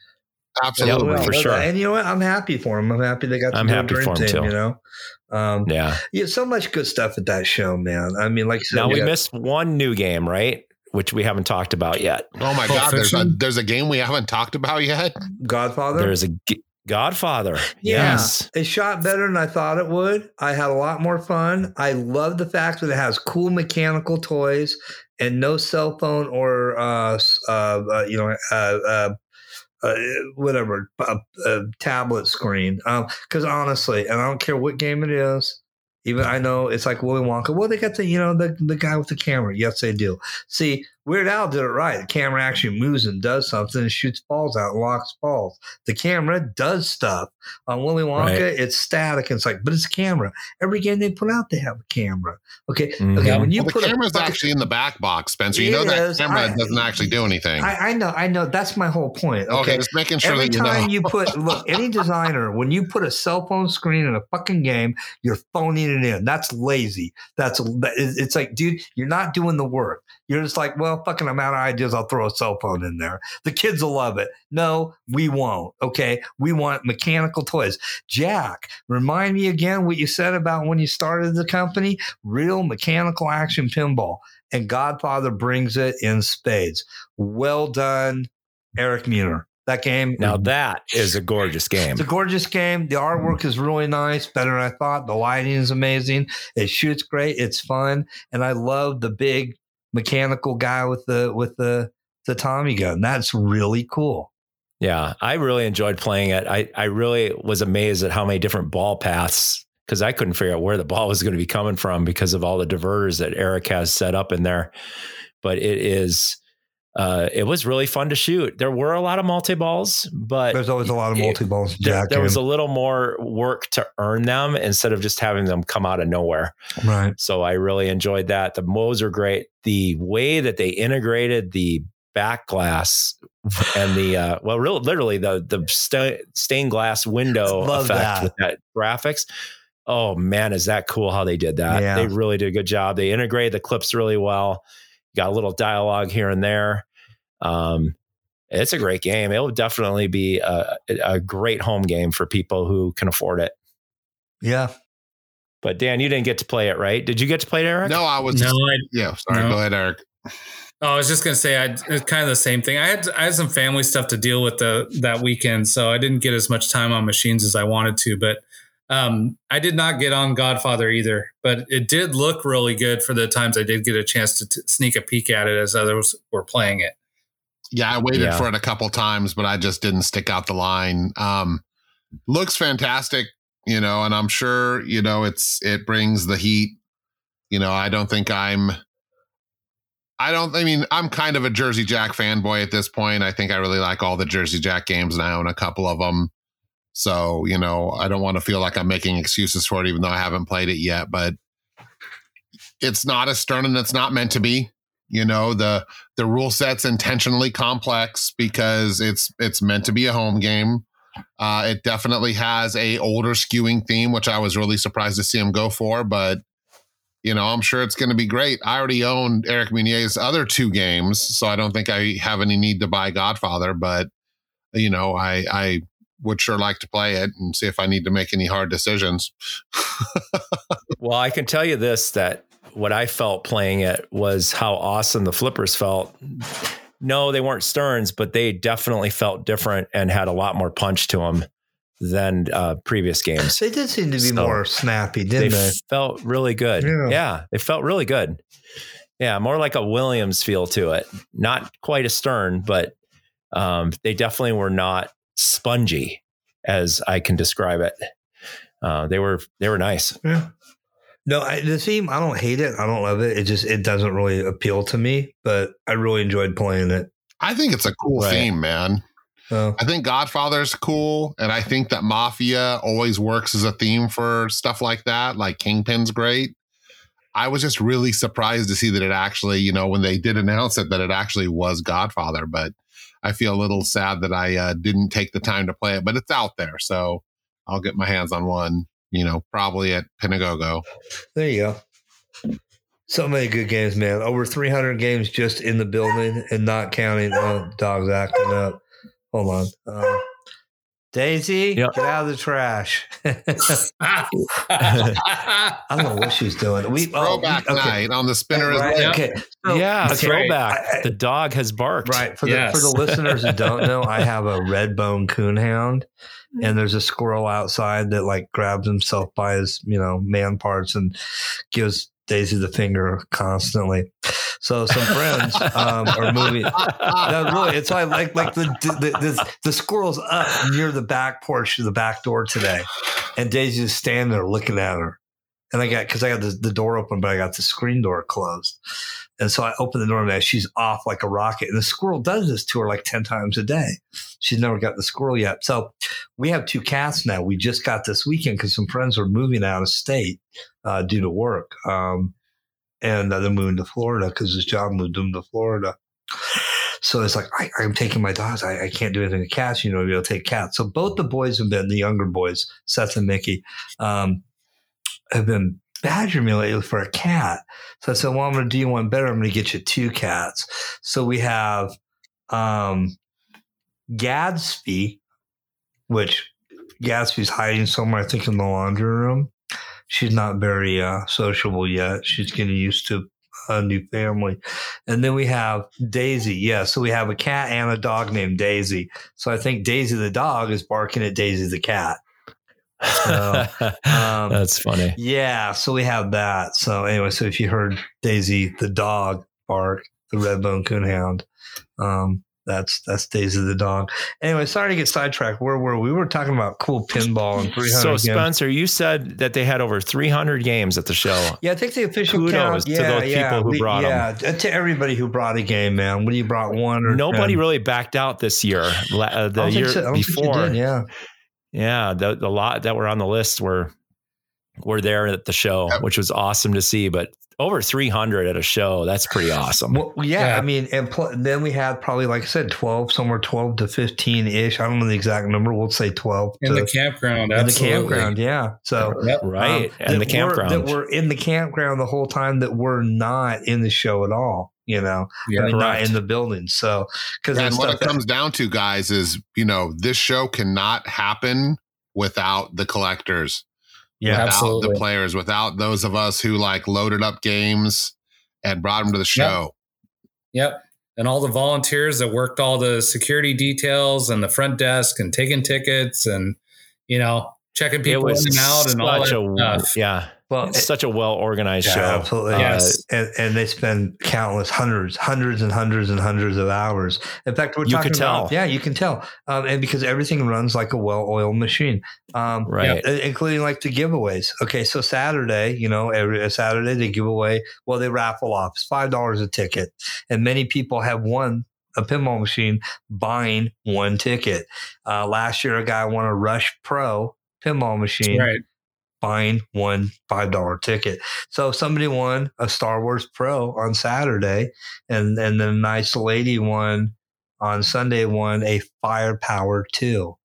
Absolutely. Yeah, for sure. And you know what? I'm happy for them. I'm happy they got to I'm happy dream for 'em, team. too. You know. Um, Yeah. yeah, so much good stuff at that show, man. I mean, like you said, Now we got- missed one new game, right? Which we haven't talked about yet. Oh my Pulp God, there's a, Fiction? there's a game we haven't talked about yet. Godfather. There's a G- Godfather. Yeah. Yes. It shot better than I thought it would. I had a lot more fun. I love the fact that it has cool mechanical toys and no cell phone or uh, uh, uh you know uh, uh, whatever a, uh, tablet screen. Um, because honestly, and I don't care what game it is. Even I know it's like Willy Wonka. Well, they got the you know the the guy with the camera. Yes, they do. See, Weird Al did it right. The camera actually moves and does something and shoots balls out locks balls. The camera does stuff. On Willy Wonka, Right. it's static. And it's like, but it's a camera. Every game they put out, they have a camera. Okay. Mhm. Okay. When you Well, the put camera's a actually in the back box, Spencer. You know that is. camera I- doesn't actually do anything. I, I know, I know. That's my whole point. okay. Okay. just making sure Every that you time know. you put look, any designer, when you put a cell phone screen in a fucking game, you're phoning it in. That's lazy. That's it's it's like, dude, you're not doing the work. You're just like, well, well, fucking, I'm out of ideas. I'll throw a cell phone in there. The kids will love it. No, we won't. Okay. We want mechanical toys. Jack, remind me again what you said about when you started the company real mechanical action pinball. And Godfather brings it in spades. Well done, Eric Meunier. That game. Now that is a gorgeous game. It's a gorgeous game. The artwork is really nice, better than I thought. The lighting is amazing. It shoots great. It's fun, and I love the big mechanical guy with the with the the Tommy gun. That's really cool. Yeah, I really enjoyed playing it. I I really was amazed at how many different ball paths because I couldn't figure out where the ball was going to be coming from because of all the diverters that Eric has set up in there. But it is uh, it was really fun to shoot. There were a lot of multi balls, but there's always a lot of multi balls. There, there, was a little more work to earn them instead of just having them come out of nowhere. Right. So I really enjoyed that. The mows are great. The way that they integrated the back glass and the uh, well, really, literally the the st- stained glass window effect that. with that graphics. Oh man, is that cool how they did that? Yeah. They really did a good job. They integrated the clips really well got a little dialogue here and there. Um, it's a great game. It will definitely be a, a great home game for people who can afford it. Yeah. But Dan, you didn't get to play it, right? Did you get to play it, Eric? No, I was. No, I, yeah. Sorry. No. Go ahead, Eric. Oh, I was just gonna say I it's kind of the same thing. I had I had some family stuff to deal with the that weekend, so I didn't get as much time on machines as I wanted to. But um, I did not get on Godfather either, but it did look really good for the times I did get a chance to t- sneak a peek at it as others were playing it. Yeah, I waited yeah. for it a couple times, but I just didn't stick out the line. Um, looks fantastic, you know, and I'm sure you know it's it brings the heat. You know, I don't think I'm. I don't. I mean, I'm kind of a Jersey Jack fanboy at this point. I think I really like all the Jersey Jack games and I own a couple of them. So, you know, I don't want to feel like I'm making excuses for it, even though I haven't played it yet. But it's not as stern and it's not meant to be. You know, the the rule set's intentionally complex because it's it's meant to be a home game. Uh, it definitely has a older skewing theme, which I was really surprised to see him go for. But you know, I'm sure it's going to be great. I already own Eric Meunier's other two games, so I don't think I have any need to buy Godfather. But you know, I I would sure like to play it and see if I need to make any hard decisions. well, I can tell you this that what I felt playing it was how awesome the flippers felt. No, they weren't Sterns, but they definitely felt different and had a lot more punch to them than uh, previous games. They did seem to be so more snappy, didn't they? They felt really good. Yeah. yeah, they felt really good. Yeah, more like a Williams feel to it. Not quite a Stern, but um, they definitely were not spongy as I can describe it. Uh, they were they were nice. Yeah. No, I, the theme I don't hate it. I don't love it. It just it doesn't really appeal to me. But I really enjoyed playing it. I think it's a cool right. theme, man. Oh. I think Godfather's cool, and I think that Mafia always works as a theme for stuff like that. Like Kingpin's great. I was just really surprised to see that it actually, you know, when they did announce it, that it actually was Godfather. But I feel a little sad that I uh, didn't take the time to play it, but it's out there. So I'll get my hands on one, you know, probably at Pinagogo. There you go. So many good games, man. Over 300 games just in the building and not counting uh, dogs acting up. Hold on. Uh, Daisy, yep. get out of the trash. I don't know what she's doing. We oh, throwback oh, okay. night on the spinner right, well. Okay. So, yeah, okay. throwback. I, I, the dog has barked. Right. For yes. the for the listeners who don't know, I have a red bone coonhound, mm-hmm. and there's a squirrel outside that like grabs himself by his you know man parts and gives Daisy the finger constantly. So some friends um, are moving. No, really, it's like like like the the, the the squirrel's up near the back porch the back door today, and Daisy's standing there looking at her. And I got because I got the, the door open, but I got the screen door closed. And so I open the door and she's off like a rocket. And the squirrel does this to her like 10 times a day. She's never got the squirrel yet. So we have two cats now. We just got this weekend because some friends were moving out of state uh, due to work. Um, and uh, they're moving to Florida because his job moved them to Florida. So it's like, I, am taking my dogs. I, I, can't do anything to cats. You know, you'll take cats. So both the boys have been, the younger boys, Seth and Mickey, um, have been badger meal for a cat. So I said, well, I'm going to do one better. I'm going to get you two cats. So we have um, Gadsby, which Gadsby's hiding somewhere, I think, in the laundry room. She's not very uh, sociable yet. She's getting used to a new family. And then we have Daisy. Yeah. So we have a cat and a dog named Daisy. So I think Daisy the dog is barking at Daisy the cat. So, um, That's funny. yeah. So we have that. So anyway, so if you heard Daisy the dog bark, the red bone coonhound, um, that's that's Daisy the dog. Anyway, sorry to get sidetracked. Where were we? We were talking about cool pinball and 300 So games. Spencer, you said that they had over 300 games at the show. Yeah, I think the official Kudos count. to Yeah, those yeah, people who we- brought yeah, to everybody who brought a game, man. When you brought one or Nobody 10. really backed out this year. Uh, The year so. I don't think you before, did, yeah. Yeah, the, the lot that were on the list were were there at the show, Yep. which was awesome to see. But over 300 at a show, that's pretty awesome. Well, yeah, Yeah. I mean, and pl- then we had probably, like I said, twelve, somewhere twelve to fifteen ish. I don't know the exact number. We'll say twelve in to, the campground. in the campground. Yeah, so Yep. right, um, and the that were- campground. that were in the campground the whole time that were not in the show at all. You know, Yeah. I not in the building. So because And what it comes down to, guys, is you know this show cannot happen without the collectors, yeah, without Absolutely. the players, without those of us who like loaded up games and brought them to the show. Yep. And all the volunteers that worked all the security details and the front desk and taking tickets and, you know, checking people in and out and all that a stuff. yeah, well, it's such a well organized Yeah, show. absolutely. Uh, Yes. and, and they spend countless hundreds, hundreds and hundreds and hundreds of hours. In fact, we're You talking could about, tell. yeah, you can tell. Um, and because everything runs like a well-oiled machine, um, right. uh, including like the giveaways. Okay, so Saturday, you know, every Saturday they give away. Well, they raffle off. It's five dollars a ticket, and many people have won a pinball machine buying one ticket. Uh, last year, a guy won a Rush Pro pinball machine Right. Buying one five dollar ticket. So somebody won a Star Wars Pro on Saturday, and and then a nice lady won on Sunday won a Firepower two,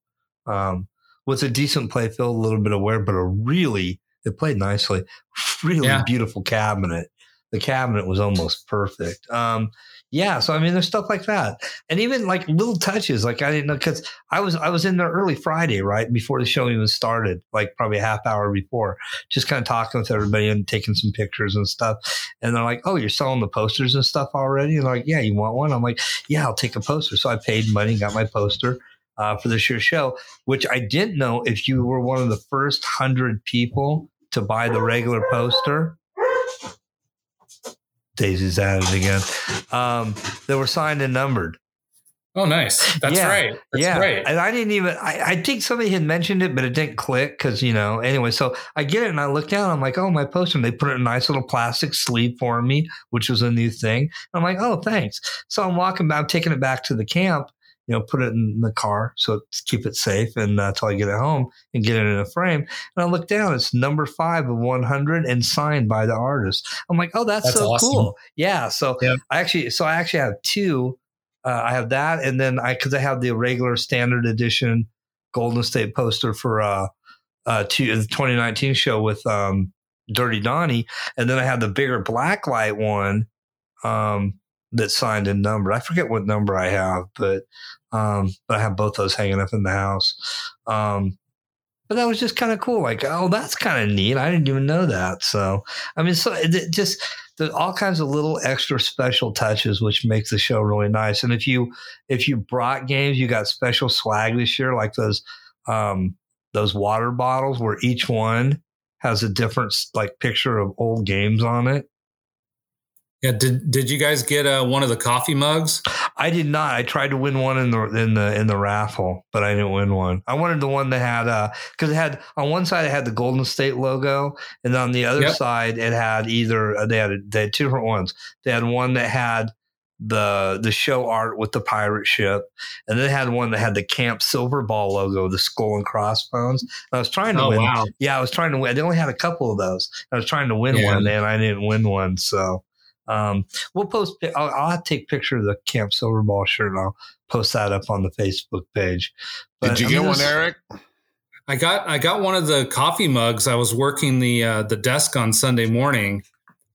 um, with a decent play field, a little bit of wear, but a really it played nicely, really Yeah. beautiful cabinet. The cabinet was almost perfect. Um, yeah, so I mean, there's stuff like that, and even like little touches. Like I didn't know because I was I was in there early Friday, right before the show even started, like probably a half hour before, just kind of talking with everybody and taking some pictures and stuff. And they're like, "Oh, you're selling the posters and stuff already?" And they're like, "Yeah, you want one?" I'm like, "Yeah, I'll take a poster." So I paid money, got my poster. Uh, for this year's show, which I didn't know if you were one of the first hundred people to buy the regular poster. Daisy's at it again. Um, they were signed and numbered. Oh, nice. That's Yeah. right. That's yeah, right. and I didn't even. I, I think somebody had mentioned it, but it didn't click because you know. Anyway, so I get it, and I look down. I'm like, oh, my poster. And they put it in a nice little plastic sleeve for me, which was a new thing. I'm like, oh, thanks. So I'm walking back. I'm taking it back to the camp. You know, put it in the car so to keep it safe, and uh, until I get it home and get it in a frame. And I look down. It's number five of 100 and signed by the artist. I'm like, oh, that's, That's so awesome. cool. Yeah. So Yep. I actually, so I actually have two. Uh, I have that, and then I because I have the regular standard edition Golden State poster for uh, uh, two, the 2019 show with um, Dirty Donny, and then I have the bigger black light one um, that's signed and numbered. I forget what number I have, but um, but I have both those hanging up in the house. Um, but that was just kind of cool. Like, oh, that's kind of neat. I didn't even know that. So, I mean, so it, just there's all kinds of little extra special touches, which makes the show really nice. And if you if you brought games, you got special swag this year, like those um, those water bottles where each one has a different like picture of old games on it. Yeah. Did Did you guys get uh, one of the coffee mugs? I did not. I tried to win one in the in the in the raffle, but I didn't win one. I wanted the one that had uh because it had on one side it had the Golden State logo, and on the other Yep. side it had either uh, they had they had two different ones. They had one that had the the show art with the pirate ship, and then they had one that had the Camp Silver Ball logo, the skull and crossbones. And I was trying to Oh win. wow. Yeah, I was trying to win. They only had a couple of those. I was trying to win Yeah. one, and I didn't win one. So um, we'll post. I'll, I'll take a picture of the Camp Silverball shirt, and I'll post that up on the Facebook page. Did you I get one, Eric? I got I got one of the coffee mugs. I was working the uh, the desk on Sunday morning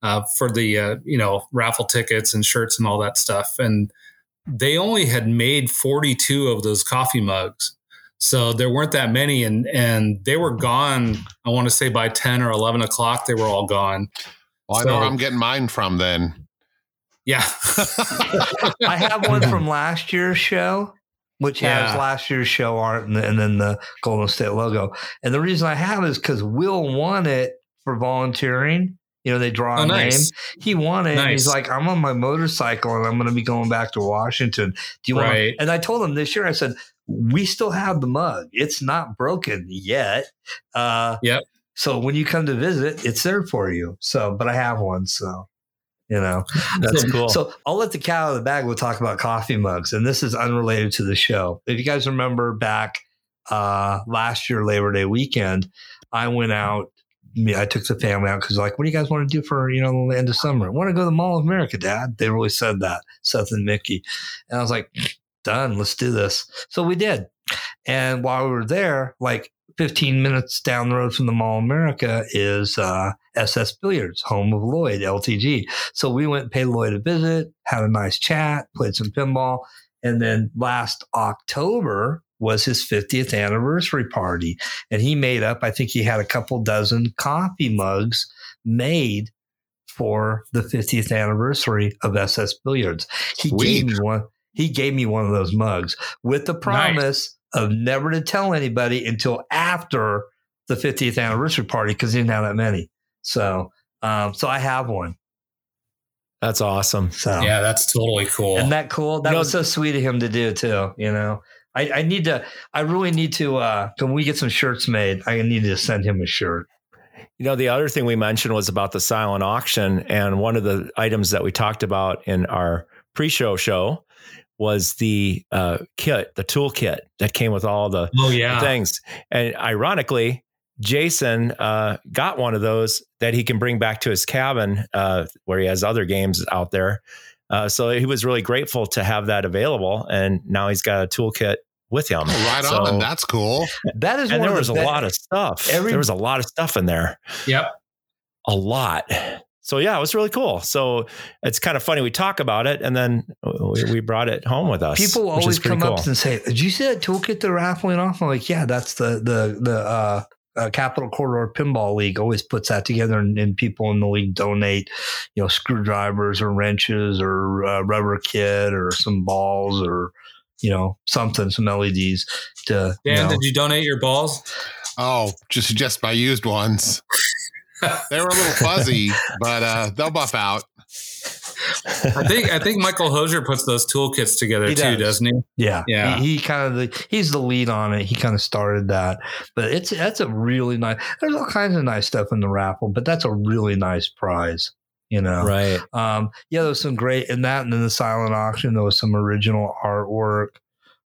uh, for the uh, you know raffle tickets and shirts and all that stuff, and they only had made 42 of those coffee mugs. So there weren't that many, and and they were gone. I want to say by 10 or 11 o'clock, they were all gone. Well, I know where I'm getting mine from then. Yeah. I have one from last year's show, which has last year's show art and, and then the Golden State logo. And the reason I have is because Will won it for volunteering. You know, they draw Oh, a nice. name. He won it. And he's like, I'm on my motorcycle and I'm going to be going back to Washington. Do you want And I told him this year, I said, we still have the mug. It's not broken yet. Uh, Yep. So when you come to visit, it's there for you. So, but I have one. So, you know. That's cool. So I'll let the cat out of the bag. We'll talk about coffee mugs, and this is unrelated to the show. If you guys remember back uh, last year Labor Day weekend, I went out. I took the family out because like, what do you guys want to do for you know the end of summer? I want to go to the Mall of America, Dad. They really said that, Seth and Mickey, and I was like, done. Let's do this. So we did, and while we were there, like 15 minutes down the road from the Mall of America is uh, SS Billiards, home of Lloyd LTG. So we went and paid Lloyd a visit, had a nice chat, played some pinball. And then last October was his 50th anniversary party. And he made up, I think he had a couple dozen coffee mugs made for the 50th anniversary of SS Billiards. He gave me one. He gave me one of those mugs with the promise of never to tell anybody until after the 50th anniversary party because he didn't have that many. So, um, so I have one. That's awesome. So yeah, that's totally cool. isn't that cool? That You know- was so sweet of him to do too. You know, I, I need to. I really need to. uh Can we get some shirts made? I need to send him a shirt. You know, the other thing we mentioned was about the silent auction. And one of the items that we talked about in our pre show show was the uh, kit, the toolkit that came with all the oh yeah. things. And ironically, Jason uh, got one of those that he can bring back to his cabin uh, where he has other games out there. Uh, so he was really grateful to have that available. And now he's got a toolkit with him. Right So- on. That's cool. That is and there was the a be- lot of stuff. every- there was a lot of stuff in there. Yep. A lot. So yeah, it was really cool. So it's kind of funny. We talk about it, and then we, we brought it home with us. People which always pretty come cool. up and say, "Did you see that toolkit they're raffling off?" I'm like, "Yeah, that's the the the uh, uh, Capital Corridor Pinball League always puts that together, and, and people in the league donate, you know, screwdrivers or wrenches or uh, rubber kit or some balls or you know something, some LEDs to you know, did you donate your balls? Oh, just just my used ones. They were a little fuzzy, but uh, they'll buff out. I think I think Michael Hosier puts those toolkits together He too, does. doesn't he? Yeah, Yeah. He, he kind of the he's the lead on it. He kind of started that, but it's that's a really nice. There's all kinds of nice stuff in the raffle, but that's a really nice prize. You know, right. Um, yeah, there was some great in that, and then the silent auction. There was some original artwork.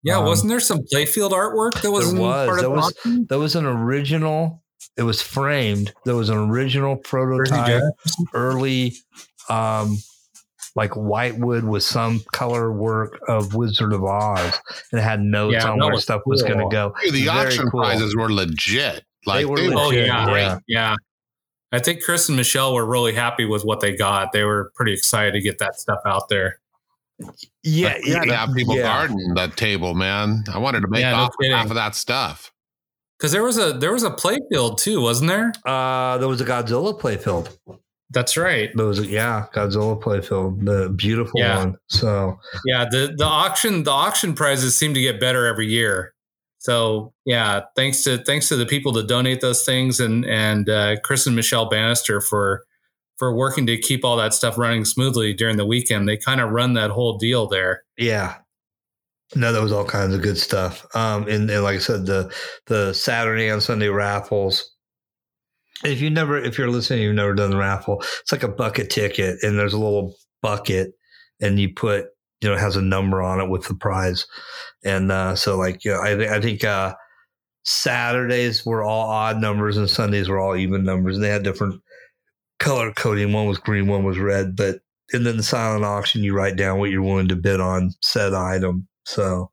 Yeah, Um, wasn't there some playfield artwork that was, there was. part of There the was- auction? There was an original. It was framed. There was an original prototype, early, um, like whitewood with some color work of Wizard of Oz, and it had notes Yeah, on where was stuff was going to go. Dude, the Very auction cool. prizes were legit. Like were they were Oh legit, yeah, yeah. yeah. I think Chris and Michelle were really happy with what they got. They were pretty excited to get that stuff out there. Yeah, Like, we had people yeah. guarding that table, man. I wanted to make Yeah, off with half of that stuff. Because there was a there was a playfield too, wasn't there? Uh, there was a Godzilla playfield. That's right. There was a, yeah, Godzilla playfield, the beautiful Yeah. one. So Yeah, the the auction the auction prizes seem to get better every year. So yeah, thanks to thanks to the people that donate those things and and uh, Chris and Michelle Bannister for for working to keep all that stuff running smoothly during the weekend. They kind of run that whole deal there. Yeah. No, there was all kinds of good stuff. Um, and, and like I said, the the Saturday and Sunday raffles. If you never, if you're listening, you've never done the raffle. It's like a bucket ticket, and there's a little bucket, and you put, you know, it has a number on it with the prize, and uh, so like, you know, I, thi- I think uh, Saturdays were all odd numbers, and Sundays were all even numbers, and they had different color coding. One was green, one was red, but and then the silent auction, you write down what you're willing to bid on said item. So,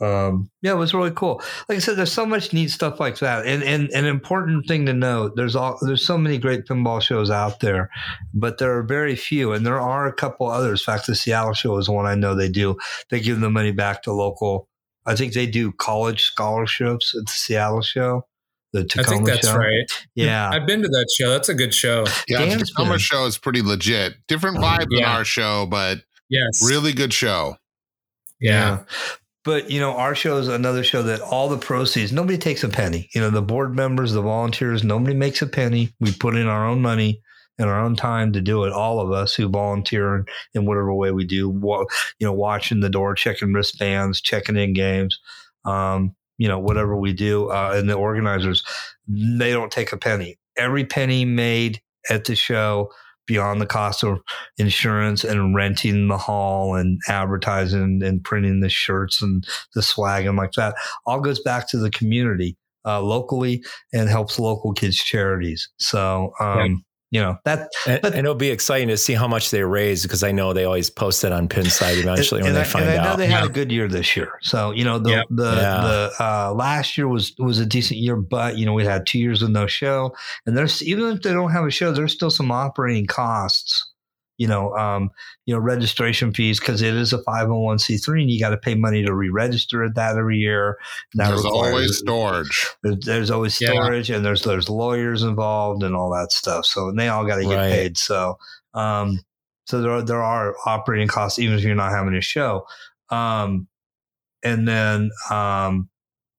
um, yeah, it was really cool. Like I said, there's so much neat stuff like that, and and an important thing to note: there's all there's so many great pinball shows out there, but there are very few, and there are a couple others. In fact, the Seattle show is one I know they do. They give the money back to local. I think they do college scholarships at the Seattle show. The Tacoma I think that's show. right. Yeah, I've been to that show. That's a good show. Yeah, the Tacoma been- show is pretty legit. Different vibe than Yeah. our show, but Yes. really good show. Yeah. But you know, our show is another show that all the proceeds, nobody takes a penny. You know, the board members, the volunteers, nobody makes a penny. We put in our own money and our own time to do it. All of us who volunteer in, in whatever way we do, you know, watching the door, checking wristbands, checking in games, um, you know, whatever we do. Uh, and the organizers, they don't take a penny. Every penny made at the show beyond the cost of insurance and renting the hall and advertising and printing the shirts and the swag and like that. All goes back to the community uh, locally and helps local kids charities. So um, you know that And, But- and it'll be exciting to see how much they raise because I know they always post it on Pinside eventually and, when and they I, find and I know out. they had Yeah. a good year this year. So you know the Yeah. the Yeah. the uh, last year was was a decent year, but you know we had two years with no show, and there's even if they don't have a show, there's still some operating costs. You know, um, you know registration fees because it is a five hundred one c three, and you got to pay money to re-register at that every year. That There's requires- always storage. there's, there's always Yeah. storage and there's there's lawyers involved and all that stuff. So and they all got to get Right. paid. So um, so there are, there are operating costs even if you're not having a show. Um, and then um,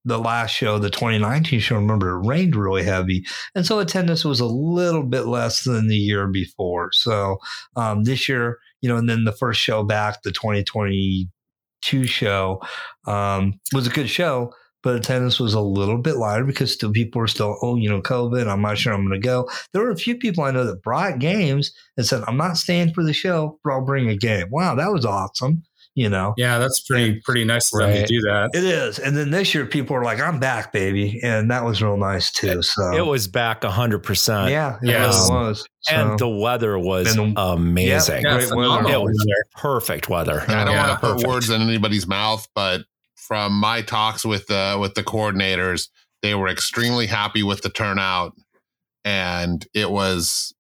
the last show, the 2019 show, remember it rained really heavy, and so attendance was a little bit less than the year before. So um, this year, you know, and then the first show back, the 2022 show, um, was a good show but attendance was a little bit lighter because still people were still, oh, you know, COVID. I'm not sure I'm going to go. There were a few people I know that brought games and said, I'm not staying for the show, but I'll bring a game. Wow, that was awesome. You know, Yeah, that's pretty pretty nice of them to do that. it is. And then this year, people were like, I'm back, baby. And that was real nice too. So It was back 100%. yeah, it Yes. really was. So, And the weather was And amazing. Yeah, Yeah, great weather. It was perfect weather. I don't Yeah, want to put perfect. words in anybody's mouth, but from my talks with the with the coordinators, they were extremely happy with the turnout, and it was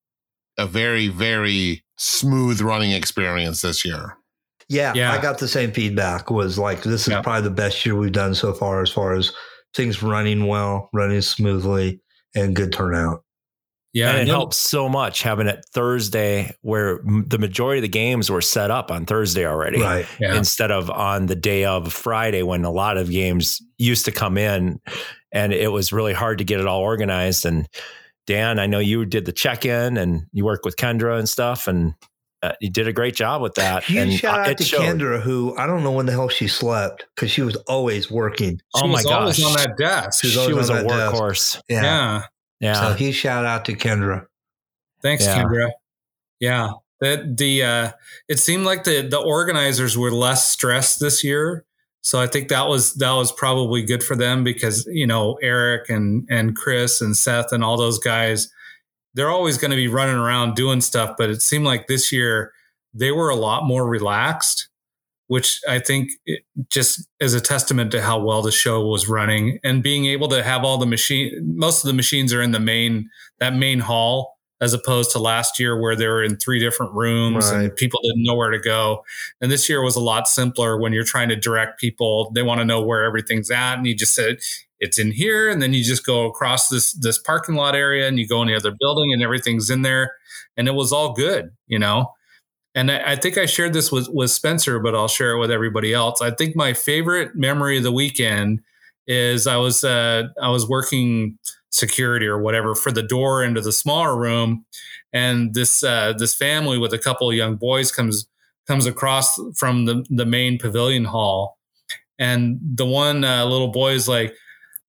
a very very smooth running experience this year. Yeah, Yeah. I got the same feedback was like, this is Yeah. probably the best year we've done so far as far as things running well, running smoothly, and good turnout. Yeah, and it no- helps so much having it Thursday, where m- the majority of the games were set up on Thursday already, Right. Yeah. instead of on the day of Friday when a lot of games used to come in, and it was really hard to get it all organized. And Dan, I know you did the check in and you work with Kendra and stuff, and uh, you did a great job with that. Huge and shout uh, out it to showed. Kendra, who I don't know when the hell she slept because she was always working. She Oh my was always gosh. on that desk. She's She was a on desk. workhorse. Yeah. yeah. Yeah. So huge shout out to Kendra. Thanks, Yeah. Kendra. Yeah. That the uh it seemed like the the organizers were less stressed this year. So I think that was that was probably good for them because, you know, Eric and and Chris and Seth and all those guys, they're always going to be running around doing stuff, but it seemed like this year they were a lot more relaxed, which I think it just is a testament to how well the show was running and being able to have all the machine most of the machines are in the main that main hall as opposed to last year where they were in three different rooms Right. and people didn't know where to go. And this year was a lot simpler when you're trying to direct people. They want to know where everything's at. And you just said, it's in here. And then you just go across this, this parking lot area and you go in the other building and everything's in there. And it was all good, you know? And I, I think I shared this with, with Spencer, but I'll share it with everybody else. I think my favorite memory of the weekend is I was, uh, I was working security or whatever for the door into the smaller room and this uh, this family with a couple of young boys comes comes across from the, the main pavilion hall and the one uh, little boy is like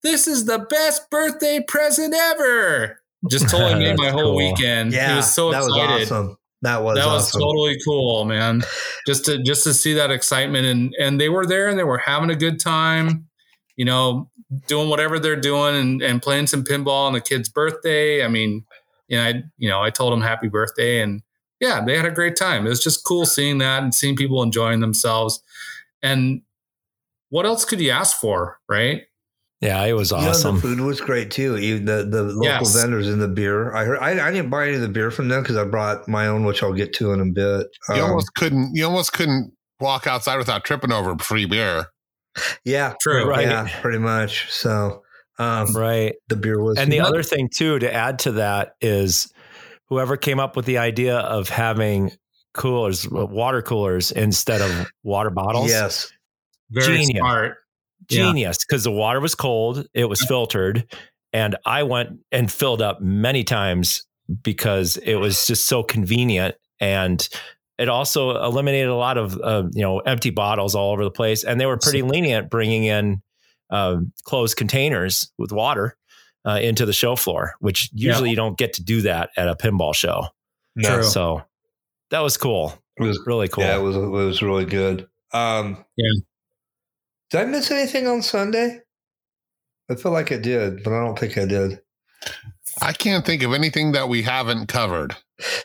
this is the best birthday present ever just totally made my That's whole cool. weekend Yeah, he was so that excited was awesome. That was that was awesome. totally cool man just to just to see that excitement and and they were there and they were having a good time you know doing whatever they're doing and, and playing some pinball on the kid's birthday i mean you know i you know i told them happy birthday and yeah they had a great time it was just cool seeing that and seeing people enjoying themselves and what else could you ask for, right? Yeah, it was You know, awesome. the food was great too. Even the the local Yes. vendors and the beer. I heard. I, I didn't buy any of the beer from them because I brought my own, which I'll get to in a bit. You Um, almost couldn't. You almost couldn't walk outside without tripping over free beer. yeah, True. Right. yeah, pretty much. So, um, right. the beer was And the Yep. other thing too to add to that is whoever came up with the idea of having coolers, water coolers instead of water bottles. yes, Very Genius. smart. Yeah. Genius because the water was cold, it was filtered, and I went and filled up many times because it was just so convenient and it also eliminated a lot of uh, you know empty bottles all over the place and they were pretty lenient bringing in um, closed containers with water uh, into the show floor which usually you don't get to do that at a pinball show. No, so that was cool. It was really cool Yeah, it was it was really good. Um, Yeah. Did I miss anything on Sunday? I feel like I did, but I don't think I did. I can't think of anything that we haven't covered.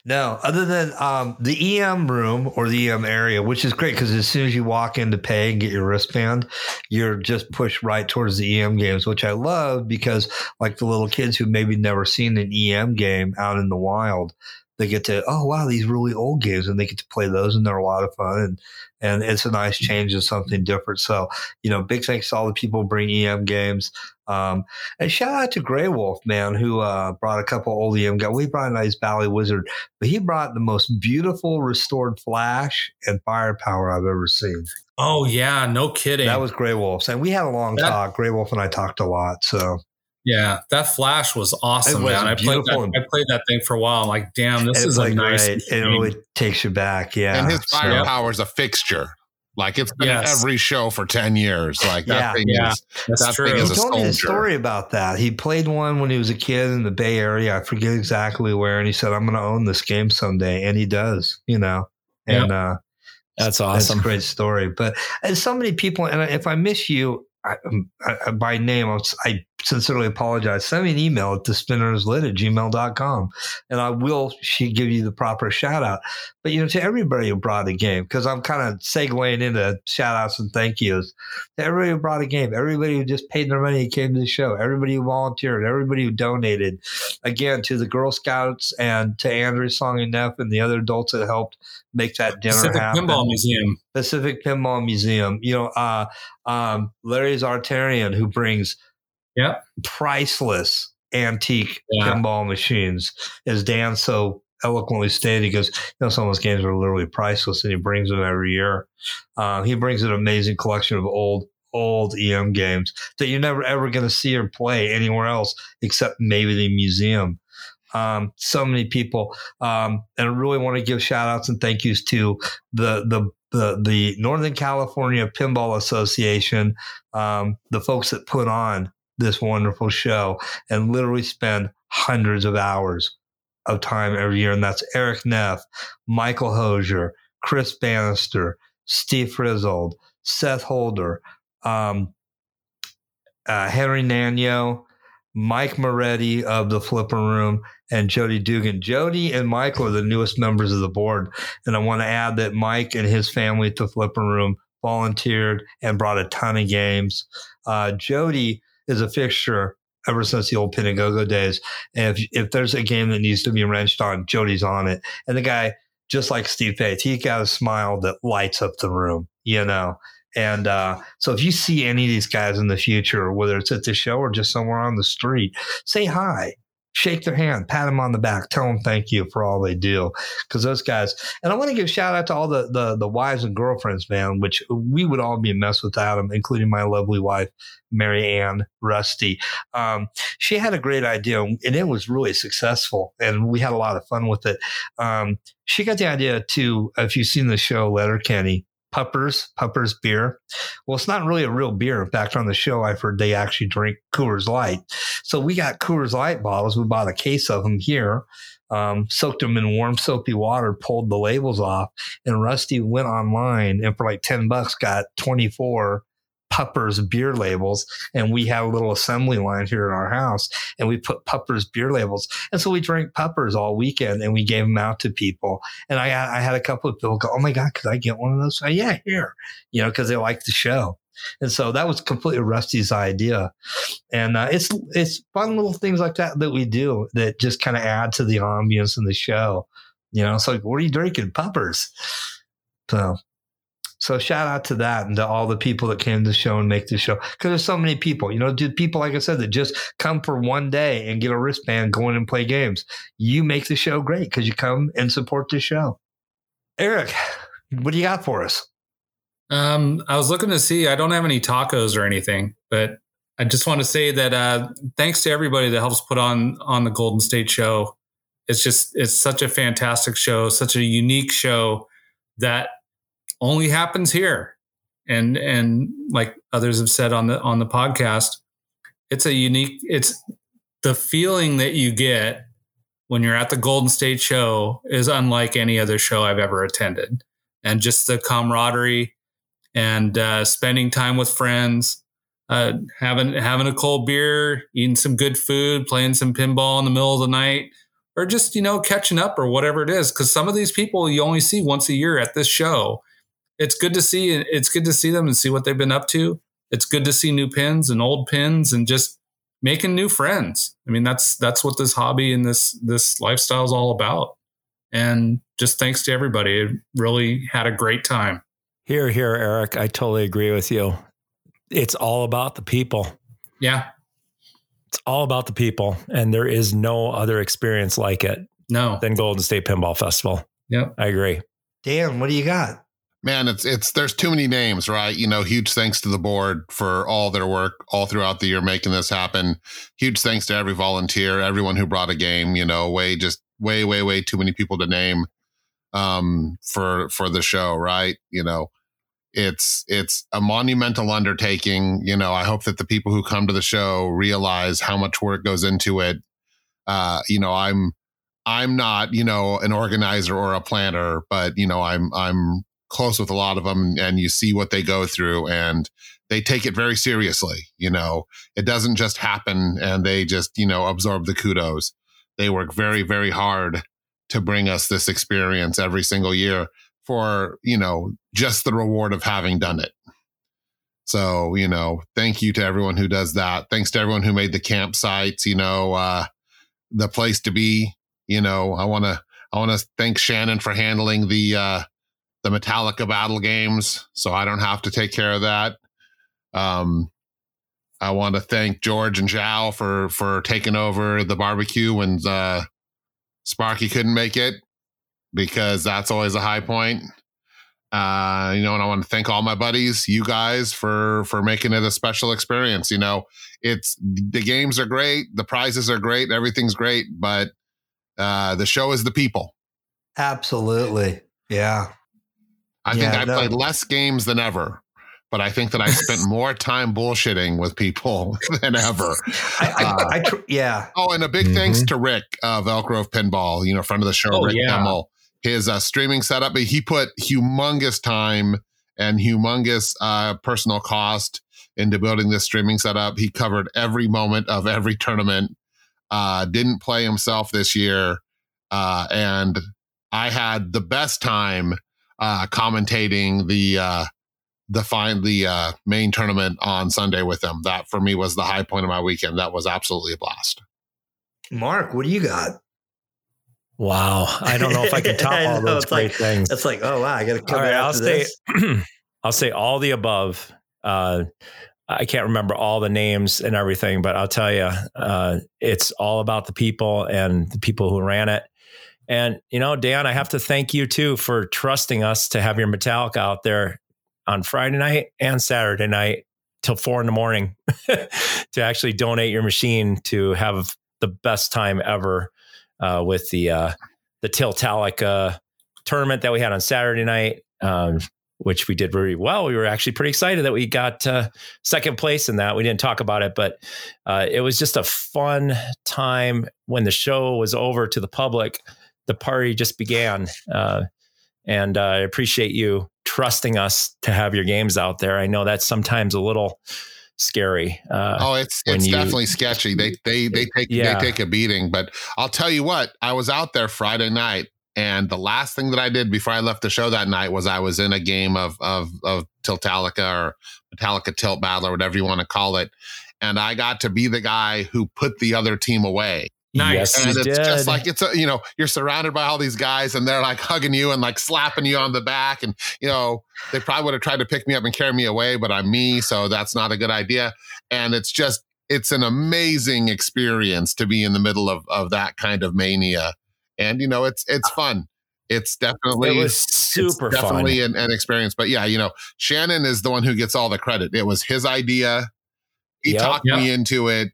No, other than um, the EM room or the EM area, which is great because as soon as you walk in to pay and get your wristband, you're just pushed right towards the EM games, which I love because, like the little kids who maybe never seen an EM game out in the wild, they get to oh wow these really old games and they get to play those and they're a lot of fun and and it's a nice change of something different. So you know, big thanks to all the people who bring EM games. Um, and shout out to Grey Wolf, man, who uh, brought a couple old EM guys. We brought a nice Bally Wizard, but he brought the most beautiful restored flash and firepower I've ever seen. Oh yeah, no kidding. That was Grey Wolf's, and we had a long That- talk. Grey Wolf and I talked a lot. So yeah, that flash was awesome, was man. I played that, I played that thing for a while. I'm like, damn, this it is a nice. great. It really takes you back. Yeah, and his So- firepower is a fixture. Like it's been Yes. every show for ten years. Like that Yeah. thing Yeah. is. That's that true. thing He is a told me a story about that. He played one when he was a kid in the Bay Area. I forget exactly where, and he said, "I'm going to own this game someday," and he does. You know, and uh, that's That's awesome a great story. But and so many people, and if I miss you I, um, I, I- by name, I, I sincerely apologize. Send me an email at thespinnerslit at gmail.com and I will she give you the proper shout out. But, you know, to everybody who brought a game, because I'm kind of segueing into shout outs and thank yous to everybody who brought a game, everybody who just paid their money and came to the show, everybody who volunteered, everybody who donated. Again, to the Girl Scouts and to Andrew Song and Neff and the other adults that helped make that dinner Pacific happen. Pinball Museum. Pacific Pinball Museum. You know, uh, um, Larry Zartarian, who brings Yep. priceless antique Yeah. pinball machines, as Dan so eloquently stated. He goes, you know, some of those games are literally priceless, and he brings them every year. Uh, he brings an amazing collection of old. Old EM games that you're never ever going to see or play anywhere else except maybe the museum. Um, so many people, um, and I really want to give shout outs and thank yous to the the the the Northern California Pinball Association, um, the folks that put on this wonderful show and literally spend hundreds of hours of time every year. And that's Eric Neff, Michael Hosier, Chris Bannister, Steve Frizzled, Seth Holder, um, uh, Henry Nano, Mike Moretti of the Flipper Room, and Jody Dugan. Jody and Michael are the newest members of the board. And I want to add that Mike and his family at the Flipper Room volunteered and brought a ton of games. Uh, Jody is a fixture ever since the old Pin-A-Go-Go days. And if, if there's a game that needs to be wrenched on, Jody's on it. And the guy, just like Steve Pates, he got a smile that lights up the room, you know. And uh, so if you see any of these guys in the future, whether it's at the show or just somewhere on the street, say hi, shake their hand, pat them on the back, tell them thank you for all they do. Because those guys, and I want to give shout out to all the, the the wives and girlfriends, man, which we would all be a mess without them, including my lovely wife, Mary Ann Rusty. Um, she had a great idea, and it was really successful, and we had a lot of fun with it. Um, she got the idea to, if you've seen the show Letterkenny, Puppers, Puppers beer. Well, it's not really a real beer. In fact, on the show, I've heard they actually drink Coors Light. So we got Coors Light bottles. We bought a case of them here, um, soaked them in warm soapy water, pulled the labels off, and Rusty went online and for like 10 bucks got 24 Puppers beer labels. And we have a little assembly line here in our house and we put Puppers beer labels. And so we drank Puppers all weekend and we gave them out to people. And I, I had a couple of people go, Oh my God, could I get one of those? I, yeah, here, you know, because they like the show. And so that was completely Rusty's idea. And uh, it's it's fun little things like that that we do that just kind of add to the ambience in the show. You know, it's like, what are you drinking? Puppers. So so shout out to that and to all the people that came to the show and make the show. Because there's so many people, you know, do people like I said that just come for one day and get a wristband, go in and play games. You make the show great because you come and support the show. Eric, what do you got for us? Um, I was looking to see. I don't have any tacos or anything, but I just want to say that uh, thanks to everybody that helps put on on the Golden State Show. It's just it's such a fantastic show, such a unique show that only happens here. And and like others have said on the on the podcast, it's a unique it's the feeling that you get when you're at the Golden State show is unlike any other show I've ever attended. And just the camaraderie and uh, spending time with friends, uh, having having a cold beer, eating some good food, playing some pinball in the middle of the night, or just you know catching up or whatever it is. Because some of these people you only see once a year at this show, it's good to see it's good to see them and see what they've been up to. It's good to see new pins and old pins and just making new friends. I mean, that's that's what this hobby and this this lifestyle is all about. And just thanks to everybody. It really had a great time. Here, here, Eric. I totally agree with you. It's all about the people. Yeah. It's all about the people. And there is no other experience like it. No. Than Golden State Pinball Festival. Yeah. I agree. Dan, what do you got? Man, it's it's there's too many names, right? You know, huge thanks to the board for all their work all throughout the year making this happen. Huge thanks to every volunteer, everyone who brought a game. You know, way just way way way too many people to name um, for for the show, right? You know, it's it's a monumental undertaking. You know, I hope that the people who come to the show realize how much work goes into it. Uh, you know, I'm I'm not, you know, an organizer or a planner, but you know, I'm I'm close with a lot of them and you see what they go through and they take it very seriously. You know, it doesn't just happen and they just, you know, absorb the kudos. They work very, very hard to bring us this experience every single year for, you know, just the reward of having done it. So, you know, thank you to everyone who does that. Thanks to everyone who made the campsites, you know, uh, the place to be. You know, I want to I want to thank Shannon for handling the uh, the Metallica battle games, so I don't have to take care of that. Um, I want to thank George and Zhao for for taking over the barbecue when uh, Sparky couldn't make it because that's always a high point. Uh, you know, and I want to thank all my buddies, you guys, for for making it a special experience. You know, it's the games are great, the prizes are great, everything's great, but uh, the show is the people. Absolutely, yeah. I yeah, think I no. played less games than ever, but I think that I spent more time bullshitting with people than ever. I, I, uh, I tr- yeah. Oh, and a big mm-hmm. thanks to Rick of Elk Grove Pinball, you know, friend of the show, oh, Rick yeah. Hemmel. His uh, streaming setup, he put humongous time and humongous uh, personal cost into building this streaming setup. He covered every moment of every tournament. Uh, didn't play himself this year, uh, and I had the best time uh, commentating the uh, the fine the uh, main tournament on Sunday with them. That for me was the high point of my weekend. That was absolutely a blast. Mark, what do you got? Wow, I don't know if I can top I all those great like, things. It's like, oh wow, I got to come. All right, I'll say, I'll say all the above. Uh, I can't remember all the names and everything, but I'll tell you, uh, it's all about the people and the people who ran it. And, you know, Dan, I have to thank you too for trusting us to have your Metallica out there on Friday night and Saturday night till four in the morning to actually donate your machine to have the best time ever uh, with the uh, the Tiltalica tournament that we had on Saturday night, um, which we did very well. We were actually pretty excited that we got uh, second place in that. We didn't talk about it, but uh, it was just a fun time when the show was over to the public the party just began. Uh, and uh, I appreciate you trusting us to have your games out there. I know that's sometimes a little scary. Uh, oh, it's it's you, definitely sketchy. They they they take yeah. they take a beating. But I'll tell you what, I was out there Friday night And the last thing that I did before I left the show that night was I was in a game of of of Tiltalica or Metallica Tilt Battle or whatever you want to call it. And I got to be the guy who put the other team away. Nice. Yes, And it's just like it's a you know, you're surrounded by all these guys and they're like hugging you and like slapping you on the back. And you know, they probably would have tried to pick me up and carry me away, but I'm me, so that's not a good idea. And it's just it's an amazing experience to be in the middle of of that kind of mania. And you know, it's it's fun. It's definitely it was it's super fun. definitely an, an experience. But yeah, you know, Shannon is the one who gets all the credit. It was his idea. He Yep. talked Yep. me into it.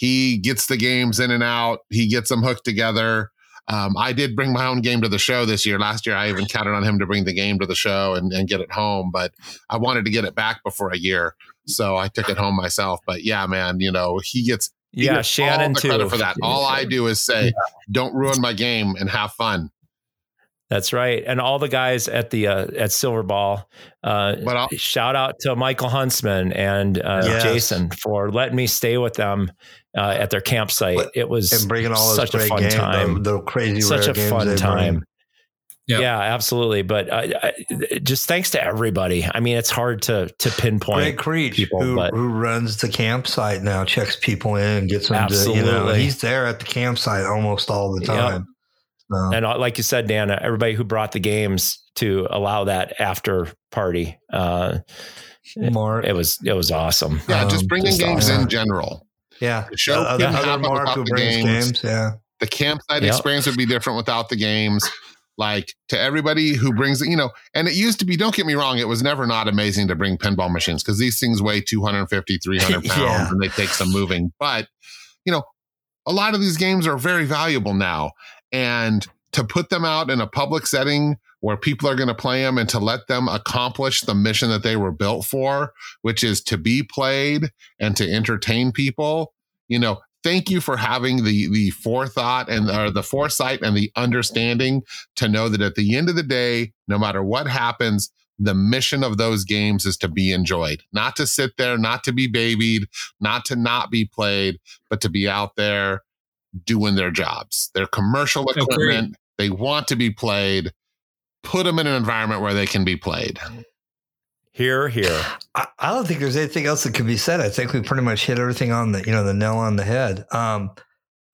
He gets the games in and out. He gets them hooked together. Um, I did bring my own game to the show this year. Last year, I even counted on him to bring the game to the show and, and get it home, but I wanted to get it back before a year. So I took it home myself. But yeah, man, you know, he gets he yeah, gets Shannon all the too. credit for that. All I do is say, don't ruin my game and have fun. That's right. And all the guys at the uh, at Silver Ball, uh, But I'll, shout out to Michael Huntsman and uh, Yes. Jason for letting me stay with them uh, at their campsite. But- it was and bringing all those such a fun games, time. the, the crazy such rare a games fun time. Yep. Yeah, absolutely. But I, I, just thanks to everybody. I mean, it's hard to to pinpoint. Greg Creech, people, who, but- who runs the campsite now, checks people in and gets them to, you know, Absolutely. he's there at the campsite almost all the Yep. time. So, And uh, like you said, Dana, everybody who brought the games to allow that after party, uh, Mark, it was it was awesome. yeah, just Um, bringing just games awesome. in general. Yeah. The show Uh, couldn't other happen Mark without who the brings games. games. Yeah. the campsite Yep. experience would be different without the games. Like to everybody who brings it, you know, and it used to be, don't get me wrong, it was never not amazing to bring pinball machines because these things weigh 250, 300 pounds Yeah. and they take some moving. But, you know, a lot of these games are very valuable now. And to put them out in a public setting where people are going to play them and to let them accomplish the mission that they were built for, which is to be played and to entertain people, you know, thank you for having the the forethought and or the foresight and the understanding to know that at the end of the day, no matter what happens, the mission of those games is to be enjoyed, not to sit there, not to be babied, not to not be played, but to be out there doing their jobs. Their commercial Agreed. equipment, they want to be played. Put them in an environment where they can be played. Here, here. I, I don't think there's anything else that could be said. I think we pretty much hit everything on the, you know, the nail on the head. Um,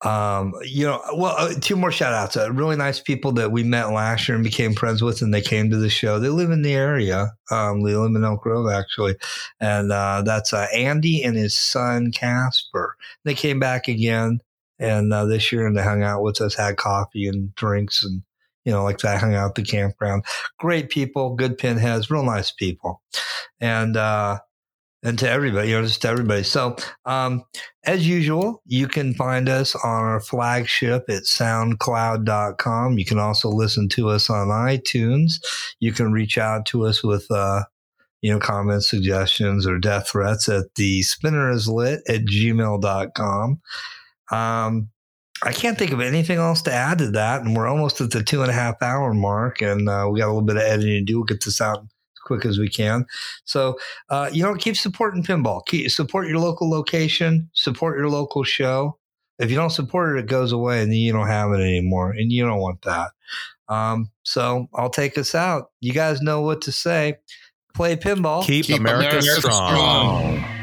um, you know, well, uh, two more shout outs. Uh, really nice people that we met last year and became friends with, and they came to the show. They live in the area. Um, they live in Elk Grove, actually. And uh, that's uh, Andy and his son, Casper. They came back again and uh, this year and they hung out with us, had coffee and drinks and, you know, like that, hung out the campground. Great people, good pinheads, real nice people. And, uh, and to everybody, you know, just to everybody. So, um, as usual, you can find us on our flagship at soundcloud.com. You can also listen to us on iTunes. You can reach out to us with, uh, you know, comments, suggestions, or death threats at the spinner is lit at gmail.com. Um, I can't think of anything else to add to that. And we're almost at the two and a half hour mark. And uh, we got a little bit of editing to do. We'll get this out as quick as we can. So, uh, you know, keep supporting pinball. Keep support your local location. Support your local show. If you don't support it, it goes away, and then you don't have it anymore, and you don't want that. Um, so I'll take us out. You guys know what to say. Play pinball. Keep, Keep America, America strong. strong.